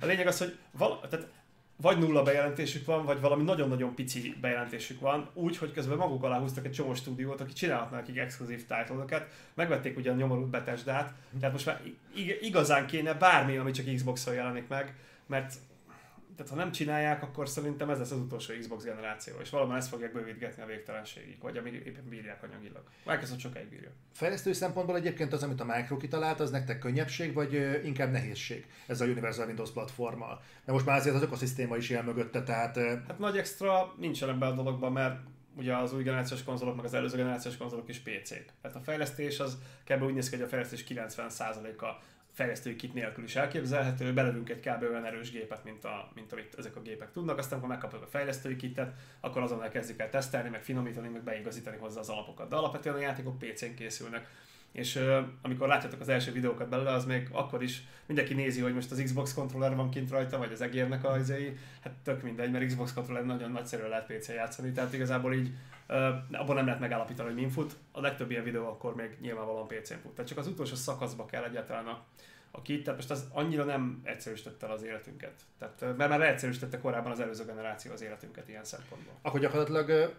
[SPEAKER 2] A lényeg az, hogy val- tehát vagy nulla bejelentésük van, vagy valami nagyon-nagyon pici bejelentésük van, úgy, hogy közben maguk alá húztak egy csomó stúdiót, aki csinálhatnak nekik exkluzív title Megvették ugye a nyomorult Bethesda-t, tehát most már ig- igazán kéne bármi, ami csak Xbox-on jelenik meg, mert tehát ha nem csinálják, akkor szerintem ez lesz az utolsó Xbox generáció, és valóban ezt fogják bővítgetni a végtelenségig, vagy amíg éppen bírják anyagilag. Microsoft sokáig bírja.
[SPEAKER 1] Fejlesztői szempontból egyébként az, amit a Micro kitalált, az nektek könnyebbség, vagy inkább nehézség ez a Universal Windows platformmal? Mert most már azért az ökoszisztéma is él mögötte, tehát
[SPEAKER 2] Hát nagy extra nincsen ebben a dologban, mert ugye az új generációs konzolok, meg az előző generációs konzolok is PC-k. Tehát a fejlesztés az kb. úgy néz ki, hogy a fejlesztés 90%-a fejlesztői kit nélkül is elképzelhető, belevünk egy kb. olyan erős gépet, mint, a, mint amit ezek a gépek tudnak, aztán amikor megkapjuk a fejlesztői kitet, akkor azonnal kezdjük el tesztelni, meg finomítani, meg beigazítani hozzá az alapokat. De alapvetően a játékok PC-n készülnek. És uh, amikor látjátok az első videókat belőle, az még akkor is mindenki nézi, hogy most az Xbox controller van kint rajta, vagy az egérnek a izéi, hát tök mindegy, mert Xbox controller nagyon nagyszerűen lehet PC játszani, tehát igazából így uh, abban nem lehet megállapítani, hogy min fut. A legtöbb ilyen videó akkor még nyilvánvalóan PC-n fut. Tehát csak az utolsó szakaszba kell egyáltalán a, a kit, tehát most az annyira nem egyszerűsítette az életünket. Tehát, mert már leegyszerűsítette korábban az előző generáció az életünket ilyen szempontból.
[SPEAKER 1] akkor gyakorlatilag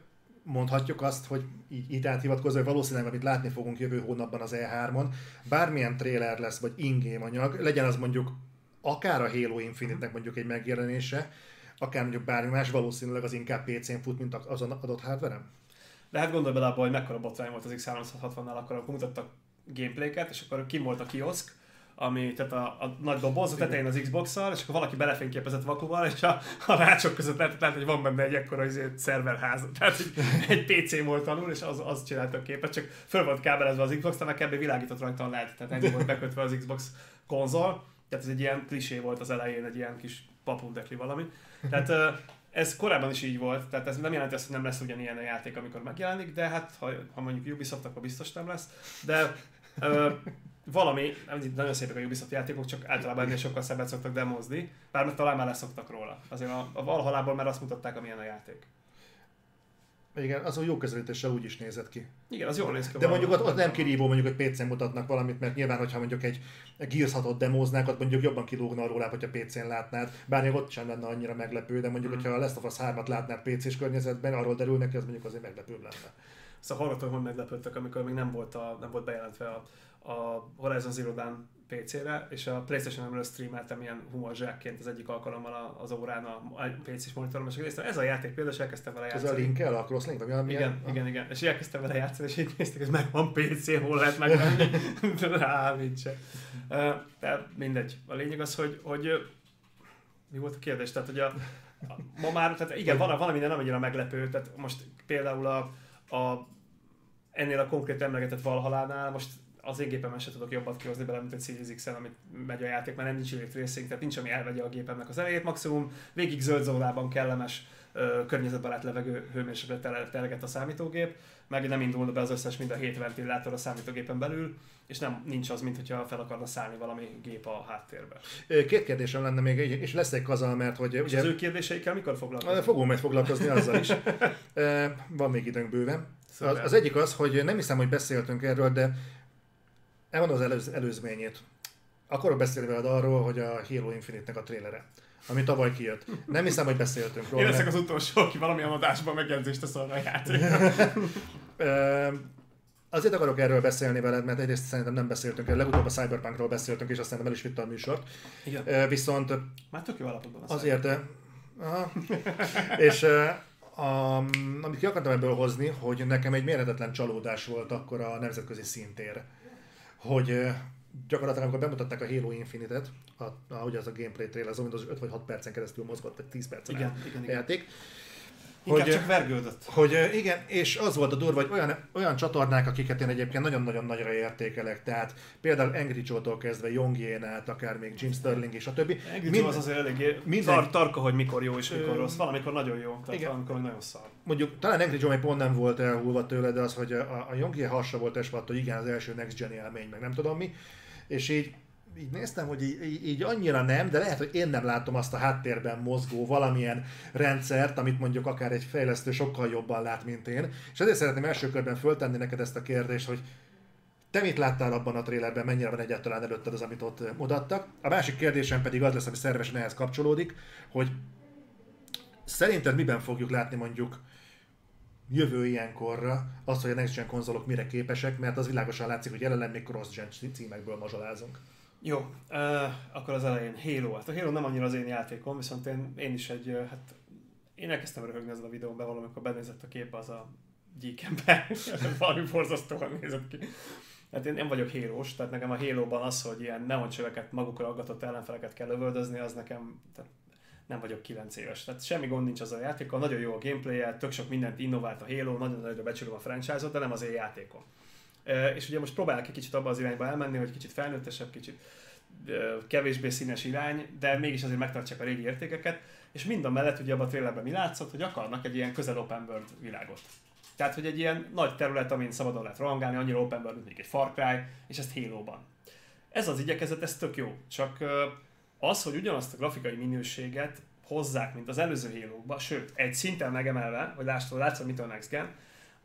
[SPEAKER 1] mondhatjuk azt, hogy így, így áthivatkozva, hogy valószínűleg amit látni fogunk jövő hónapban az E3-on, bármilyen trailer lesz, vagy ingame anyag, legyen az mondjuk akár a Halo Infinite-nek mondjuk egy megjelenése, akár mondjuk bármi más, valószínűleg az inkább PC-n fut, mint azon adott hardware
[SPEAKER 2] De hát gondolj bele abba, hogy mekkora botrány volt az X360-nál, akkor mutattak gameplayket, és akkor kim volt a kioszk, ami, tehát a, a nagy doboz a tetején az Xbox-szal, és akkor valaki belefényképezett vakuval, és a, a rácsok között lehet, lehet, hogy van benne egy ekkora izé, szerverház. Tehát egy, egy PC volt tanul, és az, az csinálta a képet, csak föl volt kábelezve az Xbox, tehát kb. világított rajta a LED, tehát ennyi volt bekötve az Xbox konzol. Tehát ez egy ilyen klisé volt az elején, egy ilyen kis papundekli valami. Tehát ez korábban is így volt, tehát ez nem jelenti azt, hogy nem lesz ugyanilyen a játék, amikor megjelenik, de hát ha, ha mondjuk Ubisoft, akkor biztos nem lesz. De ö, valami, nagyon szépek a Ubisoft játékok, csak általában ennél sokkal szebbet szoktak demozni, bár talán már leszoktak róla. Azért a, a Valhalából már azt mutatták, amilyen a játék.
[SPEAKER 1] Igen, az a jó közelítéssel úgy is nézett ki.
[SPEAKER 2] Igen, az jól néz ki.
[SPEAKER 1] De mondjuk ott, ott nem kirívó, mondjuk, hogy PC-n mutatnak valamit, mert nyilván, hogyha mondjuk egy, Gears 6-ot demóznák, ott mondjuk jobban kilógna róla, hogyha PC-n látnád. Bár még ott sem lenne annyira meglepő, de mondjuk, mm. hogyha a Last of Us 3-at látnád PC-s környezetben, arról derül neki, az mondjuk azért meglepőbb lenne.
[SPEAKER 2] Szóval hallgatom, hogy meglepődtek, amikor még nem volt, a, nem volt bejelentve a, a Horizon Zero Dawn PC-re, és a Playstation-emről streameltem ilyen humorzsákként az egyik alkalommal az órán a PC-s monitorom, és néztem, ez a játék például, és elkezdtem vele játszani.
[SPEAKER 1] Ez a linkkel, a crosslink, vagy
[SPEAKER 2] Igen, igen, igen, igen, és elkezdtem vele játszani, és így néztek, ez meg van PC, hol lehet megvenni. [LAUGHS] Rá, se. De mindegy. A lényeg az, hogy, hogy mi volt a kérdés? Tehát, hogy a, a ma már, tehát igen, van, van minden nem annyira meglepő, tehát most például a, a ennél a konkrét emlegetett Valhalánál most az én gépemen se tudok jobbat kihozni bele, mint egy Series x amit megy a játék, mert nem nincs Ray Tracing, tehát nincs, ami elvegye a gépemnek az elejét, maximum végig zöld zónában kellemes környezetbarát levegő hőmérséklet teleget a számítógép, meg nem indulna be az összes mind a hét ventilátor a számítógépen belül, és nem nincs az, mint hogyha fel akarna szállni valami gép a háttérbe.
[SPEAKER 1] Két kérdésem lenne még, és lesz egy kazal, mert hogy... És
[SPEAKER 2] ugye, az ő kérdéseikkel mikor foglalkozni?
[SPEAKER 1] Fogom majd foglalkozni azzal is. Van még időnk bőven. Az, az egyik az, hogy nem hiszem, hogy beszéltünk erről, de elmondom az előz, előzményét. Akkor beszélni veled arról, hogy a Halo Infinite-nek a trélere ami tavaly kijött. Nem hiszem, hogy beszéltünk róla.
[SPEAKER 2] Én leszek az utolsó, aki valamilyen adásban megjegyzést tesz arra a [LAUGHS]
[SPEAKER 1] Azért akarok erről beszélni veled, mert egyrészt szerintem nem beszéltünk el, legutóbb a Cyberpunkról beszéltünk, és aztán nem el is vitte a műsort. Igen. Viszont...
[SPEAKER 2] Már tök jó alapotban
[SPEAKER 1] Azért, aha, [LAUGHS] és a, amit ki akartam ebből hozni, hogy nekem egy mérhetetlen csalódás volt akkor a nemzetközi szintér. Hogy gyakorlatilag amikor bemutatták a Halo Infinite-et, ahogy az a gameplay trailer, az, az 5 vagy 6 percen keresztül mozgott, vagy 10 percen
[SPEAKER 2] igen, igen, igen.
[SPEAKER 1] játék.
[SPEAKER 2] Inkább hogy, csak vergődött.
[SPEAKER 1] Hogy igen, és az volt a durva, hogy olyan, olyan csatornák, akiket én egyébként nagyon-nagyon nagyra értékelek, tehát például Angry Joe-tól kezdve Jongjén át, akár még Jim Sterling és a többi.
[SPEAKER 2] Angry Mind, az azért eléggé minden, tar- tarka, hogy mikor jó és mikor rossz, valamikor nagyon jó, tehát igen. valamikor nagyon szar.
[SPEAKER 1] Mondjuk talán Angry Joe pont nem volt elhulva tőle, de az, hogy a, a Jongjé hasra volt esve hogy igen, az első Next Gen élmény, meg nem tudom mi, és így így néztem, hogy így, így annyira nem, de lehet, hogy én nem látom azt a háttérben mozgó valamilyen rendszert, amit mondjuk akár egy fejlesztő sokkal jobban lát, mint én. És ezért szeretném első körben föltenni neked ezt a kérdést, hogy te mit láttál abban a trélerben, mennyire van egyáltalán előtted az, amit ott mutattak? A másik kérdésem pedig az lesz, ami szervesen ehhez kapcsolódik, hogy szerinted miben fogjuk látni mondjuk jövő ilyenkorra azt, hogy a Next Gen konzolok mire képesek, mert az világosan látszik, hogy jelenleg még cross-gen címekből mazsolázunk.
[SPEAKER 2] Jó, uh, akkor az elején Halo. Hát a Halo nem annyira az én játékom, viszont én, én is egy, uh, hát én elkezdtem röhögni ezen a videón, be valamikor benézett a képbe az a gyík ember, [LAUGHS] valami borzasztóan nézett ki. Hát én nem vagyok hélós, tehát nekem a Halo-ban az, hogy ilyen neoncsöveket magukra aggatott ellenfeleket kell lövöldözni, az nekem tehát nem vagyok 9 éves. Tehát semmi gond nincs az a játékkal, nagyon jó a gameplay tök sok mindent innovált a Halo, nagyon nagyra becsülöm a franchise-ot, de nem az én játékom. És ugye most próbálok egy kicsit abba az irányba elmenni, hogy kicsit felnőttesebb, kicsit kevésbé színes irány, de mégis azért megtartsák a régi értékeket, és mind a mellett ugye abban a trailerben mi látszott, hogy akarnak egy ilyen közel open world világot. Tehát, hogy egy ilyen nagy terület, amin szabadon lehet rohangálni, annyira open world, mint egy Far Cry, és ezt Halo-ban. Ez az igyekezet, ez tök jó. Csak az, hogy ugyanazt a grafikai minőséget hozzák, mint az előző halo sőt, egy szinten megemelve, hogy lássad, látszod, mit a Next Gen,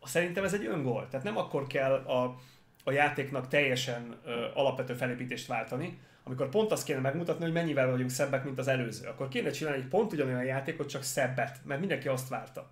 [SPEAKER 2] szerintem ez egy öngól. Tehát nem akkor kell a, a játéknak teljesen ö, alapvető felépítést váltani, amikor pont azt kéne megmutatni, hogy mennyivel vagyunk szebbek, mint az előző. Akkor kéne csinálni egy pont ugyanolyan játékot, csak szebbet, mert mindenki azt várta.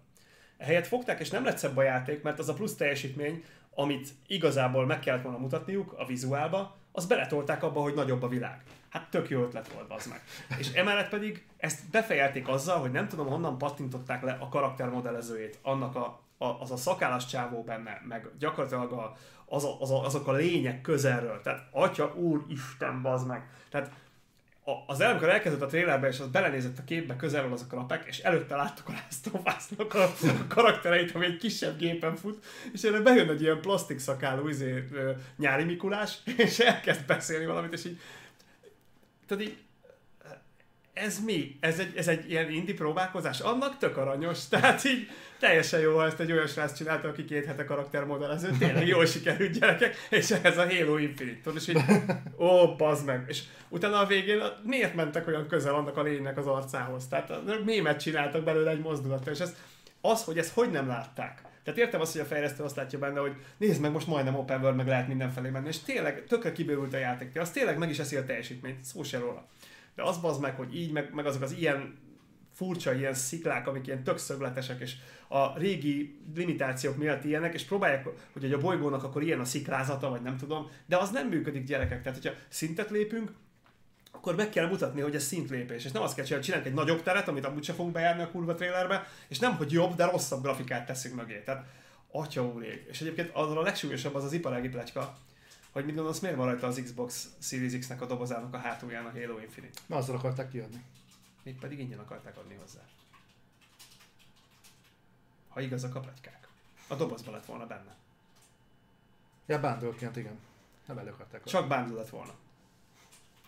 [SPEAKER 2] Ehelyett fogták, és nem lett szebb a játék, mert az a plusz teljesítmény, amit igazából meg kellett volna mutatniuk a vizuálba, az beletolták abba, hogy nagyobb a világ. Hát tök jó ötlet volt, az meg. És emellett pedig ezt befejelték azzal, hogy nem tudom honnan pattintották le a karaktermodellezőjét annak a az a szakállas csávó benne, meg gyakorlatilag a, az a, az a, azok a lények közelről. Tehát atya, úr, Isten, bazd meg. Tehát az előbb, amikor elkezdett a trailerbe, és az belenézett a képbe közelről azok a lapek, és előtte láttuk a Last of a, a karaktereit, ami egy kisebb gépen fut, és erre bejön egy ilyen plastik szakálú izé, nyári Mikulás, és elkezd beszélni valamit, és így, tehát így ez mi? Ez egy, ez egy ilyen indi próbálkozás? Annak tök aranyos. [LAUGHS] Tehát így teljesen jó, ha ezt egy olyan srác csinálta, aki két hete karaktermodellező, tényleg jól sikerült gyerekek, és ez a Halo Infinite. Tudod, és így, [LAUGHS] ó, bazd meg. És utána a végén miért mentek olyan közel annak a lénynek az arcához? Tehát mémet csináltak belőle egy mozdulatra, és ez, az, hogy ezt hogy nem látták. Tehát értem azt, hogy a fejlesztő azt látja benne, hogy nézd meg, most majdnem open world, meg lehet mindenfelé menni, és tényleg tökre kibővült a játék, az tényleg meg is eszi a teljesítményt, szó se róla. De az bazd meg, hogy így, meg, meg azok az ilyen furcsa ilyen sziklák, amik ilyen tök szögletesek, és a régi limitációk miatt ilyenek, és próbálják, hogy a bolygónak akkor ilyen a sziklázata, vagy nem tudom, de az nem működik gyerekek. Tehát, hogyha szintet lépünk, akkor meg kell mutatni, hogy ez szintlépés. És nem azt kell csinálni, csinálunk egy nagyobb teret, amit amúgy sem fogunk bejárni a kurva trailerbe, és nem, hogy jobb, de rosszabb grafikát teszünk mögé. Tehát, atya úrég. És egyébként az a legsúlyosabb az az iparági pletyka, hogy mit gondolsz, miért van rajta az Xbox Series X-nek a dobozának a hátulján a Halo Infinite?
[SPEAKER 1] Na, azzal akarták kiadni.
[SPEAKER 2] pedig ingyen akarták adni hozzá. Ha igazak a pletykák. A dobozban lett volna benne.
[SPEAKER 1] Ja, bándorként, igen. Nem elő akarták.
[SPEAKER 2] Csak bándor lett volna.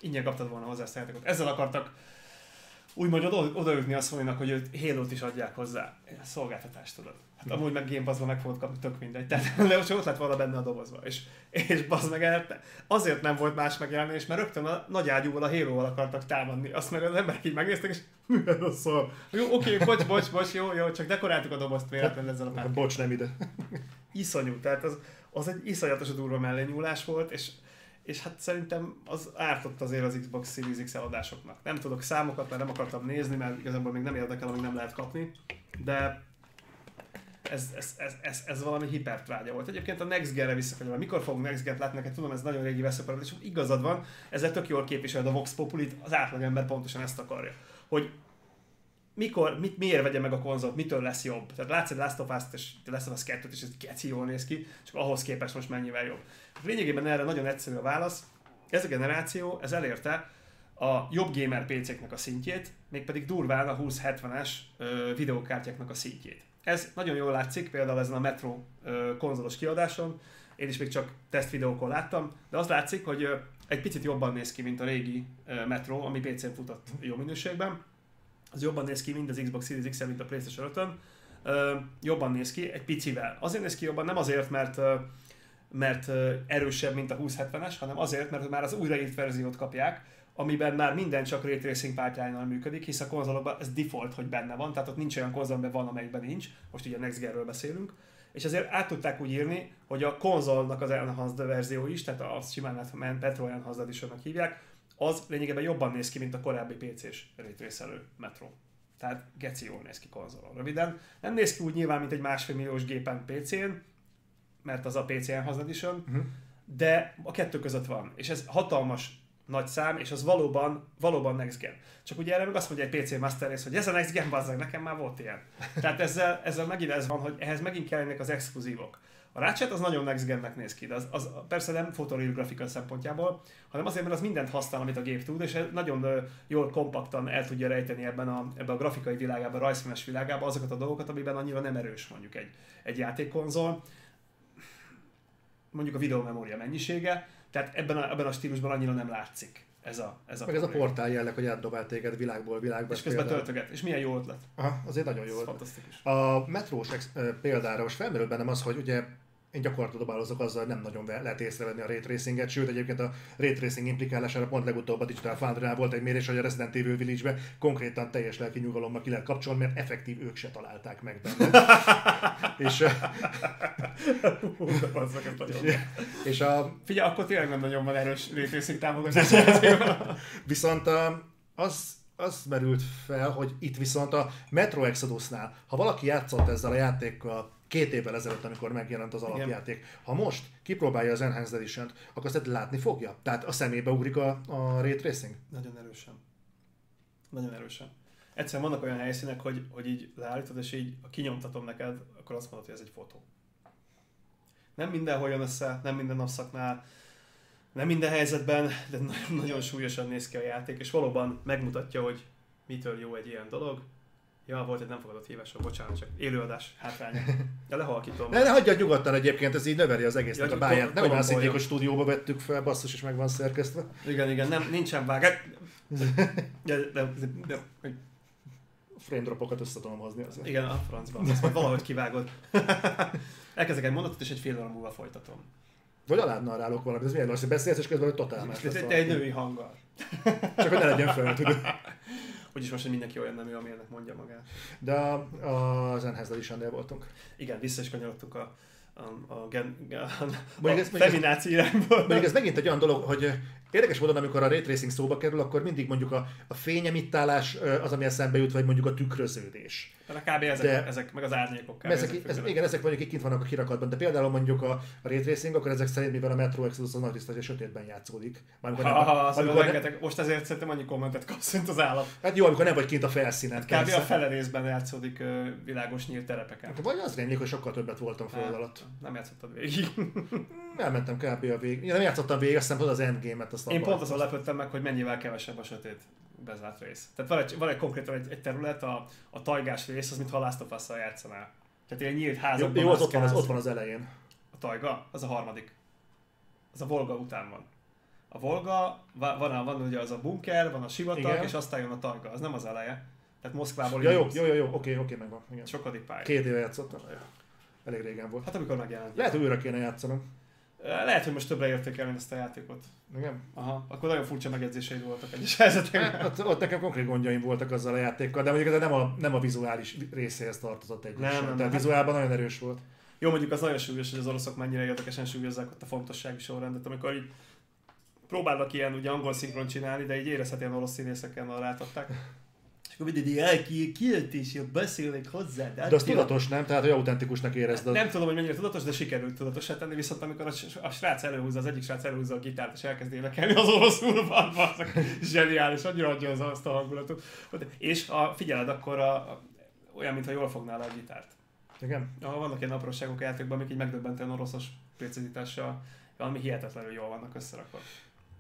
[SPEAKER 2] Ingyen kaptad volna hozzá ezt a Ezzel akartak úgymond oda, odaütni a sony hogy halo is adják hozzá. Szolgáltatást tudod. Hát amúgy meg Game Pass-ban meg fogod kapni, tök mindegy. Tehát, [LAUGHS] de csak ott lett volna benne a dobozba. És, és bazd meg el, azért nem volt más megjelenés, mert rögtön a nagy ágyúval, a halo akartak támadni. Azt meg az emberek így megnéztek, és [LAUGHS] mi ez a szar? Jó, oké, okay, bocs, bocs, bocs, jó, jó, csak dekoráltuk a dobozt véletlenül ezzel a
[SPEAKER 1] pár. Bocs, nem ide.
[SPEAKER 2] Iszonyú, tehát az, az egy iszonyatos durva mellényúlás volt, és és hát szerintem az ártott azért az Xbox Series X eladásoknak. Nem tudok számokat, mert nem akartam nézni, mert igazából még nem érdekel, amíg nem lehet kapni, de ez, ez, ez, ez, ez valami hipertrágya volt. Egyébként a Next Gen-re visszakanyolva, mikor fogunk Next Gen-t látni, neked tudom, ez nagyon régi veszőparat, és igazad van, ezzel tök jól képviseled a Vox Populit, az átlagember pontosan ezt akarja. Hogy mikor, mit, miért vegye meg a konzolt, mitől lesz jobb. Tehát látsz egy Last of Us-t, és Last of Us 2 és ez geci jól néz ki, csak ahhoz képest most mennyivel jobb. Lényegében erre nagyon egyszerű a válasz. Ez a generáció, ez elérte a jobb gamer PC-knek a szintjét, mégpedig durván a 2070-es videókártyáknak a szintjét. Ez nagyon jól látszik, például ezen a Metro konzolos kiadáson, én is még csak tesztvideókon láttam, de az látszik, hogy egy picit jobban néz ki, mint a régi Metro, ami PC-n futott jó minőségben. Az jobban néz ki, mint az Xbox Series X, mint a PlayStation 5-ön. Ö, jobban néz ki, egy picivel. Azért néz ki jobban, nem azért, mert mert erősebb, mint a 2070-es, hanem azért, mert már az újraírt verziót kapják, amiben már minden csak Ray Tracing pártjánál működik, hisz a konzolokban ez default, hogy benne van, tehát ott nincs olyan konzol, amiben van, amelyikben nincs, most ugye a Next Gen-ről beszélünk, és ezért át tudták úgy írni, hogy a konzolnak az enhanced verzió is, tehát azt simán Metro Enhanced edition hívják, az lényegében jobban néz ki, mint a korábbi PC-s raytracelő Metro. Tehát geci jól néz ki konzolon. Röviden, nem néz ki úgy nyilván, mint egy másfél milliós gépen PC-n, mert az a PC Enhanced Edition, uh-huh. de a kettő között van, és ez hatalmas nagy szám, és az valóban, valóban Next Gen. Csak ugye erre meg azt mondja egy PC Master Race, hogy ez a Next Gen, bazzag, nekem már volt ilyen. Tehát ezzel, ezzel megint ez van, hogy ehhez megint kellenek az exkluzívok. A Ratchet az nagyon Next Gennek néz ki, de az, az persze nem fotoreal grafika szempontjából, hanem azért, mert az mindent használ, amit a gép tud, és nagyon jól kompaktan el tudja rejteni ebben a, ebben a grafikai világában, a rajzfilmes világában azokat a dolgokat, amiben annyira nem erős mondjuk egy, egy játékkonzol mondjuk a videómemória mennyisége, tehát ebben a, ebben a stílusban annyira nem látszik ez a, ez a
[SPEAKER 1] Meg probléma. ez a portál jelleg, hogy átdobál téged világból világba.
[SPEAKER 2] És közben például. töltöget. És milyen jó ötlet.
[SPEAKER 1] Aha, azért nagyon jó
[SPEAKER 2] ötlet. Fantasztikus.
[SPEAKER 1] A metrós példára most felmerül bennem az, hogy ugye én gyakorlatilag dobálozok azzal, hogy nem nagyon lehet észrevenni a ray tracinget, sőt egyébként a ray tracing implikálására pont legutóbb a Digital foundry volt egy mérés, hogy a Resident Evil Village-be konkrétan teljes lelki nyugalommal ki lehet kapcsolni, mert effektív ők se találták meg benne. [LAUGHS] és,
[SPEAKER 2] és, és a... Figyelj, akkor tényleg nem nagyon van erős ray tracing támogatás. [LAUGHS]
[SPEAKER 1] Viszont az az merült fel, hogy itt viszont a Metro Exodusnál, ha valaki játszott ezzel a játékkal két évvel ezelőtt, amikor megjelent az alapjáték. Igen. Ha most kipróbálja az Enhanced Edition-t, akkor azt látni fogja. Tehát a szemébe ugrik a, a Ray Tracing.
[SPEAKER 2] Nagyon erősen. Nagyon erősen. egyszerűen vannak olyan helyszínek, hogy, hogy így leállítod, és így kinyomtatom neked, akkor azt mondod, hogy ez egy fotó. Nem mindenhol jön össze, nem minden napszaknál, nem minden helyzetben, de nagyon, nagyon súlyosan néz ki a játék, és valóban megmutatja, hogy mitől jó egy ilyen dolog. Ja, volt egy nem fogadott hívásom, bocsánat, csak élőadás hátránya. [LAUGHS] De lehalkítom.
[SPEAKER 1] Ne, ne hagyjad nyugodtan egyébként, ez így növeli az egésznek
[SPEAKER 2] Ja,
[SPEAKER 1] a báját. olyan szinték,
[SPEAKER 2] koromboljon.
[SPEAKER 1] hogy stúdióba vettük fel, basszus, és meg van szerkesztve.
[SPEAKER 2] Igen, igen, nem, nincsen vágás. De, de, de, de, de,
[SPEAKER 1] Frame dropokat össze tudom hozni azért.
[SPEAKER 2] igen, a francban. Ezt majd valahogy kivágod. [LAUGHS] Elkezdek egy mondatot, és egy fél óra múlva folytatom.
[SPEAKER 1] Vagy alárnarrálok valamit, ez milyen lassú, beszélsz, és közben hogy totál más
[SPEAKER 2] Te, te, te egy női hanggal.
[SPEAKER 1] Csak hogy ne legyen fel, tudod. [LAUGHS]
[SPEAKER 2] Úgyis most, hogy mindenki olyan nemű, amilyennek mondja magát.
[SPEAKER 1] De a, a Zenhez Edition-nél voltunk.
[SPEAKER 2] Igen, vissza is kanyarodtunk a, a, a, gen, a,
[SPEAKER 1] Mondjuk
[SPEAKER 2] a
[SPEAKER 1] ez-
[SPEAKER 2] irányból.
[SPEAKER 1] Mondjuk ez megint egy olyan dolog, hogy érdekes módon, amikor a ray tracing szóba kerül, akkor mindig mondjuk a, a fényemittálás az, ami eszembe jut, vagy mondjuk a tükröződés.
[SPEAKER 2] Mert kb. ezek,
[SPEAKER 1] De-
[SPEAKER 2] ezek, meg az árnyékok. Kb.
[SPEAKER 1] Ezek,
[SPEAKER 2] ezek
[SPEAKER 1] ez,
[SPEAKER 2] függenek.
[SPEAKER 1] igen, ezek mondjuk itt kint vannak a kirakatban, de például mondjuk a, a ray tracing, akkor ezek szerint, mivel a Metro Exodus az nagy részt egy sötétben játszódik. Amikor
[SPEAKER 2] Ha,
[SPEAKER 1] nem,
[SPEAKER 2] ha, az
[SPEAKER 1] amikor
[SPEAKER 2] rengeteg, most ezért szerintem annyi kommentet kapsz, mint az állat.
[SPEAKER 1] hát jó, amikor nem vagy kint a felszínen.
[SPEAKER 2] Kb. a fele részben játszódik világos nyílt terepeken.
[SPEAKER 1] Vagy az rémlik, hogy sokkal többet voltam föld
[SPEAKER 2] Nem,
[SPEAKER 1] alatt.
[SPEAKER 2] Nem játszottad végig. [LAUGHS]
[SPEAKER 1] Elmentem kb. a végig. Én nem játszottam végig, azt hiszem, hogy az endgame-et. Azt
[SPEAKER 2] Én pont azon lepődtem meg, hogy mennyivel kevesebb a sötét bezárt rész. Tehát van egy, van egy konkrétan egy, egy terület, a, a tajgás rész, az mint ha Last of Us-szal játszanál. Tehát ilyen nyílt házakban
[SPEAKER 1] jó az, ott van, az, ott van az elején.
[SPEAKER 2] A tajga, az a harmadik. Az a Volga után van. A Volga, va- van, a, van ugye az a bunker, van a sivatag,
[SPEAKER 1] Igen.
[SPEAKER 2] és aztán jön a tajga. Az nem az eleje. Tehát Moszkvából
[SPEAKER 1] Ja, jó, jó, jó, jó, oké, oké, megvan. Igen.
[SPEAKER 2] Sokadik pálya.
[SPEAKER 1] Két éve játszottam. Elég régen volt.
[SPEAKER 2] Hát amikor megjelent.
[SPEAKER 1] Lehet, hogy újra kéne játszanom.
[SPEAKER 2] Lehet, hogy most többre értékelni ezt a játékot.
[SPEAKER 1] Igen.
[SPEAKER 2] Aha, akkor nagyon furcsa megjegyzéseid voltak egyes [LAUGHS] helyzetekben.
[SPEAKER 1] Hát, ott, ott nekem konkrét gondjaim voltak azzal a játékkal, de mondjuk ez nem a, nem a vizuális részéhez tartozott egy
[SPEAKER 2] Nem, nem, nem.
[SPEAKER 1] Tehát vizuálban nagyon erős volt.
[SPEAKER 2] Jó, mondjuk az nagyon súlyos, hogy az oroszok mennyire érdekesen súlyozzák ott a fontossági sorrendet, amikor így próbálnak ilyen ugye angol szinkron csinálni, de így érezhetően orosz színészeken rátadták. És akkor mindig elki, kiöltéssel beszélnek hozzá. De,
[SPEAKER 1] De az tudatos, nem? Tehát, hogy autentikusnak érezd. az-
[SPEAKER 2] Nem tudom, hogy mennyire tudatos, de sikerült tudatosá tenni, viszont amikor a, a srác előhúzza, az egyik srác előhúzza a gitárt, és elkezd énekelni az oroszul, van, zseniális, annyira adja az azt a hangulatot. És ha figyeled, akkor a, a, olyan, mintha jól fognál a gitárt.
[SPEAKER 1] Igen.
[SPEAKER 2] Ja, vannak ilyen apróságok a játékban, amik így megdöbbentően oroszos precizitással valami hihetetlenül jól vannak összerakva.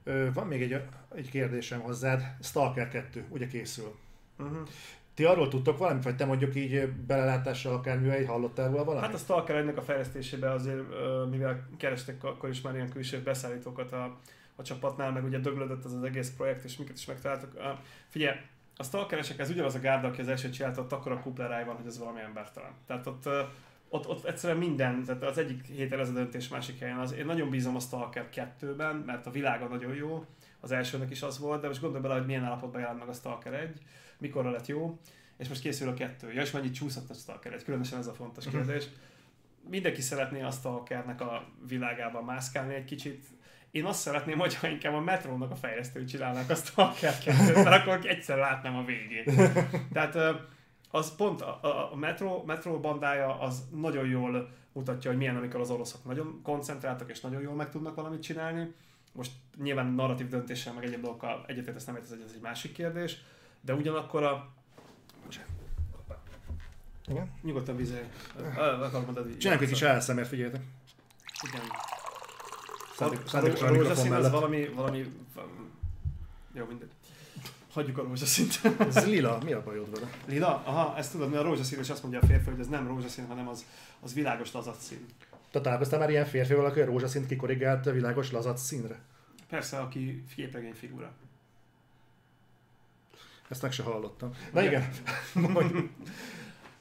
[SPEAKER 1] Ö, van még egy, egy kérdésem hozzád. Stalker 2, ugye készül.
[SPEAKER 2] Uh-huh.
[SPEAKER 1] Ti arról tudtok valamit, vagy te mondjuk így belelátással akár művei hallottál róla valamit?
[SPEAKER 2] Hát a Stalker ennek a fejlesztésébe azért, mivel kerestek akkor is már ilyen külső beszállítókat a, a csapatnál, meg ugye döglődött az az egész projekt, és minket is megtaláltak. Figyelj, a Stalkeresek ez ugyanaz a gárda, aki az első csinálta, ott akkor a kupleráj van, hogy ez valami embertelen. Tehát ott, ott, ott egyszerűen minden, tehát az egyik héten ez a döntés, másik helyen az. Én nagyon bízom a Stalker 2-ben, mert a világa nagyon jó, az elsőnek is az volt, de most gondolj bele, hogy milyen állapotban jelent meg a Stalker 1, mikorra lett jó, és most készül a kettő. Ja, és mennyit csúszott a Stalker 1, különösen ez a fontos
[SPEAKER 1] Mhm.
[SPEAKER 2] kérdés. Mindenki szeretné a Stalkernek a világában mászkálni egy kicsit. Én azt szeretném, hogyha inkább a Metrónak a fejlesztői csinálnák a Stalker 2 mert akkor egyszer látnám a végét. [LAUGHS] Tehát az pont a, a, a Metro, Metro bandája az nagyon jól mutatja, hogy milyen, amikor az oroszok nagyon koncentráltak és nagyon jól meg tudnak valamit csinálni. Most nyilván narratív döntéssel, meg egyéb dolgokkal egyetért nem ez egy, ez egy másik kérdés, de ugyanakkor a...
[SPEAKER 1] Igen.
[SPEAKER 2] Nyugodtan vizé. Akarom mondani.
[SPEAKER 1] Csináljunk egy kis ASMR, figyeljetek.
[SPEAKER 2] Igen.
[SPEAKER 1] Szándékosan
[SPEAKER 2] a
[SPEAKER 1] mikrofon mellett.
[SPEAKER 2] valami, valami... Jó, mindegy. Hagyjuk a rózsaszint.
[SPEAKER 1] Ez lila, mi a bajod vele?
[SPEAKER 2] Lila? Aha, ezt tudod, mert a rózsaszín, és azt mondja a férfi, hogy ez nem rózsaszín, hanem az, az világos lazacszín.
[SPEAKER 1] Te találkoztál már ilyen férfival, aki a rózsaszínt kikorrigált világos lazac színre?
[SPEAKER 2] Persze, aki képregény figura.
[SPEAKER 1] Ezt meg se hallottam. Na igen. [LAUGHS]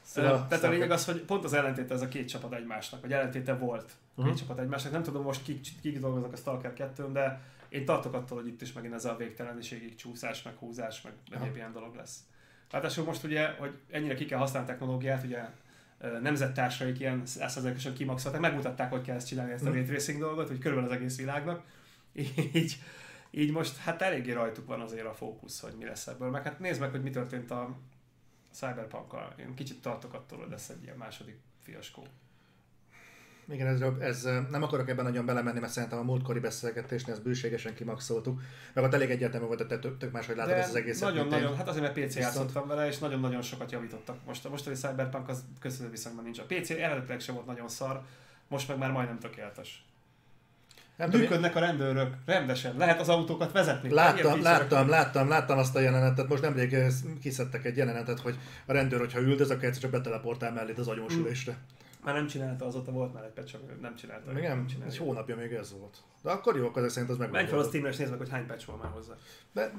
[SPEAKER 2] Szóval, Tehát a lényeg az, hogy pont az ellentéte ez a két csapat egymásnak, vagy ellentéte volt a két
[SPEAKER 1] Mhm.
[SPEAKER 2] csapat egymásnak. Nem tudom most kik, kik dolgoznak a Stalker 2 de én tartok attól, hogy itt is megint ez a végteleniségig csúszás, meg húzás, meg
[SPEAKER 1] Aha.
[SPEAKER 2] egyéb ilyen dolog lesz. Ráadásul most ugye, hogy ennyire ki kell használni a technológiát, ugye nemzettársaik ilyen százszerzalékosan kimaxolták, megmutatták, hogy kell ezt csinálni, ezt a ray tracing dolgot, hogy körülbelül az egész világnak. [LAUGHS] Így, így most hát eléggé rajtuk van azért a fókusz, hogy mi lesz ebből. Meg hát nézd meg, hogy mi történt a cyberpunk Én kicsit tartok attól, hogy lesz egy ilyen második fiaskó.
[SPEAKER 1] Igen, ez, ez, nem akarok ebben nagyon belemenni, mert szerintem a múltkori beszélgetésnél ezt bőségesen kimaxoltuk. Meg ott elég egyértelmű volt, de tök, tök máshogy látod ezt az egészet.
[SPEAKER 2] nagyon,
[SPEAKER 1] mint én.
[SPEAKER 2] nagyon, hát azért, mert PC
[SPEAKER 1] Viszont-
[SPEAKER 2] játszottam vele, és nagyon-nagyon sokat javítottak. Most a mostani Cyberpunk az köszönő viszonyban nincs. A PC eredetileg sem volt nagyon szar, most meg már majdnem tökéletes.
[SPEAKER 1] Nem
[SPEAKER 2] Működnek a rendőrök, rendesen, lehet az autókat vezetni.
[SPEAKER 1] Láttam, láttam, láttam, láttam azt a jelenetet, most nemrég eh, kiszedtek egy jelenetet, hogy a rendőr, hogyha üldöz, akkor egyszer csak beteleportál mellé az agyonsülésre.
[SPEAKER 2] Már nem csinálta, azóta volt már egy patch, nem csinálta.
[SPEAKER 1] Még nem,
[SPEAKER 2] csinálja.
[SPEAKER 1] egy hónapja még ez volt. De akkor jó, akkor ezek szerint az
[SPEAKER 2] Menj fel a. Steamre és nézd meg, hogy hány patch van már hozzá.
[SPEAKER 1] De,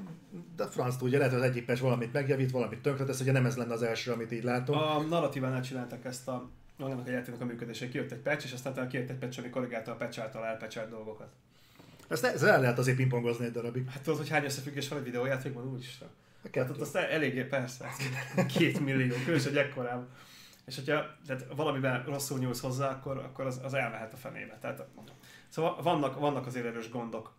[SPEAKER 1] de franc tudja, lehet, hogy az egyik patch valamit megjavít, valamit tönkretesz, ugye nem ez lenne az első, amit így látom.
[SPEAKER 2] A narratívánál csinálták ezt a annak a játéknak a működését. Kijött egy patch, és aztán utána kijött egy patch, ami korrigálta a patch által elpatchelt dolgokat.
[SPEAKER 1] Ezt, ezt el lehet azért pingpongozni egy darabig.
[SPEAKER 2] Hát tudod, hogy hány összefüggés van egy videójátékban? Úristen. Hát ott aztán eléggé, persze. Két millió, különösen egy ekkorában. És hogyha tehát valamiben rosszul nyúlsz hozzá, akkor, akkor az, az elmehet a fenébe. Tehát, szóval vannak, vannak azért erős gondok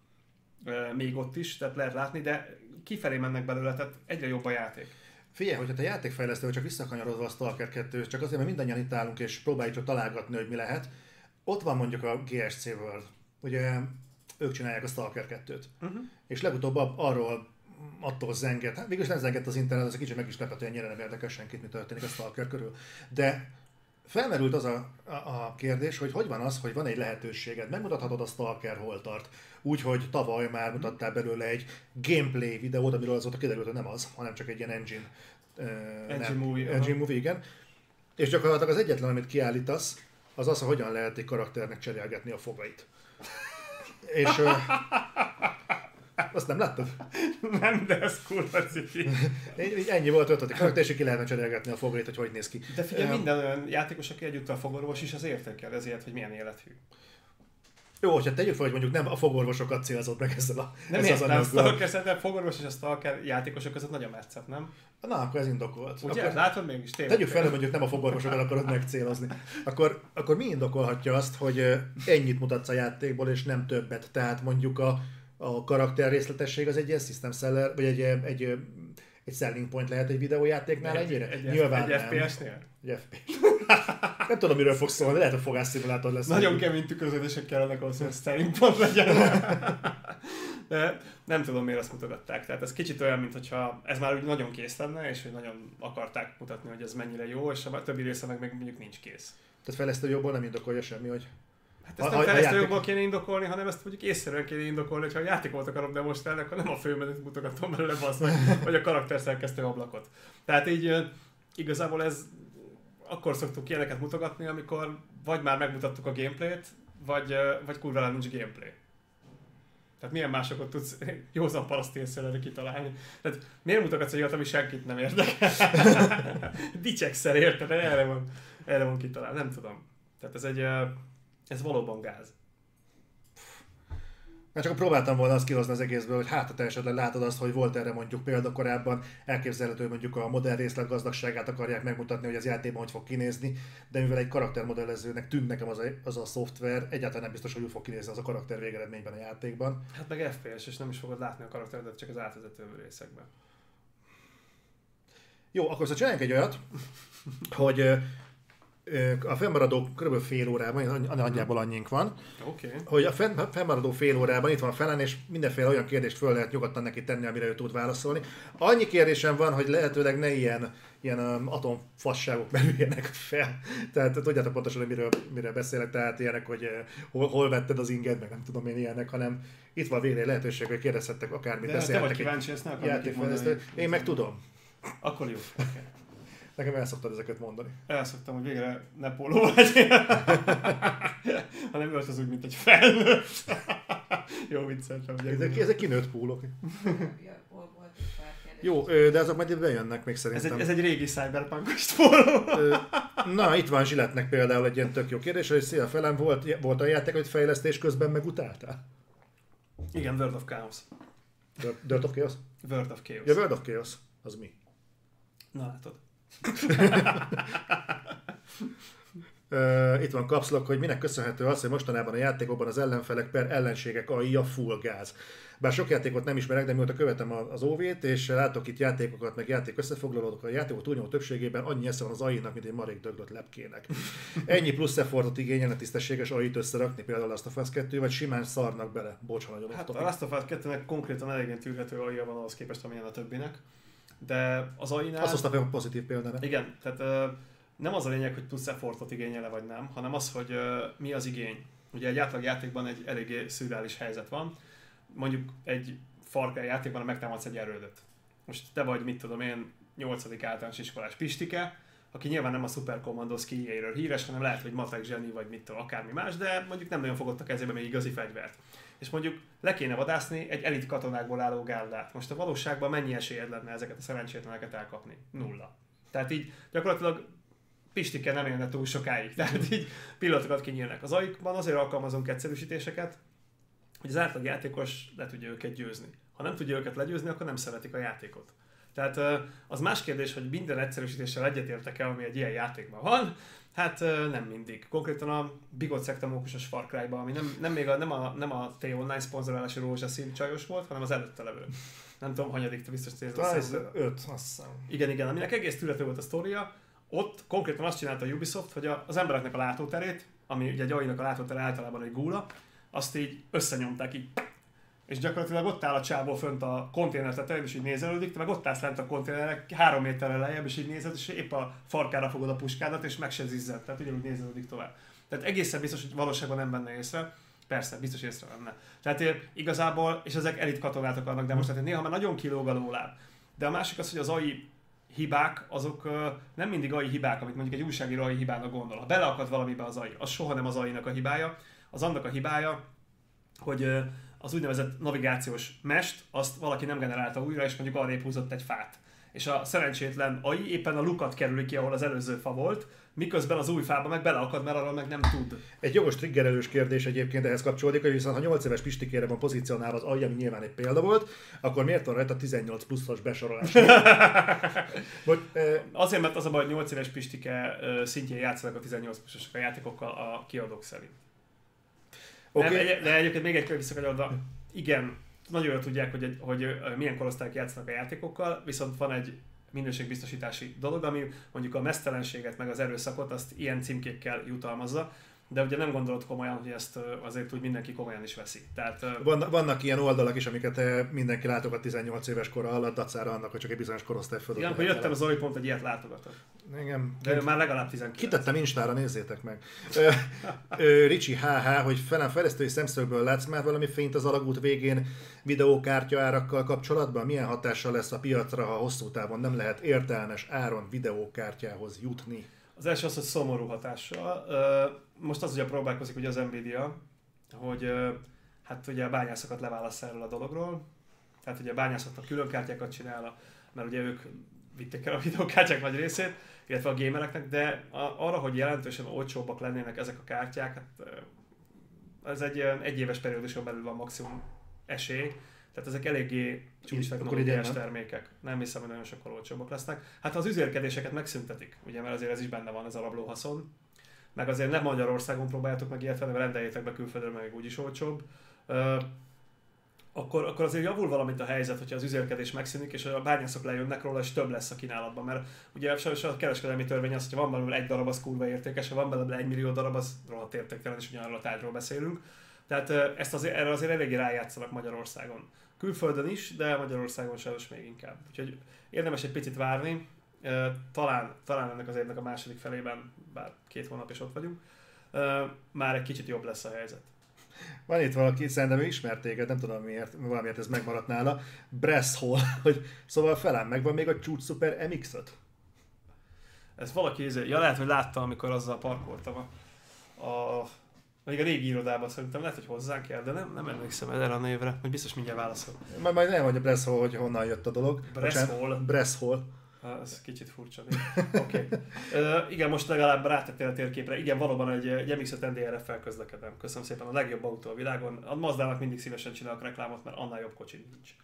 [SPEAKER 2] még ott is, tehát lehet látni, de kifelé mennek belőle, tehát egyre jobb a játék.
[SPEAKER 1] Figyelj, hogyha te játékfejlesztő csak visszakanyarodva a Stalker 2 csak azért, mert mindannyian itt állunk és próbáljuk csak találgatni, hogy mi lehet. Ott van mondjuk a GSC World. Ugye ők csinálják a Stalker 2-t.
[SPEAKER 2] Uh-huh.
[SPEAKER 1] És legutóbb arról attól zengett, hát végülis nem zengett az internet, az egy kicsit meg is lepett, hogy ennyire nem érdekel senkit, mi történik a Stalker körül. De felmerült az a, a, a kérdés, hogy hogy van az, hogy van egy lehetőséged, megmutathatod a Stalker hol tart. Úgyhogy tavaly már mutattál belőle egy gameplay videót, amiről azóta kiderült, hogy nem az, hanem csak egy ilyen engine, uh,
[SPEAKER 2] Engine movie, aha.
[SPEAKER 1] engine movie, igen. És gyakorlatilag az egyetlen, amit kiállítasz, az az, hogy hogyan lehet egy karakternek cserélgetni a fogait. És [LAUGHS] azt nem láttad?
[SPEAKER 2] Nem, de ez kurva ciki.
[SPEAKER 1] Ennyi volt ötödik [LAUGHS] karakter, és ki lehetne cserélgetni a fogait, hogy hogy néz ki.
[SPEAKER 2] De figyelj,
[SPEAKER 1] Ö,
[SPEAKER 2] minden olyan játékos, aki egyúttal fogorvos is, az értékel ezért, hogy milyen élethű.
[SPEAKER 1] Jó, hogyha tegyük fel, hogy mondjuk nem a fogorvosokat célzott meg ezzel a
[SPEAKER 2] Nem
[SPEAKER 1] ezzel az
[SPEAKER 2] értem, a
[SPEAKER 1] anyaggal.
[SPEAKER 2] Stalker szerintem fogorvos és a Stalker játékosok között nagyon metszett, nem?
[SPEAKER 1] Na, akkor ez indokolt.
[SPEAKER 2] Ugye?
[SPEAKER 1] Akkor
[SPEAKER 2] Látod mégis tényleg.
[SPEAKER 1] tegyük fel, hogy mondjuk nem a fogorvosokat akarod megcélozni. Akkor, akkor mi indokolhatja azt, hogy ennyit mutatsz a játékból, és nem többet? Tehát mondjuk a, a karakter részletesség az egy ilyen system seller, vagy egy, egy, egy selling point lehet egy videójátéknál ennyire?
[SPEAKER 2] Egy,
[SPEAKER 1] Nyilván
[SPEAKER 2] egy. FPS-nél?
[SPEAKER 1] Egy FPS. [LAUGHS] nem tudom, miről fogsz szólni, lehet, hogy fogásszimulátor lesz.
[SPEAKER 2] Nagyon kemény tükröződések kellenek ahhoz, hogy selling pont legyen. [LAUGHS] De nem tudom, miért azt mutogatták. Tehát ez kicsit olyan, mintha ez már úgy nagyon kész lenne, és hogy nagyon akarták mutatni, hogy ez mennyire jó, és a többi része meg még mondjuk nincs kész.
[SPEAKER 1] Tehát fejlesztő jobból nem indokolja semmi, hogy
[SPEAKER 2] Hát ezt
[SPEAKER 1] a-
[SPEAKER 2] nem fejlesztő
[SPEAKER 1] játék-
[SPEAKER 2] kéne indokolni, hanem ezt mondjuk észszerűen kéne indokolni, hogyha a játékot akarom demonstrálni, akkor nem a főmenüt mutogatom belőle, basz, [LAUGHS] vagy, a karakterszerkesztő ablakot. Tehát így igazából ez akkor szoktuk ilyeneket mutogatni, amikor vagy már megmutattuk a gameplayt, vagy, vagy kurva nincs gameplay. Tehát milyen másokat tudsz [LAUGHS] józan paraszt észre kitalálni. Tehát miért mutogatsz egy olyat, ami senkit nem érdekel? [LAUGHS] Dicsekszer érted? Erre van, erre van kitalálni. Nem tudom. Tehát ez egy, ez valóban gáz.
[SPEAKER 1] Már csak próbáltam volna azt kihozni az egészből, hogy hát te esetleg látod azt, hogy volt erre mondjuk példa korábban, elképzelhető, hogy mondjuk a modern részlet gazdagságát akarják megmutatni, hogy az játékban hogy fog kinézni, de mivel egy karaktermodellezőnek tűnt nekem az a, az a szoftver, egyáltalán nem biztos, hogy úgy fog kinézni az a karakter végeredményben a játékban.
[SPEAKER 2] Hát meg FPS, és nem is fogod látni a karakteredet csak az átvezető részekben.
[SPEAKER 1] Jó, akkor szóval csináljunk egy olyat, hogy a fennmaradó kb. fél órában, nagyjából annyink van.
[SPEAKER 2] Okay.
[SPEAKER 1] hogy a fenn, fennmaradó fél órában itt van a felen, és mindenféle olyan kérdést föl lehet nyugodtan neki tenni, amire ő tud válaszolni. Annyi kérdésem van, hogy lehetőleg ne ilyen, ilyen atomfasságok [LAUGHS] merüljenek fel. Tehát tudjátok pontosan, hogy miről, miről beszélek, tehát ilyenek, hogy hol, hol vetted az inged, meg nem tudom én ilyenek, hanem itt van végre lehetőség, hogy kérdezhettek akármit,
[SPEAKER 2] De te vagy kíváncsi, ezt ne
[SPEAKER 1] egy
[SPEAKER 2] akarom nekik mondani.
[SPEAKER 1] játékfejlesztő. Én meg tudom.
[SPEAKER 2] Akkor jó. Okay.
[SPEAKER 1] Nekem el szoktad ezeket mondani.
[SPEAKER 2] Elszoktam, hogy végre ne póló legyél. hanem öltöz úgy, mint egy felnőtt. jó vicceltem.
[SPEAKER 1] Ezek, ezek kinőtt
[SPEAKER 3] kérdés.
[SPEAKER 1] Jó, de azok majd bejönnek még
[SPEAKER 2] Ez
[SPEAKER 1] szerintem.
[SPEAKER 2] egy, ez egy régi cyberpunkos póló.
[SPEAKER 1] Na, itt van Zsiletnek például egy ilyen tök jó kérdés, hogy szia felem, volt, volt a játék, hogy fejlesztés közben megutáltál?
[SPEAKER 2] Igen, World of Chaos.
[SPEAKER 1] Dirt of Chaos?
[SPEAKER 2] World of Chaos.
[SPEAKER 1] Ja, World of Chaos. Az mi?
[SPEAKER 2] Na látod.
[SPEAKER 1] Itt van kapszlok, hogy minek köszönhető az, hogy mostanában a játékokban az ellenfelek per ellenségek AI a full gáz. Bár sok játékot nem ismerek, de mióta követem az OV-t, és látok itt játékokat, meg játék összefoglalókat, a játékok túlnyomó többségében annyi esze van az AI-nak, mint egy marék döglött lepkének. Ennyi plusz effortot igényelne tisztességes AI-t összerakni, például azt a Fasz 2, vagy simán szarnak bele. Bocs, nagyon
[SPEAKER 2] Hát a Last of Us 2-nek konkrétan eléggé tűrhető alja van ahhoz képest, amilyen a többinek. De az AI-nál...
[SPEAKER 1] Azt hoztam fel pozitív példára.
[SPEAKER 2] Igen, tehát nem az a lényeg, hogy plusz effortot igényele vagy nem, hanem az, hogy mi az igény. Ugye egy átlag játékban egy eléggé szürreális helyzet van. Mondjuk egy Far Cry játékban megtámadsz egy erődöt. Most te vagy, mit tudom én, 8. általános iskolás Pistike, aki nyilván nem a Super Commando skilljeiről híres, hanem lehet, hogy matek zseni, vagy mit tudom, akármi más, de mondjuk nem nagyon fogott a kezébe még igazi fegyvert. És mondjuk le kéne vadászni egy elit katonákból álló gárdát. Most a valóságban mennyi esélyed lenne ezeket a szerencsétleneket elkapni? Nulla. Tehát így gyakorlatilag Pistike nem élne túl sokáig. [LAUGHS] Tehát így pillanatokat kinyílnak. Az aikban azért alkalmazunk egyszerűsítéseket, hogy az átlag játékos le tudja őket győzni. Ha nem tudja őket legyőzni, akkor nem szeretik a játékot. Tehát az más kérdés, hogy minden egyszerűsítéssel egyetértek el, ami egy ilyen játékban van, hát nem mindig. Konkrétan a Bigot szektamókusos Far Cry-ban, ami nem, nem, még a, nem, a, nem a T-Online szponzorálási rózsaszín csajos volt, hanem az előtte levő. Nem tudom, hanyadik, te biztos célzott.
[SPEAKER 1] Talán ez öt, azt hiszem.
[SPEAKER 2] Igen, igen, aminek egész tűrető volt a sztoria, ott konkrétan azt csinálta a Ubisoft, hogy a- az embereknek a látóterét, ami ugye egy AI-nak a látótere általában egy gúla, azt így összenyomták így, és gyakorlatilag ott áll a csávó fönt a konténer tetején, és így nézelődik, te meg ott állsz lent a konténerek három méterrel lejjebb, és így nézed, és épp a farkára fogod a puskádat, és meg se zizzed, tehát ugyanúgy nézelődik tovább. Tehát egészen biztos, hogy valóságban nem benne észre, Persze, biztos észre venne. Tehát eh, igazából, és ezek elit katonát akarnak demonstrálni, néha már nagyon kilóg a lóláb. De a másik az, hogy az AI hibák, azok ö, nem mindig AI hibák, amit mondjuk egy újságíró AI hibának gondol. Ha beleakad valamibe az AI, az soha nem az AI-nak a hibája, az annak a hibája, hogy ö, az úgynevezett navigációs mest, azt valaki nem generálta újra, és mondjuk arrébb húzott egy fát. És a szerencsétlen AI éppen a lukat kerüli ki, ahol az előző fa volt, miközben az új fába meg beleakad, mert arról meg nem tud.
[SPEAKER 1] Egy jogos triggerelős kérdés egyébként ehhez kapcsolódik, hogy viszont ha 8 éves pistikére van pozícionálva az alja, ami nyilván egy példa volt, akkor miért van rajta 18 pluszos besorolás? [LAUGHS] Vagy, eh,
[SPEAKER 2] Azért, mert az a baj, hogy 8 éves Pistike szintjén játszanak a 18 pluszosok a játékokkal a kiadók szerint. Okay. Nem, de egyébként még egy kör visszakanyarodva, igen, nagyon jól tudják, hogy, egy, hogy milyen korosztályok játszanak a játékokkal, viszont van egy minőségbiztosítási dolog, ami mondjuk a mesztelenséget meg az erőszakot azt ilyen címkékkel jutalmazza, de ugye nem gondolod komolyan, hogy ezt azért úgy mindenki komolyan is veszi. Tehát ö,
[SPEAKER 1] Van, vannak ilyen oldalak is, amiket mindenki látogat 18 éves kora alatt, dacára annak, hogy csak egy bizonyos korosztály fölött.
[SPEAKER 2] igen, hogy jöttem,
[SPEAKER 1] vele.
[SPEAKER 2] Zoli pont egy ilyet látogatott.
[SPEAKER 1] Igen.
[SPEAKER 2] De ő már legalább 19.
[SPEAKER 1] Kitettem Instára, nézzétek meg. Ricsi HH, hogy felem fejlesztői szemszögből látsz már valami fényt az alagút végén videókártya árakkal kapcsolatban? Milyen hatással lesz a piacra, ha hosszú távon nem lehet értelmes áron videókártyához jutni?
[SPEAKER 2] Az első az, hogy szomorú hatással. Most az ugye próbálkozik ugye az Nvidia, hogy hát ugye a bányászokat leválasz erről a dologról. Tehát ugye a bányászoknak külön kártyákat csinál, mert ugye ők vitték el a videókártyák nagy részét, illetve a gamereknek, de arra, hogy jelentősen olcsóbbak lennének ezek a kártyák, hát ez egy ilyen egyéves perióduson belül van maximum esély. Tehát ezek eléggé csúcs
[SPEAKER 1] Akkor
[SPEAKER 2] technológiás
[SPEAKER 1] idén nem?
[SPEAKER 2] termékek. Nem hiszem, hogy nagyon sokkal olcsóbbak lesznek. Hát az üzérkedéseket megszüntetik, ugye, mert azért ez is benne van, ez a rablóhaszon. Meg azért nem Magyarországon próbáljátok meg ilyet, hanem rendeljétek be külföldre, meg úgyis olcsóbb. Akkor, akkor azért javul valamit a helyzet, hogyha az üzérkedés megszűnik, és a bányászok lejönnek róla, és több lesz a kínálatban. Mert ugye sajnos a kereskedelmi törvény az, hogyha van belőle egy darab, az kurva értékes, ha van belőle egy millió darab, az rohadt értéktelen, és ugyanarról a tárgyról beszélünk. Tehát ezt azért, erre azért eléggé rájátszanak Magyarországon. Külföldön is, de Magyarországon sajnos még inkább. Úgyhogy érdemes egy picit várni. Talán, talán ennek az évnek a második felében, bár két hónap is ott vagyunk, már egy kicsit jobb lesz a helyzet.
[SPEAKER 1] Van itt valaki, szerintem ő ismert téged, nem tudom miért, valamiért ez megmaradt nála. Bresshol, [LAUGHS] hogy szóval felám megvan még a Csúcs Super MX-öt.
[SPEAKER 2] Ez valaki, izé- ja lehet, hogy látta, amikor azzal parkoltam a, a még a régi irodában szerintem lehet, hogy hozzánk kell, de nem, nem emlékszem erre a névre, hogy biztos mindjárt válaszol.
[SPEAKER 1] Majd, majd elmondja Bresshol, hogy honnan jött a dolog.
[SPEAKER 2] Bresshol.
[SPEAKER 1] Bresshol.
[SPEAKER 2] Ah, Ez kicsit furcsa. Oké. Okay. igen, most legalább rátettél a térképre. Igen, valóban egy, egy MX-5 NDRF-fel közlekedem. Köszönöm szépen, a legjobb autó a világon. A Mazdának mindig szívesen csinálok reklámot, mert annál jobb kocsi nincs.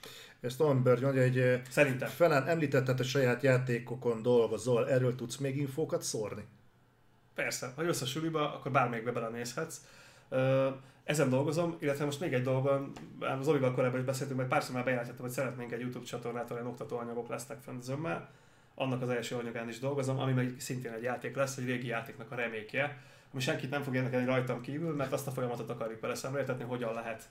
[SPEAKER 1] Stonebird mondja, hogy eh,
[SPEAKER 2] Szerintem.
[SPEAKER 1] felán említetted, hogy saját játékokon dolgozol, erről tudsz még infókat szórni?
[SPEAKER 2] Persze, ha jössz a suliba, akkor bármelyikbe belenézhetsz. Ö, ezen dolgozom, illetve most még egy dolgon, az Olival korábban is beszéltünk, meg párszor már bejelentettem, hogy szeretnénk egy YouTube csatornát, olyan oktatóanyagok lesznek fent zömmel. Annak az első anyagán is dolgozom, ami meg szintén egy játék lesz, egy régi játéknak a remékje, ami senkit nem fog érdekelni rajtam kívül, mert azt a folyamatot akarjuk vele szemléltetni, hogyan lehet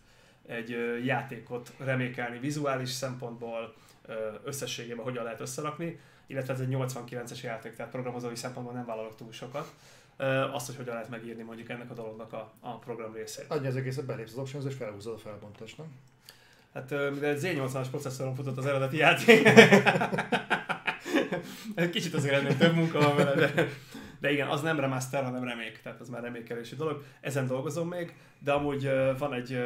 [SPEAKER 2] egy játékot remékelni vizuális szempontból, összességében hogyan lehet összerakni, illetve ez egy 89-es játék, tehát programozói szempontból nem vállalok túl sokat. Azt, hogy hogyan lehet megírni mondjuk ennek a dolognak a, a program részét.
[SPEAKER 1] Annyi az egészet belépsz az options és felhúzod a felbontást, nem?
[SPEAKER 2] Hát mivel egy Z80-as processzoron futott az eredeti játék, [LAUGHS] [LAUGHS] kicsit azért ennél több munka van vele, de, de igen, az nem remaster, hanem remék, tehát az már remékelési dolog. Ezen dolgozom még, de amúgy van egy,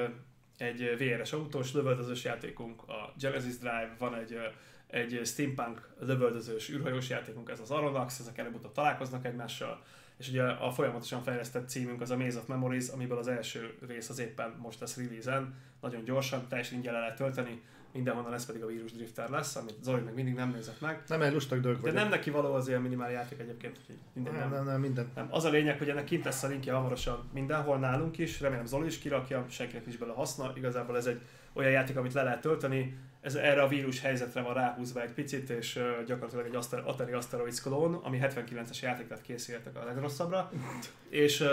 [SPEAKER 2] egy VRS autós lövöldözős játékunk, a Genesis Drive, van egy, egy steampunk lövöldözős űrhajós játékunk, ez az Aronax, ezek előbb-utóbb találkoznak egymással, és ugye a folyamatosan fejlesztett címünk az a Maze of Memories, amiből az első rész az éppen most lesz release-en, nagyon gyorsan, teljesen ingyen le lehet tölteni, mindenhonnan ez pedig a vírus drifter lesz, amit Zoli meg mindig nem nézett meg.
[SPEAKER 1] Nem, egy lustag dög
[SPEAKER 2] De
[SPEAKER 1] vagyok.
[SPEAKER 2] nem neki való az ilyen minimál játék egyébként, úgyhogy minden
[SPEAKER 1] nem,
[SPEAKER 2] nem.
[SPEAKER 1] nem, nem, minden.
[SPEAKER 2] Nem, az a lényeg, hogy ennek kint lesz a linkje hamarosan mindenhol nálunk is, remélem Zoli is kirakja, senkinek nincs bele haszna, igazából ez egy olyan játék, amit le lehet tölteni, ez erre a vírus helyzetre van ráhúzva egy picit, és uh, gyakorlatilag egy Aster- Atari Asteroids klón, ami 79-es játék, tehát készültek a legrosszabbra, [LAUGHS] és uh,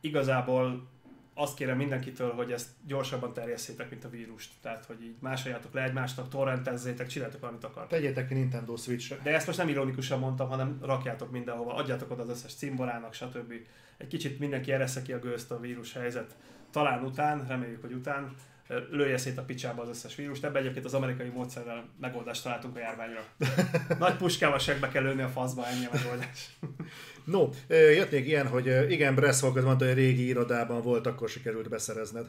[SPEAKER 2] igazából azt kérem mindenkitől, hogy ezt gyorsabban terjesszétek, mint a vírust. Tehát, hogy így másoljátok le egymásnak, torrentezzétek, csináltok valamit akartok.
[SPEAKER 1] Tegyétek ki Nintendo Switch-re.
[SPEAKER 2] De ezt most nem ironikusan mondtam, hanem rakjátok mindenhova, adjátok oda az összes cimborának, stb. Egy kicsit mindenki eresze ki a gőzt a vírus helyzet. Talán után, reméljük, hogy után, lője szét a picsába az összes vírust. Ebben egyébként az amerikai módszerrel megoldást találtunk a járványra. [LAUGHS] Nagy puskával segbe kell lőni a faszba, ennyi a megoldás. [LAUGHS]
[SPEAKER 1] No, jött még ilyen, hogy igen, Bresszolk mondta, hogy a régi irodában volt, akkor sikerült beszerezned.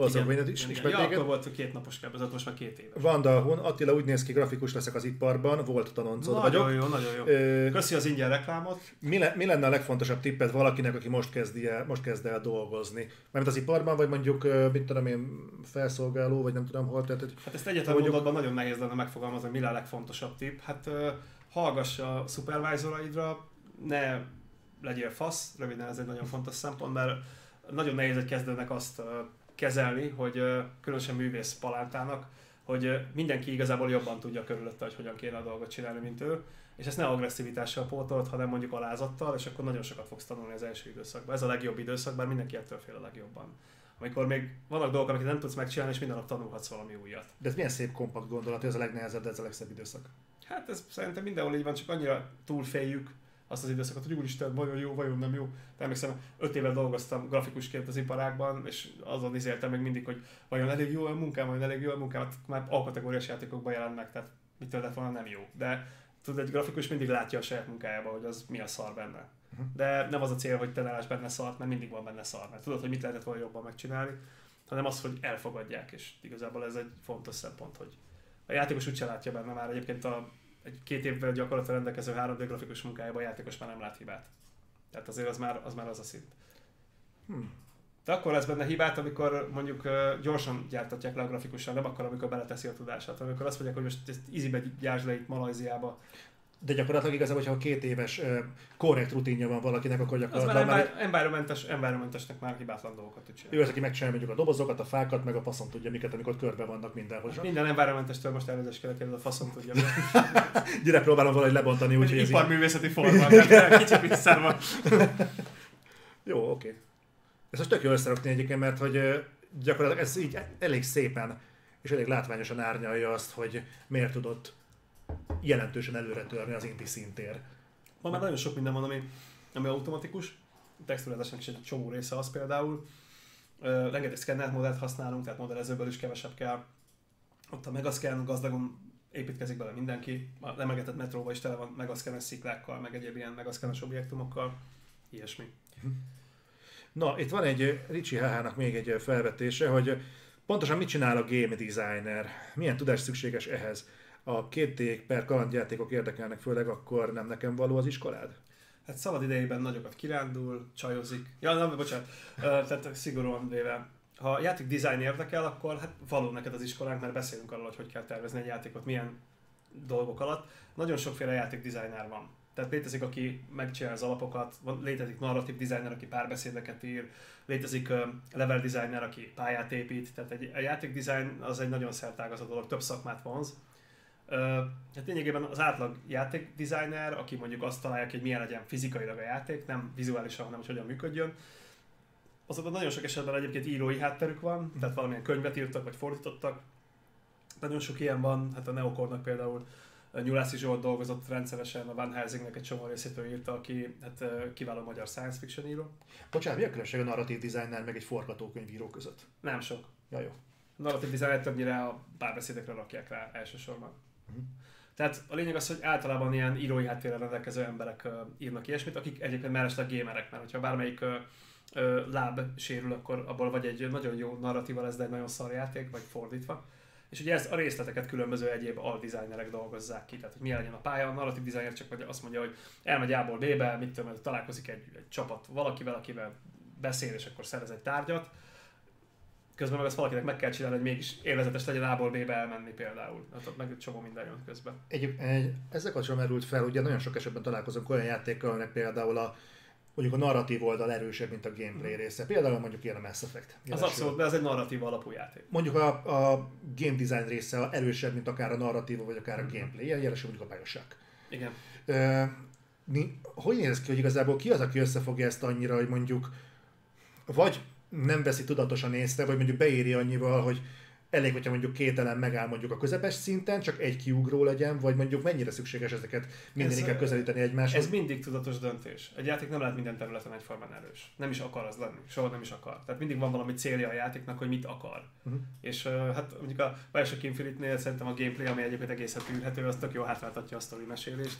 [SPEAKER 1] Valószínűleg
[SPEAKER 2] Igen,
[SPEAKER 1] is
[SPEAKER 2] igen,
[SPEAKER 1] ismert
[SPEAKER 2] ja, akkor volt két napos kábezat, most már két éve.
[SPEAKER 1] Vanda Hun, Attila úgy néz ki, grafikus leszek az iparban, volt tanoncod
[SPEAKER 2] Nagyon
[SPEAKER 1] vagyok.
[SPEAKER 2] jó, nagyon jó.
[SPEAKER 1] Ö,
[SPEAKER 2] Köszi az ingyen reklámot.
[SPEAKER 1] mi, le, mi lenne a legfontosabb tipped valakinek, aki most kezdi el, most kezd el dolgozni? Mert az iparban, vagy mondjuk, mit tudom én, felszolgáló, vagy nem tudom hol, tehát hogy
[SPEAKER 2] Hát ezt egyetlen
[SPEAKER 1] Mondjuk-
[SPEAKER 2] mondatban nagyon nehéz lenne megfogalmazni, mi a legfontosabb tipp. Hát hallgass a szupervisoraidra, ne legyél fasz, röviden ez egy nagyon fontos szempont, mert nagyon nehéz egy kezdőnek azt kezelni, hogy különösen művész palántának, hogy mindenki igazából jobban tudja körülötte, hogy hogyan kéne a dolgot csinálni, mint ő, és ezt ne agresszivitással pótolt, hanem mondjuk alázattal, és akkor nagyon sokat fogsz tanulni az első időszakban. Ez a legjobb időszak, bár mindenki ettől fél a legjobban. Amikor még vannak dolgok, amiket nem tudsz megcsinálni, és minden nap tanulhatsz valami újat.
[SPEAKER 1] de ez milyen szép kompakt gondolat, hogy ez a legnehezebb, de ez a legszebb időszak.
[SPEAKER 2] Hát ez szerintem mindenhol így van, csak annyira túlféljük azt az időszakot, hogy úristen, vajon jó, vajon nem jó. De emlékszem, öt éve dolgoztam grafikusként az iparágban, és azon izéltem még mindig, hogy vajon elég jó a munkám, vajon elég jó a munkám, hát már A-kategóriás játékokban jelent meg, tehát mitől lett volna nem jó. De tudod, egy grafikus mindig látja a saját munkájában, hogy az mi a szar benne.
[SPEAKER 1] Mhm.
[SPEAKER 2] De nem az a cél, hogy te ne láss benne szart, mert mindig van benne szar, mert tudod, hogy mit lehetett volna jobban megcsinálni, hanem az, hogy elfogadják, és igazából ez egy fontos szempont, hogy a játékos úgyse látja benne már egyébként a egy két évvel gyakorlatilag rendelkező 3D grafikus munkájában a játékos már nem lát hibát. Tehát azért az már az, már az a szint.
[SPEAKER 1] Hmm.
[SPEAKER 2] De akkor lesz benne hibát, amikor mondjuk gyorsan gyártatják le a grafikusan, nem akkor, amikor beleteszi a tudását, amikor azt mondják, hogy most ezt easybe gyártsd le itt Malajziába.
[SPEAKER 1] De gyakorlatilag igazából, hogyha két éves korrekt rutinja van valakinek, akkor
[SPEAKER 2] Az már
[SPEAKER 1] gyakorlatilag már
[SPEAKER 2] envi- environmentes, environmentesnek már hibátlan dolgokat tud
[SPEAKER 1] ő
[SPEAKER 2] csinálni.
[SPEAKER 1] az, aki megcsinálja mondjuk a dobozokat, a fákat, meg a faszon tudja miket, amikor körbe vannak mindenhol.
[SPEAKER 2] Minden environmentestől most kell kérni, a faszom tudja. [LAUGHS]
[SPEAKER 1] Gyere, próbálom valahogy lebontani, úgyhogy
[SPEAKER 2] Úgyhogy
[SPEAKER 1] ez így...
[SPEAKER 2] iparművészeti [LAUGHS] forma, tehát [LAUGHS] kicsit vissza.
[SPEAKER 1] Jó, oké. Ezt most tök jó összerakni egyébként, mert hogy gyakorlatilag ez így elég szépen és elég látványosan árnyalja azt, hogy miért tudott jelentősen előre törni az inti szintér.
[SPEAKER 2] Ma már nagyon sok minden van, ami, ami automatikus. A is egy csomó része az például. Ö, rengeteg szkennert modellt használunk, tehát modellezőből is kevesebb kell. Ott a Megascan gazdagon építkezik bele mindenki. A emlegetett metróban is tele van Megascanes sziklákkal, meg egyéb ilyen Megascanes objektumokkal. Ilyesmi.
[SPEAKER 1] Na, itt van egy Ricsi HH-nak még egy felvetése, hogy pontosan mit csinál a game designer? Milyen tudás szükséges ehhez? A két per kalandjátékok érdekelnek, főleg akkor nem nekem való az iskolád?
[SPEAKER 2] Hát szabad idejében nagyokat kirándul, csajozik. Ja, nem, bocsánat. Tehát szigorúan véve. Ha a játék design érdekel, akkor hát való neked az iskolánk, mert beszélünk arról, hogy hogy kell tervezni egy játékot, milyen dolgok alatt. Nagyon sokféle játék designer van. Tehát létezik, aki megcsinálja az alapokat, van, létezik narratív designer, aki párbeszédeket ír, létezik uh, level designer, aki pályát épít, tehát egy, a játék design az egy nagyon szertágazó dolog, több szakmát vonz. Hát lényegében az átlag játék designer, aki mondjuk azt találja ki, hogy milyen legyen fizikailag a játék, nem vizuálisan, hanem hogy hogyan működjön, azokban nagyon sok esetben egyébként írói hátterük van, tehát valamilyen könyvet írtak, vagy fordítottak. Nagyon sok ilyen van, hát a Neokornak például Nyulászi Zsolt dolgozott rendszeresen, a Van Helsingnek egy csomó részét ő írta, aki hát, kiváló magyar science fiction író.
[SPEAKER 1] Bocsánat, mi a különbség a narratív designer meg egy forgatókönyvíró között?
[SPEAKER 2] Nem sok.
[SPEAKER 1] Ja, jó.
[SPEAKER 2] A narratív designer többnyire a párbeszédekre rakják rá elsősorban. Uh-huh. Tehát a lényeg az, hogy általában ilyen írói háttérrel rendelkező emberek uh, írnak ilyesmit, akik egyébként mellesleg gémerek, mert hogyha bármelyik uh, láb sérül, akkor abból vagy egy nagyon jó narratíva lesz, de egy nagyon szar játék, vagy fordítva. És ugye ez a részleteket különböző egyéb aldesignerek dolgozzák ki, tehát hogy milyen legyen a pálya, a narratív designer csak vagy azt mondja, hogy elmegy A-ból B-be, mit tudom, találkozik egy, egy csapat valakivel, akivel beszél, és akkor szerez egy tárgyat, közben meg azt valakinek meg kell csinálni, hogy mégis élvezetes legyen A-ból B-be elmenni például. Hát meg egy csomó minden jön közben.
[SPEAKER 1] Egy, egy, ezzel kapcsolatban merült fel, ugye nagyon sok esetben találkozunk olyan játékkal, aminek például a mondjuk a narratív oldal erősebb, mint a gameplay része. Például mondjuk ilyen a Mass Effect.
[SPEAKER 2] Az abszolút, de ez egy narratív alapú játék.
[SPEAKER 1] Mondjuk a, a game design része erősebb, mint akár a narratíva, vagy akár a mhm. gameplay. Ilyen jelesül mondjuk a Bioshock.
[SPEAKER 2] Igen.
[SPEAKER 1] Mi, hogy néz ki, hogy igazából ki az, aki összefogja ezt annyira, hogy mondjuk vagy nem veszi tudatosan észre, vagy mondjuk beéri annyival, hogy elég, hogyha mondjuk két elem megáll mondjuk a közepes szinten, csak egy kiugró legyen, vagy mondjuk mennyire szükséges ezeket mindig kell közelíteni egymáshoz?
[SPEAKER 2] Ez mindig tudatos döntés. Egy játék nem lehet minden területen egyformán erős. Nem is akar az lenni, soha nem is akar. Tehát mindig van valami célja a játéknak, hogy mit akar. Uh-huh. És uh, hát mondjuk a Bioshock Infinite-nél szerintem a gameplay, ami egyébként egészen tűrhető, az tök jó hátráltatja a sztori mesélést.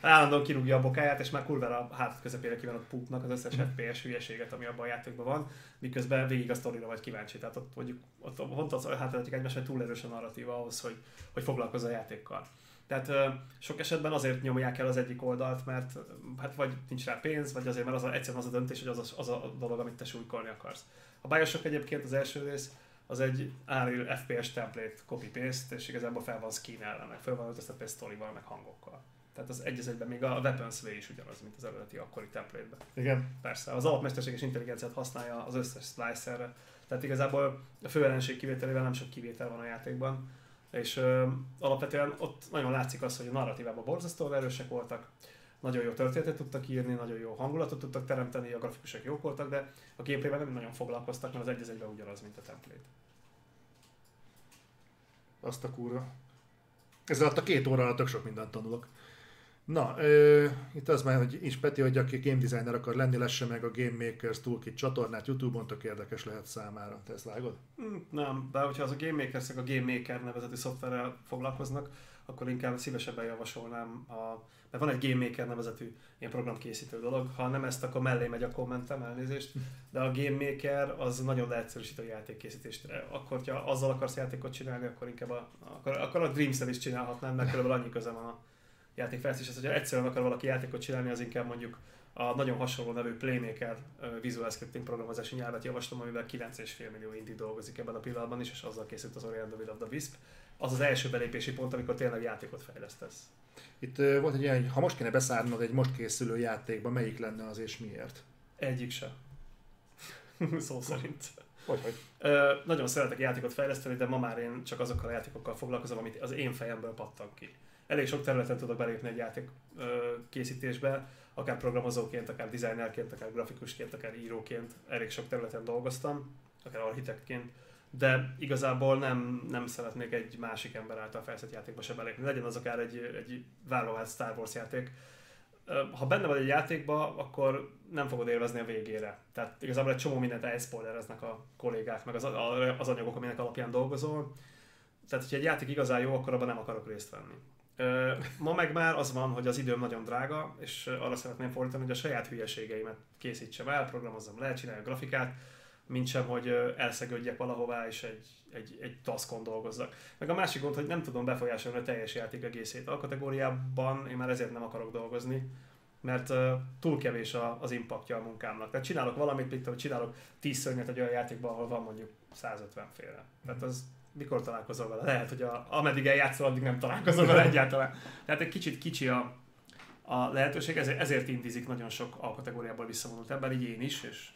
[SPEAKER 2] állandóan kirúgja a bokáját, és már kurva a hátat közepére kíván a pupnak az összes. FPS hülyeséget, ami abban a játékban van, miközben végig a sztorira vagy kíváncsi. Tehát ott mondjuk ott, ott, az hátráltatjuk egymást, hogy túl erős a narratíva ahhoz, hogy, hogy foglalkozz a játékkal. Tehát ö, sok esetben azért nyomják el az egyik oldalt, mert hát vagy nincs rá pénz, vagy azért, mert az a, egyszerűen az a döntés, hogy az a, az a dolog, amit te súlykolni akarsz. A Bioshock egyébként az első rész, az egy Unreal FPS template copy-paste, és igazából fel van skinelve, meg fel van öltöztetve sztorival, meg hangokkal. Tehát az egy egyben még a Weapons V is ugyanaz, mint az eredeti akkori template-ben.
[SPEAKER 1] Igen.
[SPEAKER 2] Persze, az alapmesterséges intelligenciát használja az összes slicerre, tehát igazából a főellenség kivételével nem sok kivétel van a játékban, és ö, alapvetően ott nagyon látszik az, hogy a narratívában borzasztóan erősek voltak, nagyon jó történetet tudtak írni, nagyon jó hangulatot tudtak teremteni, a grafikusok jók voltak, de a gameplayben nem nagyon foglalkoztak, mert az egy egyben ugyanaz, mint a template.
[SPEAKER 1] Azt a kurva. Ezzel alatt a két óra alatt sok mindent tanulok. Na, ö, itt az már, hogy is Peti, hogy aki game designer akar lenni, lesse meg a Game Makers Toolkit csatornát Youtube-on, tök érdekes lehet számára. Te ezt vágod?
[SPEAKER 2] Mm, nem, de hogyha az a Game Makers a Game Maker nevezeti szoftverrel foglalkoznak, akkor inkább szívesebben javasolnám, a, mert van egy Game Maker nevezetű ilyen programkészítő dolog, ha nem ezt, akkor mellé megy a kommentem, elnézést, de a Game Maker az nagyon leegyszerűsít a játékkészítést. Akkor, ha azzal akarsz játékot csinálni, akkor inkább a, akkor, akkor a Dreams-el is csinálhatnám, mert körülbelül annyi köze van a játékfejlesztés, hogyha egyszerűen akar valaki játékot csinálni, az inkább mondjuk a nagyon hasonló nevű Playmaker Visual Scripting programozási nyelvet javaslom, amivel 9,5 millió indi dolgozik ebben a pillanatban is, és azzal készült az Orient the Will of the Wisp. Az az első belépési pont, amikor tényleg játékot fejlesztesz.
[SPEAKER 1] Itt uh, volt egy ilyen, ha most kéne beszállnod egy most készülő játékba, melyik lenne az és miért?
[SPEAKER 2] Egyik se. [LAUGHS] Szó szerint.
[SPEAKER 1] Hogy, hogy?
[SPEAKER 2] Ö, nagyon szeretek játékot fejleszteni, de ma már én csak azokkal a játékokkal foglalkozom, amit az én fejemből pattan ki elég sok területen tudok belépni egy játék készítésbe, akár programozóként, akár designerként, akár grafikusként, akár íróként, elég sok területen dolgoztam, akár architektként, de igazából nem, nem szeretnék egy másik ember által felszett játékba se belépni. Legyen az akár egy, egy vállóház Star Wars játék. Ha benne vagy egy játékba, akkor nem fogod élvezni a végére. Tehát igazából egy csomó mindent elszpoilereznek a kollégák, meg az, az anyagok, aminek alapján dolgozol. Tehát, hogyha egy játék igazán jó, akkor abban nem akarok részt venni. Ma meg már az van, hogy az időm nagyon drága, és arra szeretném fordítani, hogy a saját hülyeségeimet készítsem el, programozzam le, csináljam grafikát, mint sem, hogy elszegődjek valahová, és egy, egy, egy taskon dolgozzak. Meg a másik gond, hogy nem tudom befolyásolni a teljes játék egészét. A kategóriában én már ezért nem akarok dolgozni, mert túl kevés a, az impaktja a munkámnak. Tehát csinálok valamit, mint csinálok 10 szörnyet egy olyan játékban, ahol van mondjuk 150 féle. Tehát az mikor találkozol vele? Lehet, hogy a, ameddig eljátszol, addig nem találkozol vele [LAUGHS] egyáltalán. Tehát egy kicsit kicsi a, a lehetőség, ezért, ezért indizik nagyon sok alkategóriából visszavonult ember, így én is, és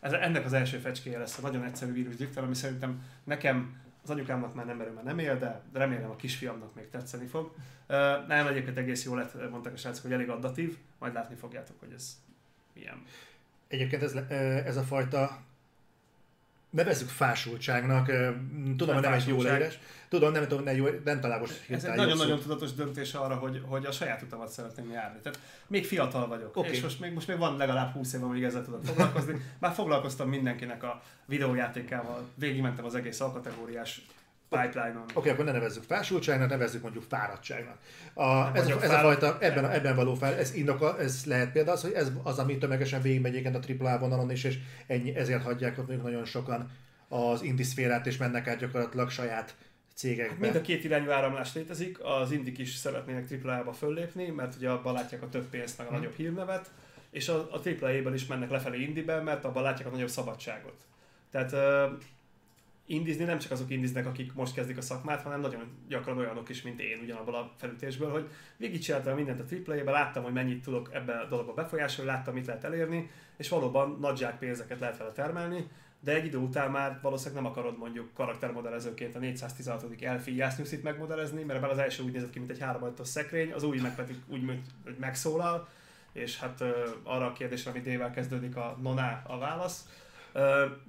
[SPEAKER 2] ez, ennek az első fecskéje lesz a nagyon egyszerű vírusdiktor, ami szerintem nekem az anyukámnak már nem, mert nem él, de remélem a kisfiamnak még tetszeni fog. Uh, nem, egyébként egész jól lett, mondták a srácok, hogy elég addatív, majd látni fogjátok, hogy ez milyen.
[SPEAKER 1] Egyébként ez, ez a fajta nevezzük fásultságnak, tudom, hogy nem egy jó leírás, tudom, nem, tudom, nem, jó, nem talán most
[SPEAKER 2] Ez egy nagyon-nagyon tudatos döntés arra, hogy, hogy a saját utamat szeretném járni. Tehát még fiatal vagyok, okay. és most még, most még van legalább 20 év, amíg ezzel tudok foglalkozni. Már foglalkoztam mindenkinek a videójátékával, végigmentem az egész alkategóriás pipeline-on. Oké,
[SPEAKER 1] okay, akkor ne nevezzük fásultságnak, nevezzük mondjuk fáradtságnak. A, ez, a, ez a fajta, ebben, a, ebben való fel, ez, indoka, ez lehet például az, hogy ez az, ami tömegesen végigmegy a AAA vonalon is, és ennyi, ezért hagyják ott nagyon sokan az indiszférát, és mennek át gyakorlatilag saját cégekbe. Hát
[SPEAKER 2] mind a két irányú áramlás létezik, az indik is szeretnének AAA-ba föllépni, mert ugye abban látják a több pénzt, meg a hmm. nagyobb hírnevet, és a, a AAA-ben is mennek lefelé indibe, mert abban látják a nagyobb szabadságot. Tehát indizni nem csak azok indiznek, akik most kezdik a szakmát, hanem nagyon gyakran olyanok is, mint én ugyanabban a felütésből, hogy végigcsináltam mindent a AAA-be, láttam, hogy mennyit tudok ebbe a dologba befolyásolni, láttam, mit lehet elérni, és valóban nagy pénzeket lehet vele termelni, de egy idő után már valószínűleg nem akarod mondjuk karaktermodellezőként a 416. Elfi Jásznyuszit megmodellezni, mert ebben az első úgy nézett ki, mint egy három szekrény, az új meg pedig úgy, hogy megszólal, és hát arra a kérdésre, amit dével kezdődik a noná a válasz,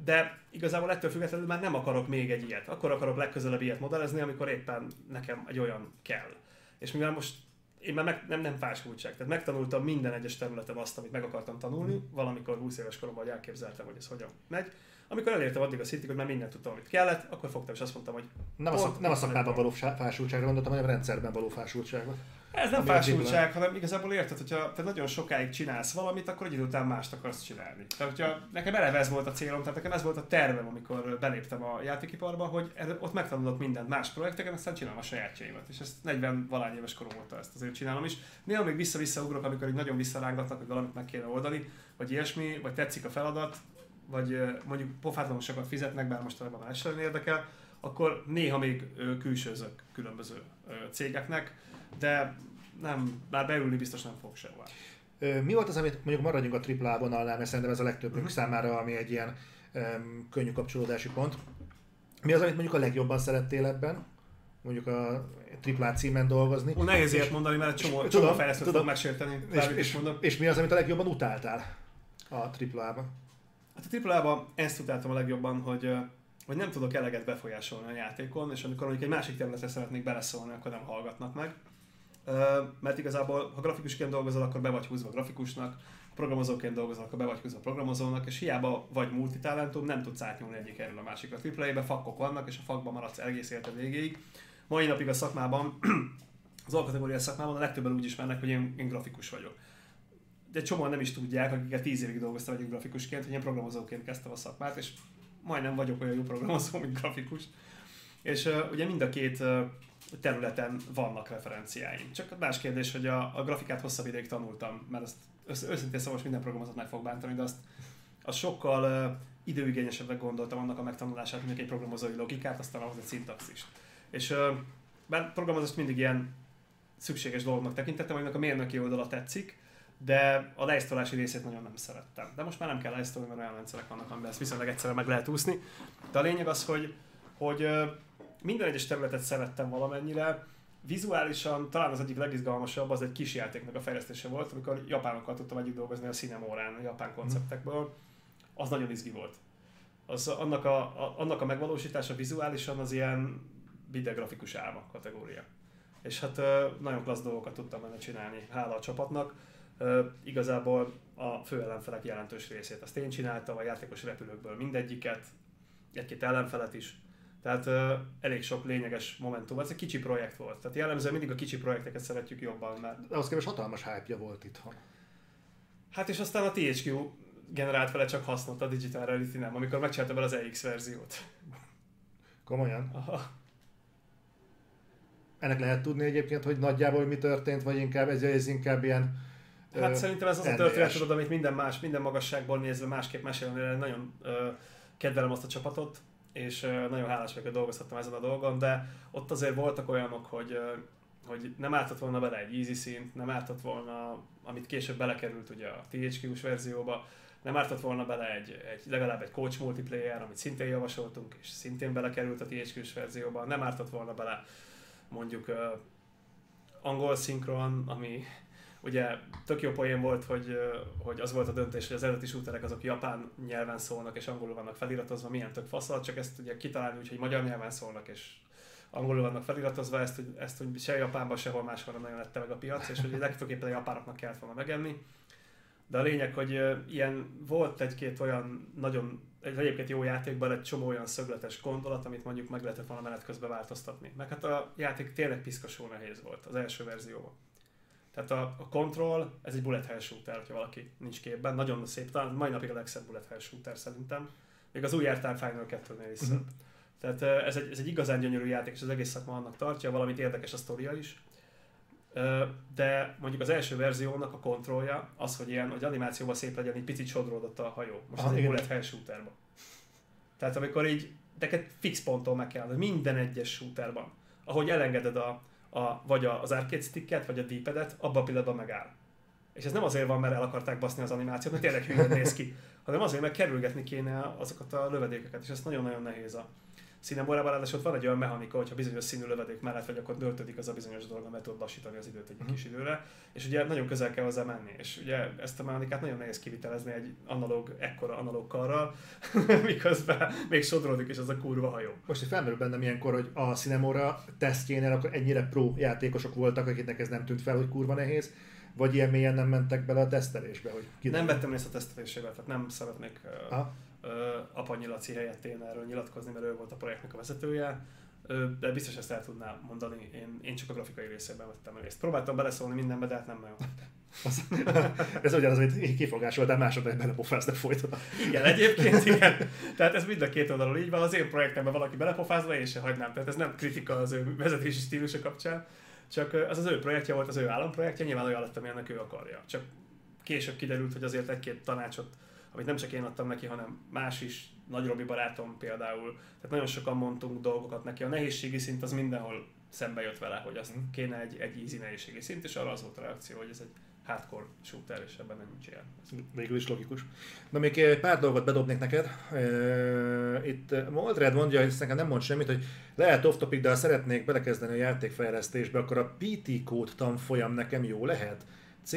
[SPEAKER 2] de igazából ettől függetlenül már nem akarok még egy ilyet. Akkor akarok legközelebb ilyet modellezni, amikor éppen nekem egy olyan kell. És mivel most én már meg, nem, nem fásultság, tehát megtanultam minden egyes területen azt, amit meg akartam tanulni, valamikor 20 éves koromban, elképzeltem, hogy ez hogyan megy. Amikor elértem addig a szintig, hogy már mindent tudtam, amit kellett, akkor fogtam és azt mondtam, hogy...
[SPEAKER 1] Nem a, szak, nem a szakmában való fásultságra gondoltam, hanem a rendszerben való fásultságra.
[SPEAKER 2] Ez nem fásultság, hanem igazából érted, hogyha te nagyon sokáig csinálsz valamit, akkor egy idő után mást akarsz csinálni. Tehát, hogyha nekem eleve ez volt a célom, tehát nekem ez volt a tervem, amikor beléptem a játékiparba, hogy ott megtanulok mindent más projekteken, aztán csinálom a sajátjaimat. És ezt 40 valány éves korom óta ezt azért csinálom is. Néha még vissza-vissza ugrok, amikor így nagyon visszarángatnak, hogy valamit meg kéne oldani, vagy ilyesmi, vagy tetszik a feladat, vagy mondjuk pofátlanul sokat fizetnek, bár most ebben más érdekel, akkor néha még külsőzök különböző cégeknek, de nem, bár beülni biztos nem fog sehova.
[SPEAKER 1] Mi volt az, amit mondjuk maradjunk a tripla vonalnál, mert szerintem ez a legtöbbünk uh-huh. számára, ami egy ilyen um, könnyű kapcsolódási pont. Mi az, amit mondjuk a legjobban szerettél ebben? Mondjuk a triplá címen dolgozni.
[SPEAKER 2] Ó, nehéz ilyet mondani, mert csomó, és, csomó fejlesztőt fog megsérteni.
[SPEAKER 1] És, és, és, mi az, amit a legjobban utáltál a triplában?
[SPEAKER 2] Hát a triplában ezt utáltam a legjobban, hogy hogy nem tudok eleget befolyásolni a játékon, és amikor mondjuk egy másik területre szeretnék beleszólni, akkor nem hallgatnak meg mert igazából, ha grafikusként dolgozol, akkor be vagy húzva grafikusnak, programozóként dolgozol, akkor be vagy húzva programozónak, és hiába vagy multitalentum, nem tudsz átnyúlni egyik erről a másikra. AAA-ben fakok vannak, és a fakban maradsz egész életed végéig. Mai napig a szakmában, [CLEARS THROAT] az alkategóriás szakmában a legtöbben úgy ismernek, hogy én, én grafikus vagyok. De csomóan nem is tudják, akiket tíz évig dolgoztam egyik grafikusként, hogy én programozóként kezdtem a szakmát, és majdnem vagyok olyan jó programozó, mint grafikus. És uh, ugye mind a két uh, területen vannak referenciáim. Csak más kérdés, hogy a, a grafikát hosszabb ideig tanultam, mert ezt őszintén szóval most minden programozat meg fog bántani, de azt, azt sokkal uh, időigényesebbnek gondoltam annak a megtanulását, mint egy programozói logikát, aztán ahhoz egy szintaxist. És uh, bár programozást mindig ilyen szükséges dolognak tekintettem, hogy a mérnöki oldala tetszik, de a lejsztolási részét nagyon nem szerettem. De most már nem kell lejsztolni, mert olyan rendszerek vannak, amiben ezt viszonylag egyszerűen meg lehet úszni. De a lényeg az, hogy, hogy minden egyes területet szerettem valamennyire. Vizuálisan talán az egyik legizgalmasabb az egy kis játéknak a fejlesztése volt, amikor japánokkal tudtam együtt dolgozni a Cinemorán, a japán konceptekből. Az nagyon izgi volt. Az, annak, a, a, annak a megvalósítása vizuálisan az ilyen videografikus álma kategória. És hát nagyon klassz dolgokat tudtam benne csinálni, hála a csapatnak. Igazából a fő ellenfelek jelentős részét azt én csináltam, a játékos repülőkből mindegyiket, egy-két ellenfelet is tehát uh, elég sok lényeges momentum. Ez egy kicsi projekt volt. Tehát jellemzően mindig a kicsi projekteket szeretjük jobban. Mert...
[SPEAKER 1] De az képest hatalmas hype volt itthon.
[SPEAKER 2] Hát és aztán a THQ generált vele csak hasznot, a Digital Reality nem, amikor megcsinálta vele az EX verziót.
[SPEAKER 1] Komolyan? Aha. Ennek lehet tudni egyébként, hogy nagyjából mi történt, vagy inkább ez, ez inkább ilyen
[SPEAKER 2] Hát ö, szerintem ez az NDS. a történet, tudod, amit minden más, minden magasságból nézve másképp mesélni, nagyon ö, kedvelem azt a csapatot, és nagyon hálás vagyok, hogy dolgozhattam ezen a dolgon, de ott azért voltak olyanok, hogy hogy nem ártott volna bele egy easy szint, nem ártott volna, amit később belekerült ugye a THQ-s verzióba, nem ártott volna bele egy, egy, legalább egy coach multiplayer, amit szintén javasoltunk, és szintén belekerült a THQ-s verzióba, nem ártott volna bele mondjuk uh, angol szinkron, ami ugye tök jó poén volt, hogy, hogy az volt a döntés, hogy az eredeti shooterek azok japán nyelven szólnak és angolul vannak feliratozva, milyen tök faszal, csak ezt ugye kitalálni úgy, hogy magyar nyelven szólnak és angolul vannak feliratozva, ezt, hogy, ezt hogy se Japánban, sehol máshol nem nagyon lette meg a piac, és hogy legfőképpen a japánoknak kellett volna megenni. De a lényeg, hogy ilyen volt egy-két olyan nagyon, egy egyébként jó játékban egy csomó olyan szögletes gondolat, amit mondjuk meg lehetett volna menet közben változtatni. Meg hát a játék tényleg piszkosó nehéz volt az első verzióban. Tehát a, a Control, ez egy bullet hell shooter, hogyha valaki nincs képben. Nagyon szép, talán mai napig a legszebb bullet hell shooter szerintem. Még az új Airtime Final 2-nél is Uh-huh. Tehát ez egy, ez egy igazán gyönyörű játék, és az egész szakma annak tartja, valamit érdekes a sztoria is. De mondjuk az első verziónak a kontrollja az, hogy ilyen, hogy animációban szép legyen, egy picit sodródott a hajó. Most ah, ez egy bullet hell shooterban. Tehát amikor így, neked fix ponton meg kell, minden egyes shooterban, ahogy elengeded a, a, vagy az arcade sticket, vagy a d abban a pillanatban megáll. És ez nem azért van, mert el akarták baszni az animációt, mert tényleg hülyen néz ki, hanem azért, mert kerülgetni kéne azokat a lövedékeket, és ez nagyon-nagyon nehéz a, Cinemorában ráadásul ott van egy olyan mechanika, hogyha bizonyos színű lövedék mellett vagy, akkor döltödik az a bizonyos dolog, mert tud lassítani az időt egy uh-huh. kis időre, és ugye nagyon közel kell hozzá menni, és ugye ezt a mechanikát nagyon nehéz kivitelezni egy analóg, ekkora analóg karral, [LAUGHS] miközben még sodródik is az a kurva hajó.
[SPEAKER 1] Most hogy felmerül bennem ilyenkor, hogy a Cinemora tesztjénél akkor ennyire pro játékosok voltak, akiknek ez nem tűnt fel, hogy kurva nehéz, vagy ilyen mélyen nem mentek bele a tesztelésbe? Hogy
[SPEAKER 2] nem vettem részt a tesztelésébe, tehát nem szeretnék uh, Apanyi Laci helyett én erről nyilatkozni, mert ő volt a projektnek a vezetője, de biztos ezt el tudná mondani. Én, én csak a grafikai részében vettem részt. Próbáltam beleszólni mindenbe, de hát nem nagyon. [LAUGHS]
[SPEAKER 1] ez ugyanaz, amit kifogásoltál másodperc belepofáznak folyton.
[SPEAKER 2] Igen, egyébként igen. Tehát ez mind a két oldalról így van. Az én projektemben valaki belepofázva, én se hagynám. Tehát ez nem kritika az ő vezetési stílusa kapcsán. Csak az az ő projektje volt, az ő államprojektje, nyilván olyan lett, amilyennek ő akarja. Csak később kiderült, hogy azért egy-két tanácsot amit nem csak én adtam neki, hanem más is, Nagy Robi barátom például. Tehát nagyon sokan mondtunk dolgokat neki. A nehézségi szint az mindenhol szembe jött vele, hogy azt mhm. kéne egy, egy easy nehézségi szint, és arra az volt a reakció, hogy ez egy hardcore shooter, és ebben nem nincs ilyen.
[SPEAKER 1] Végül is logikus. Na még pár dolgot bedobnék neked. Itt Moldred mondja, hogy nekem nem mond semmit, hogy lehet off topic, de ha szeretnék belekezdeni a játékfejlesztésbe, akkor a PT kód tanfolyam nekem jó lehet. C++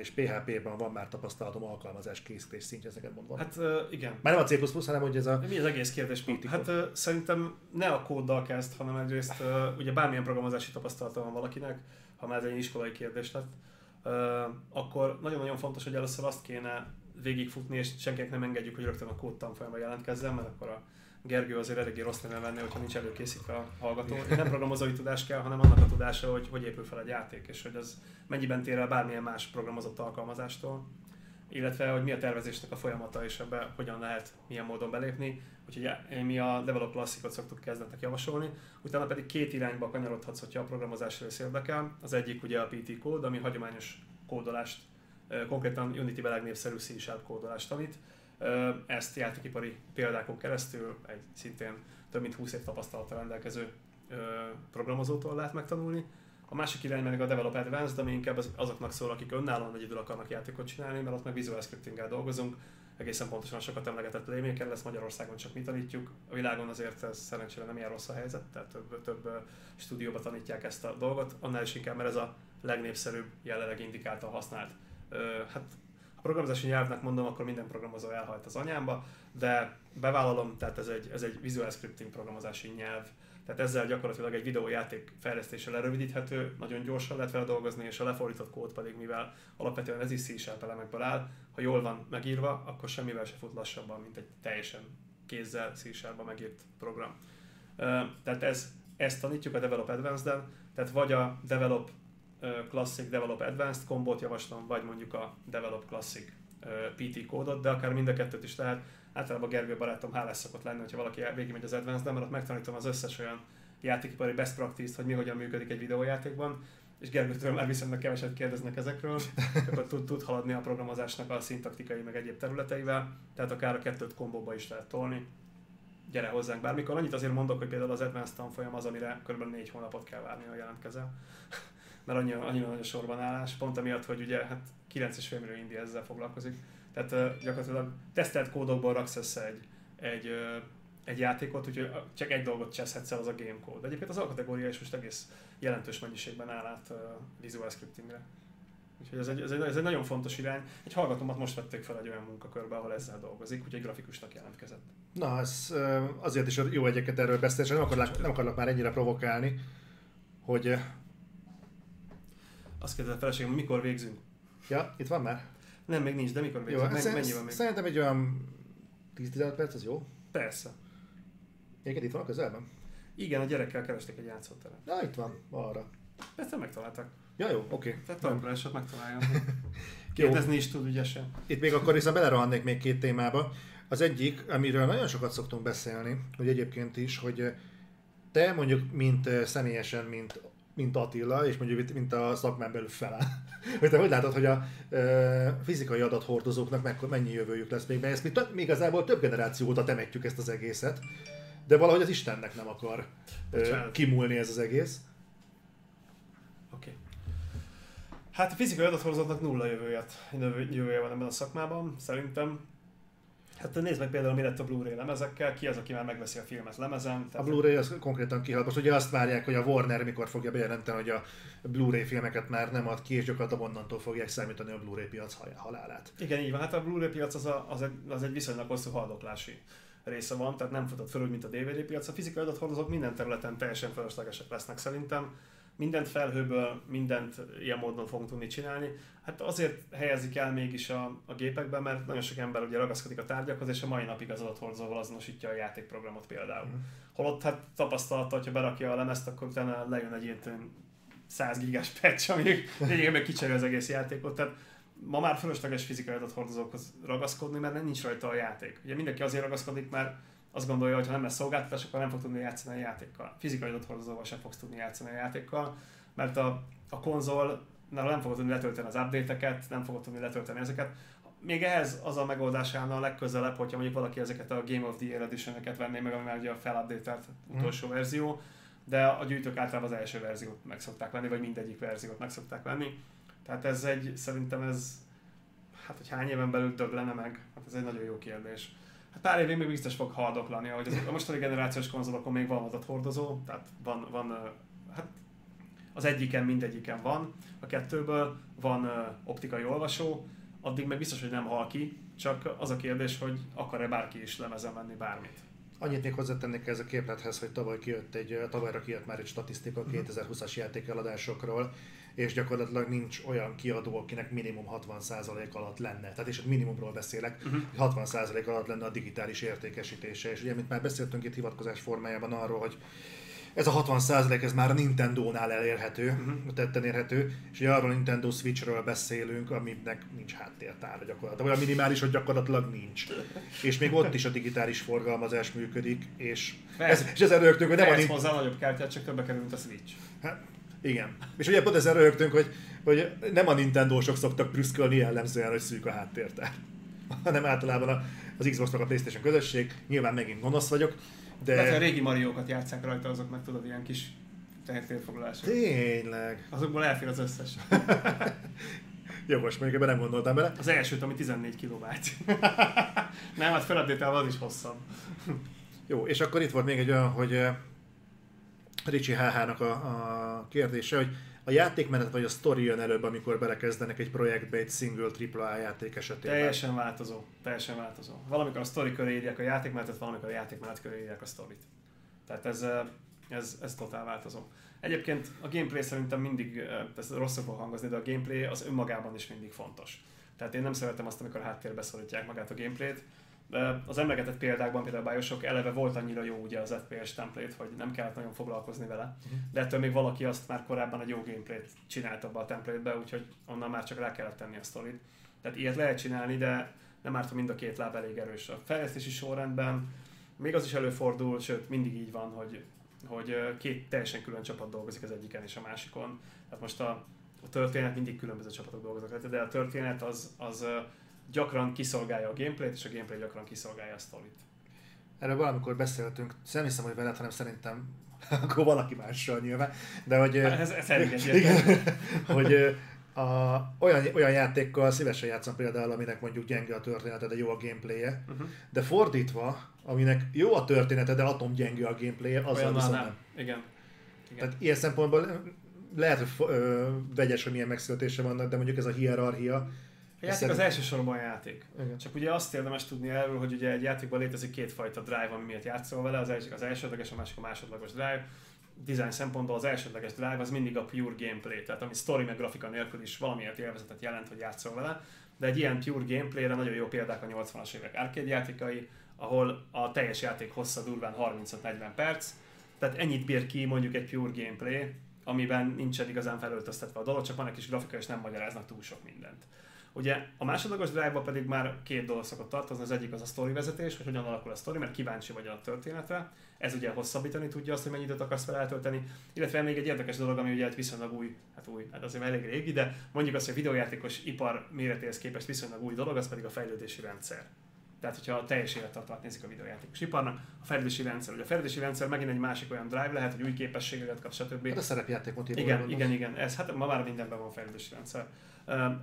[SPEAKER 1] és PHP-ben van már tapasztalatom alkalmazás készítés szintje, ezeket mondva.
[SPEAKER 2] Hát igen.
[SPEAKER 1] Már nem a C++, hanem hogy ez a...
[SPEAKER 2] Mi az egész kérdés? PT hát szerintem ne a kóddal kezd, hanem egyrészt ugye bármilyen programozási tapasztalata van valakinek, ha már ez egy iskolai kérdés lett, akkor nagyon-nagyon fontos, hogy először azt kéne végigfutni, és senkinek nem engedjük, hogy rögtön a kód tanfolyamban jelentkezzen, mert akkor a Gergő azért eléggé rossz lenne venni, hogyha nincs előkészítve a hallgató. Nem programozói tudás kell, hanem annak a tudása, hogy hogy épül fel egy játék, és hogy az mennyiben tér el bármilyen más programozott alkalmazástól, illetve hogy mi a tervezésnek a folyamata, és ebbe hogyan lehet milyen módon belépni. Úgyhogy mi a Develop Classicot szoktuk kezdetnek javasolni, utána pedig két irányba kanyarodhatsz, hogyha a programozás rész érdekel. Az egyik ugye a PT kód, ami hagyományos kódolást, konkrétan Unity-ben legnépszerű C kódolást tanít, ezt játékipari példákon keresztül egy szintén több mint 20 év tapasztalata rendelkező programozótól lehet megtanulni. A másik irány meg a Develop Advanced, ami inkább azoknak szól, akik önállóan egyedül akarnak játékot csinálni, mert ott meg Visual scripting dolgozunk, egészen pontosan sokat emlegetett Playmaker lesz, Magyarországon csak mi tanítjuk. A világon azért ez szerencsére nem ilyen rossz a helyzet, tehát több, több stúdióba tanítják ezt a dolgot, annál is inkább, mert ez a legnépszerűbb, jelenleg indikáltan használt. Hát programozási nyelvnek mondom, akkor minden programozó elhajt az anyámba, de bevállalom, tehát ez egy, ez egy visual scripting programozási nyelv, tehát ezzel gyakorlatilag egy videójáték fejlesztése lerövidíthető, nagyon gyorsan lehet vele dolgozni, és a lefordított kód pedig, mivel alapvetően ez is c elemekből áll, ha jól van megírva, akkor semmivel se fut lassabban, mint egy teljesen kézzel c megírt program. Tehát ez, ezt tanítjuk a Develop Advanced-en, tehát vagy a Develop Classic Develop Advanced kombót javaslom, vagy mondjuk a Develop Classic PT kódot, de akár mind a kettőt is lehet. Általában Gergő barátom hálás szokott lenni, hogyha valaki végigmegy az Advanced-en, mert ott megtanítom az összes olyan játékipari best practice-t, hogy mi hogyan működik egy videójátékban, és Gergőtől már viszonylag keveset kérdeznek ezekről, [LAUGHS] akkor tud, tud haladni a programozásnak a szintaktikai meg egyéb területeivel, tehát akár a kettőt kombóba is lehet tolni. gyere hozzánk bármikor. Annyit azért mondok, hogy például az Advanced tanfolyam az, amire kb. 4 hónapot kell várni, ha jelentkezel. Mert annyira, annyira nagy a sorban állás, pont amiatt, hogy ugye hát 9,5 millió indi ezzel foglalkozik. Tehát uh, gyakorlatilag tesztelt kódokból raksz össze egy, egy, uh, egy játékot, úgyhogy csak egy dolgot cseszhetsz el, az a game code. Egyébként az alkategória is most egész jelentős mennyiségben áll át uh, visual scriptingre. Úgyhogy ez egy, ez, egy, ez egy nagyon fontos irány. Egy hallgatómat most vették fel egy olyan munkakörbe, ahol ezzel dolgozik, úgyhogy grafikusnak jelentkezett.
[SPEAKER 1] Na, ez azért is jó egyeket erről beszélni, nem akarlak, nem akarlak már ennyire provokálni, hogy...
[SPEAKER 2] Azt kérdezett a feleségem, mikor végzünk?
[SPEAKER 1] Ja, itt van már?
[SPEAKER 2] Nem, még nincs, de mikor
[SPEAKER 1] Jó,
[SPEAKER 2] végzünk?
[SPEAKER 1] hát
[SPEAKER 2] Men-
[SPEAKER 1] szer-
[SPEAKER 2] mennyi van még?
[SPEAKER 1] Szerintem egy olyan 10-15 perc, az jó.
[SPEAKER 2] Persze.
[SPEAKER 1] Egyébként itt van a közelben?
[SPEAKER 2] Igen, a gyerekkel keresték egy játszóteret.
[SPEAKER 1] Ja, itt van, arra.
[SPEAKER 2] Persze megtaláltak.
[SPEAKER 1] Ja, jó, oké.
[SPEAKER 2] Tehát talpalásot megtalálja. [LAUGHS]
[SPEAKER 1] Jó.
[SPEAKER 2] Kérdezni is tud ügyesen.
[SPEAKER 1] Itt még akkor viszont belerohannék még két témába. Az egyik, amiről nagyon sokat szoktunk beszélni, hogy egyébként is, hogy te mondjuk, mint személyesen, mint, mint Attila, és mondjuk mint a szakmán belül feláll, [LAUGHS] hogy te hogy látod, hogy a e, fizikai adathordozóknak meg, mennyi jövőjük lesz még, mert ezt mi, több, mi igazából több generáció óta temetjük ezt az egészet, de valahogy az Istennek nem akar
[SPEAKER 2] Bocsánat.
[SPEAKER 1] kimúlni ez az egész.
[SPEAKER 2] Oké. Hát a fizikai adathordozóknak nulla jövőjét, jövő- jövője van ebben a szakmában, szerintem. Hát nézd meg például, mi lett a Blu-ray lemezekkel, ki az, aki már megveszi a filmet lemezen.
[SPEAKER 1] A
[SPEAKER 2] Tehát
[SPEAKER 1] Blu-ray az konkrétan kihalt. Most ugye azt várják, hogy a Warner mikor fogja bejelenteni, hogy a Blu-ray filmeket már nem ad ki, és gyakorlatilag onnantól fogják számítani a Blu-ray piac hal- halálát.
[SPEAKER 2] Igen, így van. Hát a Blu-ray piac az, a, az, egy, az egy viszonylag hosszú haldoklási része van, tehát nem futott föl, úgy, mint a DVD piac. A fizikai adathordozók minden területen teljesen fölöslegesek lesznek szerintem. Mindent felhőből, mindent ilyen módon fogunk tudni csinálni. Hát azért helyezik el mégis a, a gépekben, mert nagyon sok ember ugye ragaszkodik a tárgyakhoz, és a mai napig az adathordozóval azonosítja a játékprogramot például.
[SPEAKER 1] Mhm.
[SPEAKER 2] Holott hát tapasztalata, hogyha berakja a lemezt, akkor utána lejön egy ilyen 100 gigás patch, ami [LAUGHS] lényegében kicserő az egész játékot. Tehát ma már fölösleges fizikai adathordozókhoz ragaszkodni, mert nincs rajta a játék. Ugye mindenki azért ragaszkodik, mert azt gondolja, hogy ha nem lesz szolgáltatás, akkor nem fog tudni játszani a játékkal. Fizikai adathordozóval sem fogsz tudni játszani a játékkal, mert a, a konzol nem fogod tudni letölteni az update-eket, nem fogod tudni letölteni ezeket. Még ehhez az a megoldás állna a legközelebb, hogyha mondjuk valaki ezeket a Game of the Year edition venné meg, ami már ugye a felupdatelt utolsó verzió, de a gyűjtők általában az első verziót meg szokták venni, vagy mindegyik verziót meg szokták venni. Tehát ez egy, szerintem ez, hát hogy hány éven belül döglene meg, hát ez egy nagyon jó kérdés. Hát pár évig még biztos fog haldoklani, hogy az, a mostani generációs konzolokon még van adathordozó, tehát van, van hát az egyiken mindegyiken van, a kettőből van optikai olvasó, addig meg biztos, hogy nem hal ki, csak az a kérdés, hogy akar-e bárki is lemezen venni bármit.
[SPEAKER 1] Annyit még hozzátennék ez a képlethez, hogy tavaly kijött egy, tavalyra kijött már egy statisztika a 2020-as játékeladásokról, és gyakorlatilag nincs olyan kiadó, akinek minimum 60% alatt lenne. Tehát és minimumról beszélek,
[SPEAKER 2] Uh-huh.
[SPEAKER 1] hogy 60% alatt lenne a digitális értékesítése. És ugye, mint már beszéltünk itt hivatkozás formájában arról, hogy ez a 60% ez már a Nintendo-nál elérhető, uh-huh. tetten érhető, és ugye arról a Nintendo Switchről beszélünk, aminek nincs háttértára gyakorlatilag. Olyan minimális, hogy gyakorlatilag nincs. És még ott is a digitális forgalmazás működik, és, ez, és ezen rögtünk, hogy nem a Nintendo...
[SPEAKER 2] hozzá nagyobb kártyát, csak többe kerül, mint a Switch.
[SPEAKER 1] Hát, igen. És ugye pont ezen rögtünk, hogy, hogy nem a Nintendo-sok szoktak prüszkölni jellemzően, hogy szűk a háttértár, [LAUGHS] hanem általában az Xbox meg a Playstation közösség. Nyilván megint gonosz vagyok,
[SPEAKER 2] De... Ha a régi Mariókat játszák rajta, azok meg tudod, ilyen kis tehertérfoglalások.
[SPEAKER 1] Tényleg.
[SPEAKER 2] Azokból elfér az összes. [LAUGHS]
[SPEAKER 1] Jogos, mondjuk ebben nem gondoltam bele.
[SPEAKER 2] Az elsőt, ami 14 kilobájt. [LAUGHS] Nem, hát feladételve az is hosszabb.
[SPEAKER 1] Jó, és akkor itt volt még egy olyan, hogy eh, Ricsi HH-nak a, a kérdése, hogy a játékmenet vagy a sztori jön előbb, amikor belekezdenek egy projektbe egy single AAA játék esetében.
[SPEAKER 2] Teljesen változó. Teljesen változó. Valamikor a sztori köré írják a játékmenetet, valamikor a játékmenet köré írják a sztorit. Tehát ez, ez, ez totál változó. Egyébként a gameplay szerintem mindig, ez rosszul fog hangozni, de a gameplay az önmagában is mindig fontos. Tehát én nem szeretem azt, amikor háttérbe szorítják magát a gameplayt. Az emlegetett példákban, például a Bioshock eleve volt annyira jó ugye az FPS template, hogy nem kellett nagyon foglalkozni vele. De ettől még valaki azt már korábban egy jó gameplayt csinált abba a template-be, úgyhogy onnan már csak rá kellett tenni a sztorit. Tehát ilyet lehet csinálni, de nem árt, mind a két láb elég erős. A fejlesztési sorrendben még az is előfordul, sőt mindig így van, hogy, hogy két teljesen külön csapat dolgozik az egyiken és a másikon. Tehát most a, a történet mindig különböző csapatok dolgoznak de a történet az, az gyakran kiszolgálja a gameplayt, és a gameplay gyakran kiszolgálja a sztorit.
[SPEAKER 1] erről valamikor beszéltünk, nem hiszem, hogy veled, hanem szerintem [LAUGHS] akkor valaki mással nyilván, de hogy...
[SPEAKER 2] Ez, ez elég [LAUGHS]
[SPEAKER 1] igen, hogy a, olyan, olyan játékkal szívesen játszom például, aminek mondjuk gyenge a története, de jó a gameplayje, uh-huh. de fordítva, aminek jó a története, de atom gyenge a gameplayje, azzal
[SPEAKER 2] Olyan
[SPEAKER 1] viszont
[SPEAKER 2] nem.
[SPEAKER 1] nem.
[SPEAKER 2] Igen. Igen.
[SPEAKER 1] Tehát ilyen szempontból lehet, hogy ö, vegyes, hogy milyen megszületése vannak, de mondjuk ez a hierarchia.
[SPEAKER 2] A játék az
[SPEAKER 1] Szerintem-
[SPEAKER 2] elsősorban játék.
[SPEAKER 1] Igen.
[SPEAKER 2] Csak ugye azt érdemes tudni erről, hogy ugye egy játékban létezik kétfajta drive, ami miatt játszol vele, az egyik az elsődleges, a másik a másodlagos drive. Design szempontból az elsődleges drive az mindig a pure gameplay, tehát ami story meg grafika nélkül is valamiért élvezetet jelent, hogy játszol vele. De egy ilyen pure gameplayre nagyon jó példák a 80-as évek arcade játékai, ahol a teljes játék hossza durván 35-40 perc, tehát ennyit bír ki mondjuk egy pure gameplay, amiben nincsen igazán felöltöztetve a dolog, csak van egy kis grafika, és nem magyaráznak túl sok mindent. Ugye a másodlagos drive pedig már két dolog szokott tartozni, az egyik az a sztori vezetés, hogy hogyan alakul a sztori, mert kíváncsi vagy a történetre. Ez ugye hosszabbítani tudja azt, hogy mennyi időt akarsz vele eltölteni. Illetve még egy érdekes dolog, ami ugye egy viszonylag új, hát új, hát azért elég régi, de mondjuk azt, hogy a videójátékos ipar méretéhez képest viszonylag új dolog, az pedig a fejlődési rendszer. Tehát, hogyha a teljes élettartalmat nézik a videójátékos iparnak, a fejlődési rendszer, ugye a fejlődési rendszer megint egy másik olyan drive lehet, hogy új képességeket kap, stb.
[SPEAKER 1] Hát a szerepjáték motivum.
[SPEAKER 2] Igen, igen, igen, ez hát ma már mindenben van fejlődési rendszer.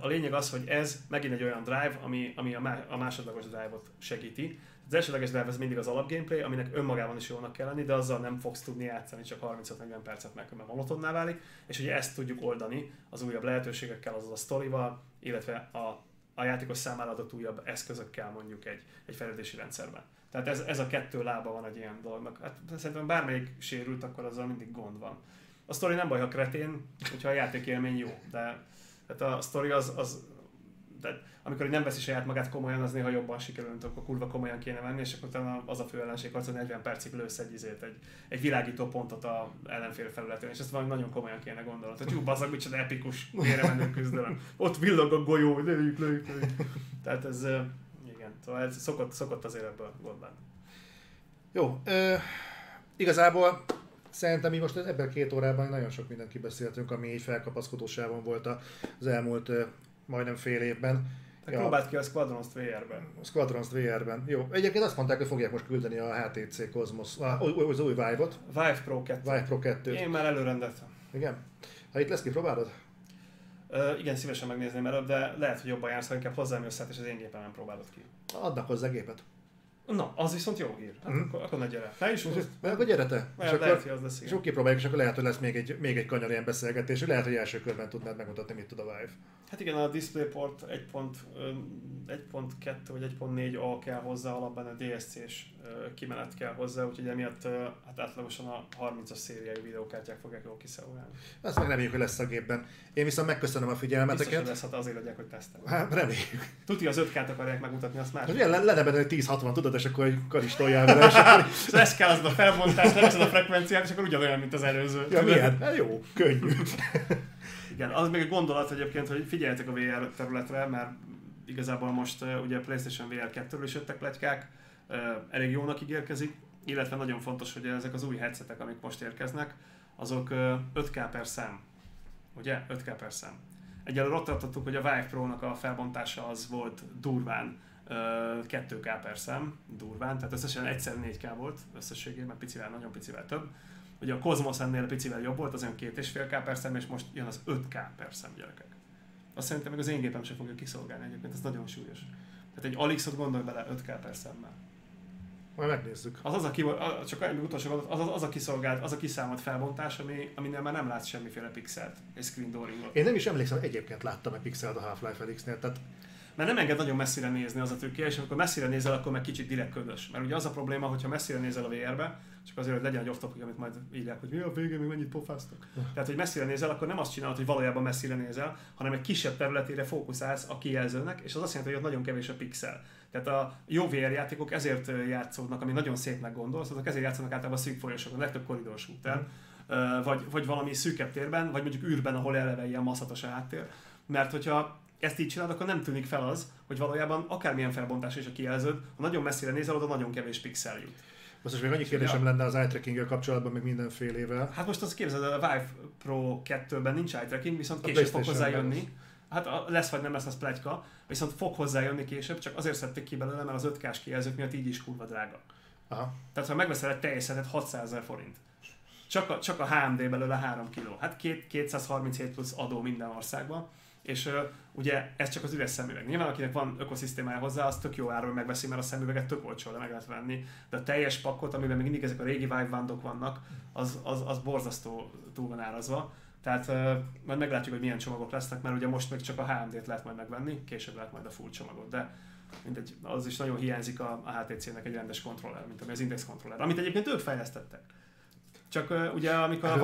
[SPEAKER 2] A lényeg az, hogy ez megint egy olyan drive, ami, ami a, má, a másodlagos drive-ot segíti. Az elsődleges drive az mindig az alap gameplay, aminek önmagában is jónak kell lenni, de azzal nem fogsz tudni játszani csak 35-40 percet, mert különben monotonná válik, és ugye ezt tudjuk oldani az újabb lehetőségekkel, azaz a sztorival, illetve a, a játékos számára adott újabb eszközökkel mondjuk egy, egy fejlődési rendszerben. Tehát ez, ez a kettő lába van egy ilyen dolognak. Hát szerintem bármelyik sérült, akkor azzal mindig gond van. A sztori nem baj, ha kretén, hogyha a játékélmény jó, de tehát a sztori az, az de amikor nem veszi saját magát komolyan, az néha jobban sikerül, mint akkor kurva komolyan kéne venni, és akkor utána az a fő ellenség harc, hogy 40 percig lősz egy, izét, egy, egy világító pontot a ellenfél felületén, és ezt valami nagyon komolyan kéne gondolni. Tehát jó, bazzag, micsoda epikus menő küzdelem. Ott villog a golyó, lőjük, lőjük, lőjük. Tehát ez, igen, szóval ez szokott, szokott azért ebből gond.
[SPEAKER 1] Jó, ö, igazából szerintem mi most ebben a két órában nagyon sok mindent kibeszéltünk, ami így felkapaszkodósában volt az elmúlt majdnem fél évben.
[SPEAKER 2] Te
[SPEAKER 1] Ja.
[SPEAKER 2] próbáld ki a Squadrons-t VR-ben.
[SPEAKER 1] A Squadrons VR-ben. Jó. Egyébként azt mondták, hogy fogják most küldeni a HTC Cosmos, az új Vive-ot,
[SPEAKER 2] Vive Pro 2.
[SPEAKER 1] Vive Pro 2-t.
[SPEAKER 2] Én már előrendeltem.
[SPEAKER 1] Igen. Ha itt lesz, kipróbálod?
[SPEAKER 2] Ö, igen, szívesen megnézném előbb, de lehet, hogy jobban jársz, ha inkább hozzám jössz át, és az én gépemen próbálod ki.
[SPEAKER 1] Adnak hozzá gépet.
[SPEAKER 2] Na, az viszont jó hír. Hát
[SPEAKER 1] Mhm.
[SPEAKER 2] akkor, akkor ne gyere. Ne is húzd.
[SPEAKER 1] Mert akkor gyere te. És
[SPEAKER 2] Mert lehet,
[SPEAKER 1] akkor,
[SPEAKER 2] hogy az lesz,
[SPEAKER 1] és
[SPEAKER 2] igen.
[SPEAKER 1] akkor kipróbáljuk, és akkor lehet, hogy lesz még egy, még egy kanyar ilyen beszélgetés, és lehet, hogy első körben tudnád megmutatni, mit tud a Vive.
[SPEAKER 2] Hát igen, a DisplayPort 1.2 vagy 1.4 A kell hozzá, alapban a DSC-s kimenet kell hozzá, úgyhogy emiatt hát átlagosan a 30-as szériájú videókártyák fogják jól kiszolgálni.
[SPEAKER 1] Azt meg reméljük, hogy lesz a gépben. Én viszont megköszönöm a
[SPEAKER 2] Biztos,
[SPEAKER 1] figyelmeteket.
[SPEAKER 2] lesz, hát azért adják, hogy tesztelni.
[SPEAKER 1] Hát reméljük.
[SPEAKER 2] Tuti az 5K-t akarják megmutatni, azt már.
[SPEAKER 1] Hogy ilyen lenne benne egy 10-60, tudod, és akkor karistoljál vele, és akkor... [LAUGHS]
[SPEAKER 2] Kell az a felbontás, leveszed a frekvenciát, és akkor ugyanolyan, mint az előző.
[SPEAKER 1] Ja, milyen? Hát jó, könnyű. [LAUGHS]
[SPEAKER 2] Igen, az még egy gondolat egyébként, hogy figyeljetek a VR területre, mert igazából most uh, ugye PlayStation VR 2-ről is jöttek pletykák, uh, elég jónak ígérkezik, illetve nagyon fontos, hogy ezek az új headsetek, amik most érkeznek, azok uh, 5K per szem. Ugye? 5K per szem. Egyelőre ott tartottuk, hogy a Vive Pro-nak a felbontása az volt durván 2K per szem, durván, tehát összesen egyszer 4K volt összességében, picivel, nagyon picivel több. Ugye a Cosmos ennél picivel jobb volt, az olyan 2,5K per szem, és most jön az 5K per szem gyerekek. Azt szerintem meg az én gépem sem fogja kiszolgálni egyébként, ez nagyon súlyos. Tehát egy Alixot gondolj bele 5K per szemmel.
[SPEAKER 1] Majd megnézzük.
[SPEAKER 2] Az az a, ki, csak egy utolsó gondolat, az, az, az, a kiszolgált, az a kiszámolt felbontás, ami, aminél már nem látsz semmiféle pixelt, egy screen dooringot.
[SPEAKER 1] Én nem is emlékszem, egyébként láttam egy pixelt a Half-Life Felix-nél, tehát
[SPEAKER 2] Mert nem enged nagyon messzire nézni az a trükkje, és amikor messzire nézel, akkor meg kicsit direkt ködös. Mert ugye az a probléma, hogyha messzire nézel a VR-be, csak azért, hogy legyen egy off amit majd írják, hogy mi a végén még mennyit pofáztok. Tehát, hogy messzire nézel, akkor nem azt csinálod, hogy valójában messzire nézel, hanem egy kisebb területére fókuszálsz a kijelzőnek, és az azt jelenti, hogy ott nagyon kevés a pixel. Tehát a jó VR játékok ezért játszódnak, ami nagyon szépnek gondolsz, azok ezért játszanak általában szűk folyosókon, legtöbb koridors úten, Ö, vagy, vagy valami szűkebb térben, vagy mondjuk űrben, ahol eleve ilyen masszatos a háttér. Mert hogyha ezt így csinálod, akkor nem tűnik fel az, hogy valójában akármilyen felbontás is a kijelződ, ha nagyon messzire nézel, oda nagyon kevés pixel jut.
[SPEAKER 1] most még annyi kérdésem lenne az eye tracking kapcsolatban, még mindenfélével.
[SPEAKER 2] Hát most azt képzeld, a Vive Pro 2-ben nincs eye tracking, viszont később fog hozzájönni. Hát lesz vagy nem lesz az pletyka, viszont fog hozzájönni később, csak azért szedték ki belőle, mert az 5K-s kijelzők miatt így is kurva drága.
[SPEAKER 1] Aha.
[SPEAKER 2] Tehát ha megveszel egy teljes szetet 600 ezer forint. Csak a, csak a HMD belőle 3 kg. Hát két, 237 plusz adó minden országban. És ugye ez csak az üres szemüveg. Nyilván akinek van ökoszisztémája hozzá, az tök jó áron megveszi, mert a szemüveget tök olcsó, de meg lehet venni. De a teljes pakot, amiben még mindig ezek a régi vive vannak, az, az, az borzasztó túl van árazva. Tehát uh, majd meglátjuk, hogy milyen csomagok lesznek, mert ugye most még csak a HMD-t lehet majd megvenni, később lehet majd a full csomagot, de mindegy, az is nagyon hiányzik a, a HTC-nek egy rendes kontroller, mint ami az Index kontroller, amit egyébként ők fejlesztettek. Csak uh, ugye amikor a.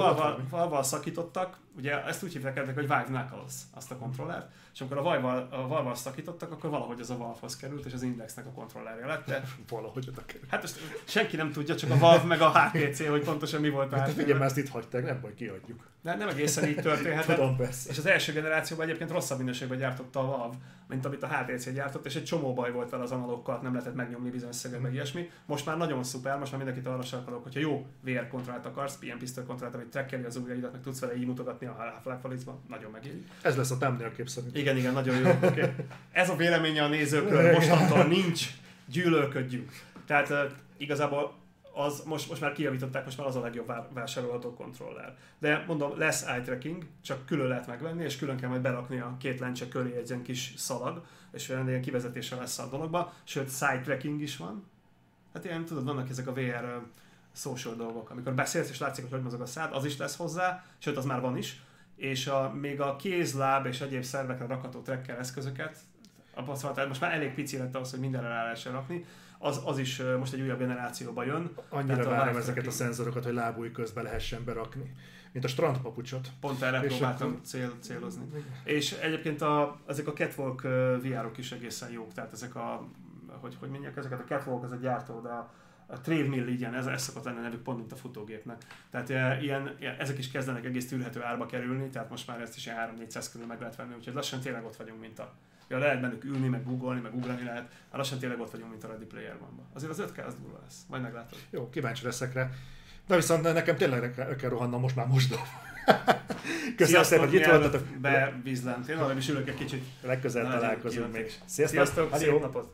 [SPEAKER 2] Valve-val szakítottak, ugye ezt úgy hívták eddig, hogy Vive Knuckles, azt a kontrollert, és amikor a Valve-val, a Valve-val szakítottak, akkor valahogy az a Valve-hoz került, és az Indexnek a kontrollerje lett, de [LAUGHS]
[SPEAKER 1] Valahogy oda kerül.
[SPEAKER 2] hát ezt senki nem tudja, csak a Valve meg a HTC, hogy pontosan mi volt a
[SPEAKER 1] Hát figyelj, már ezt itt hagyták, nem baj, kiadjuk.
[SPEAKER 2] De nem egészen így történhetett.
[SPEAKER 1] Tudom, persze.
[SPEAKER 2] És az első generációban egyébként rosszabb minőségben gyártotta a Valve, mint amit a HTC gyártott, és egy csomó baj volt vele az analókkal, nem lehetett megnyomni bizonyos szöget, meg ilyesmi. Most már nagyon szuper, most már mindenkit arra sarkalok, hogyha jó VR kontrollt akarsz, ilyen pisztoly kontrollt, amit trackeli az ujjaidat, meg tudsz vele így mutogatni a Half-Life nagyon megéri.
[SPEAKER 1] Ez lesz a thumbnail kép szerint.
[SPEAKER 2] Igen, igen, nagyon jó. [LAUGHS] Okay. Ez a véleménye a nézőkről, mostantól nincs, gyűlölködjünk. Tehát uh, igazából az, most, most már kijavították, most már az a legjobb vá- vásárolható kontroller. De mondom, lesz eye tracking, csak külön lehet megvenni, és külön kell majd berakni a két lencse köré egy ilyen kis szalag, és olyan ilyen kivezetése lesz a dologba, sőt side tracking is van. Hát ilyen, tudod, vannak ezek a VR social dolgok, amikor beszélsz és látszik, hogy hogy mozog a szád, az is lesz hozzá, sőt az már van is, és a, még a kéz, láb és egyéb szervekre rakható tracker eszközöket, abban szóval, most már elég pici lett ahhoz, hogy mindenre rá lehessen rakni, az, az is most egy újabb generációba jön,
[SPEAKER 1] Annyira
[SPEAKER 2] a
[SPEAKER 1] várom
[SPEAKER 2] live
[SPEAKER 1] ezeket a szenzorokat, hogy lábúj közben lehessen berakni. Mint a strandpapucsot.
[SPEAKER 2] pont erre
[SPEAKER 1] És
[SPEAKER 2] próbáltam
[SPEAKER 1] akkor-
[SPEAKER 2] cél, célozni. És egyébként a, ezek a Catwalk VR-ok is egészen jók, tehát ezek a, hogy, hogy mondják, ezeket a Catwalk az a gyártó, de a, a Trademill igen, ez, ez szokott lenni a nevük pont, mint a futógépnek. Tehát e, ilyen, ilyen, ezek is kezdenek egész tűrhető árba kerülni, tehát most már ezt is ilyen 3-400 körül meg lehet venni, úgyhogy lassan tényleg ott vagyunk, mint a Ja, lehet bennük ülni, meg googolni, meg ugrani lehet. Hát lassan tényleg ott vagyunk, mint a Ready Player one Azért az 5K az durva lesz. Majd meglátod.
[SPEAKER 1] Jó, kíváncsi leszek rá. De viszont nekem tényleg le kell, kell rohannom most már most. [LAUGHS] Köszönöm szépen, hogy itt voltatok.
[SPEAKER 2] Bevízlent. Én arra is ülök egy kicsit.
[SPEAKER 1] Legközelebb találkozunk még. Sziasztok!
[SPEAKER 2] Sziasztok, szép napot!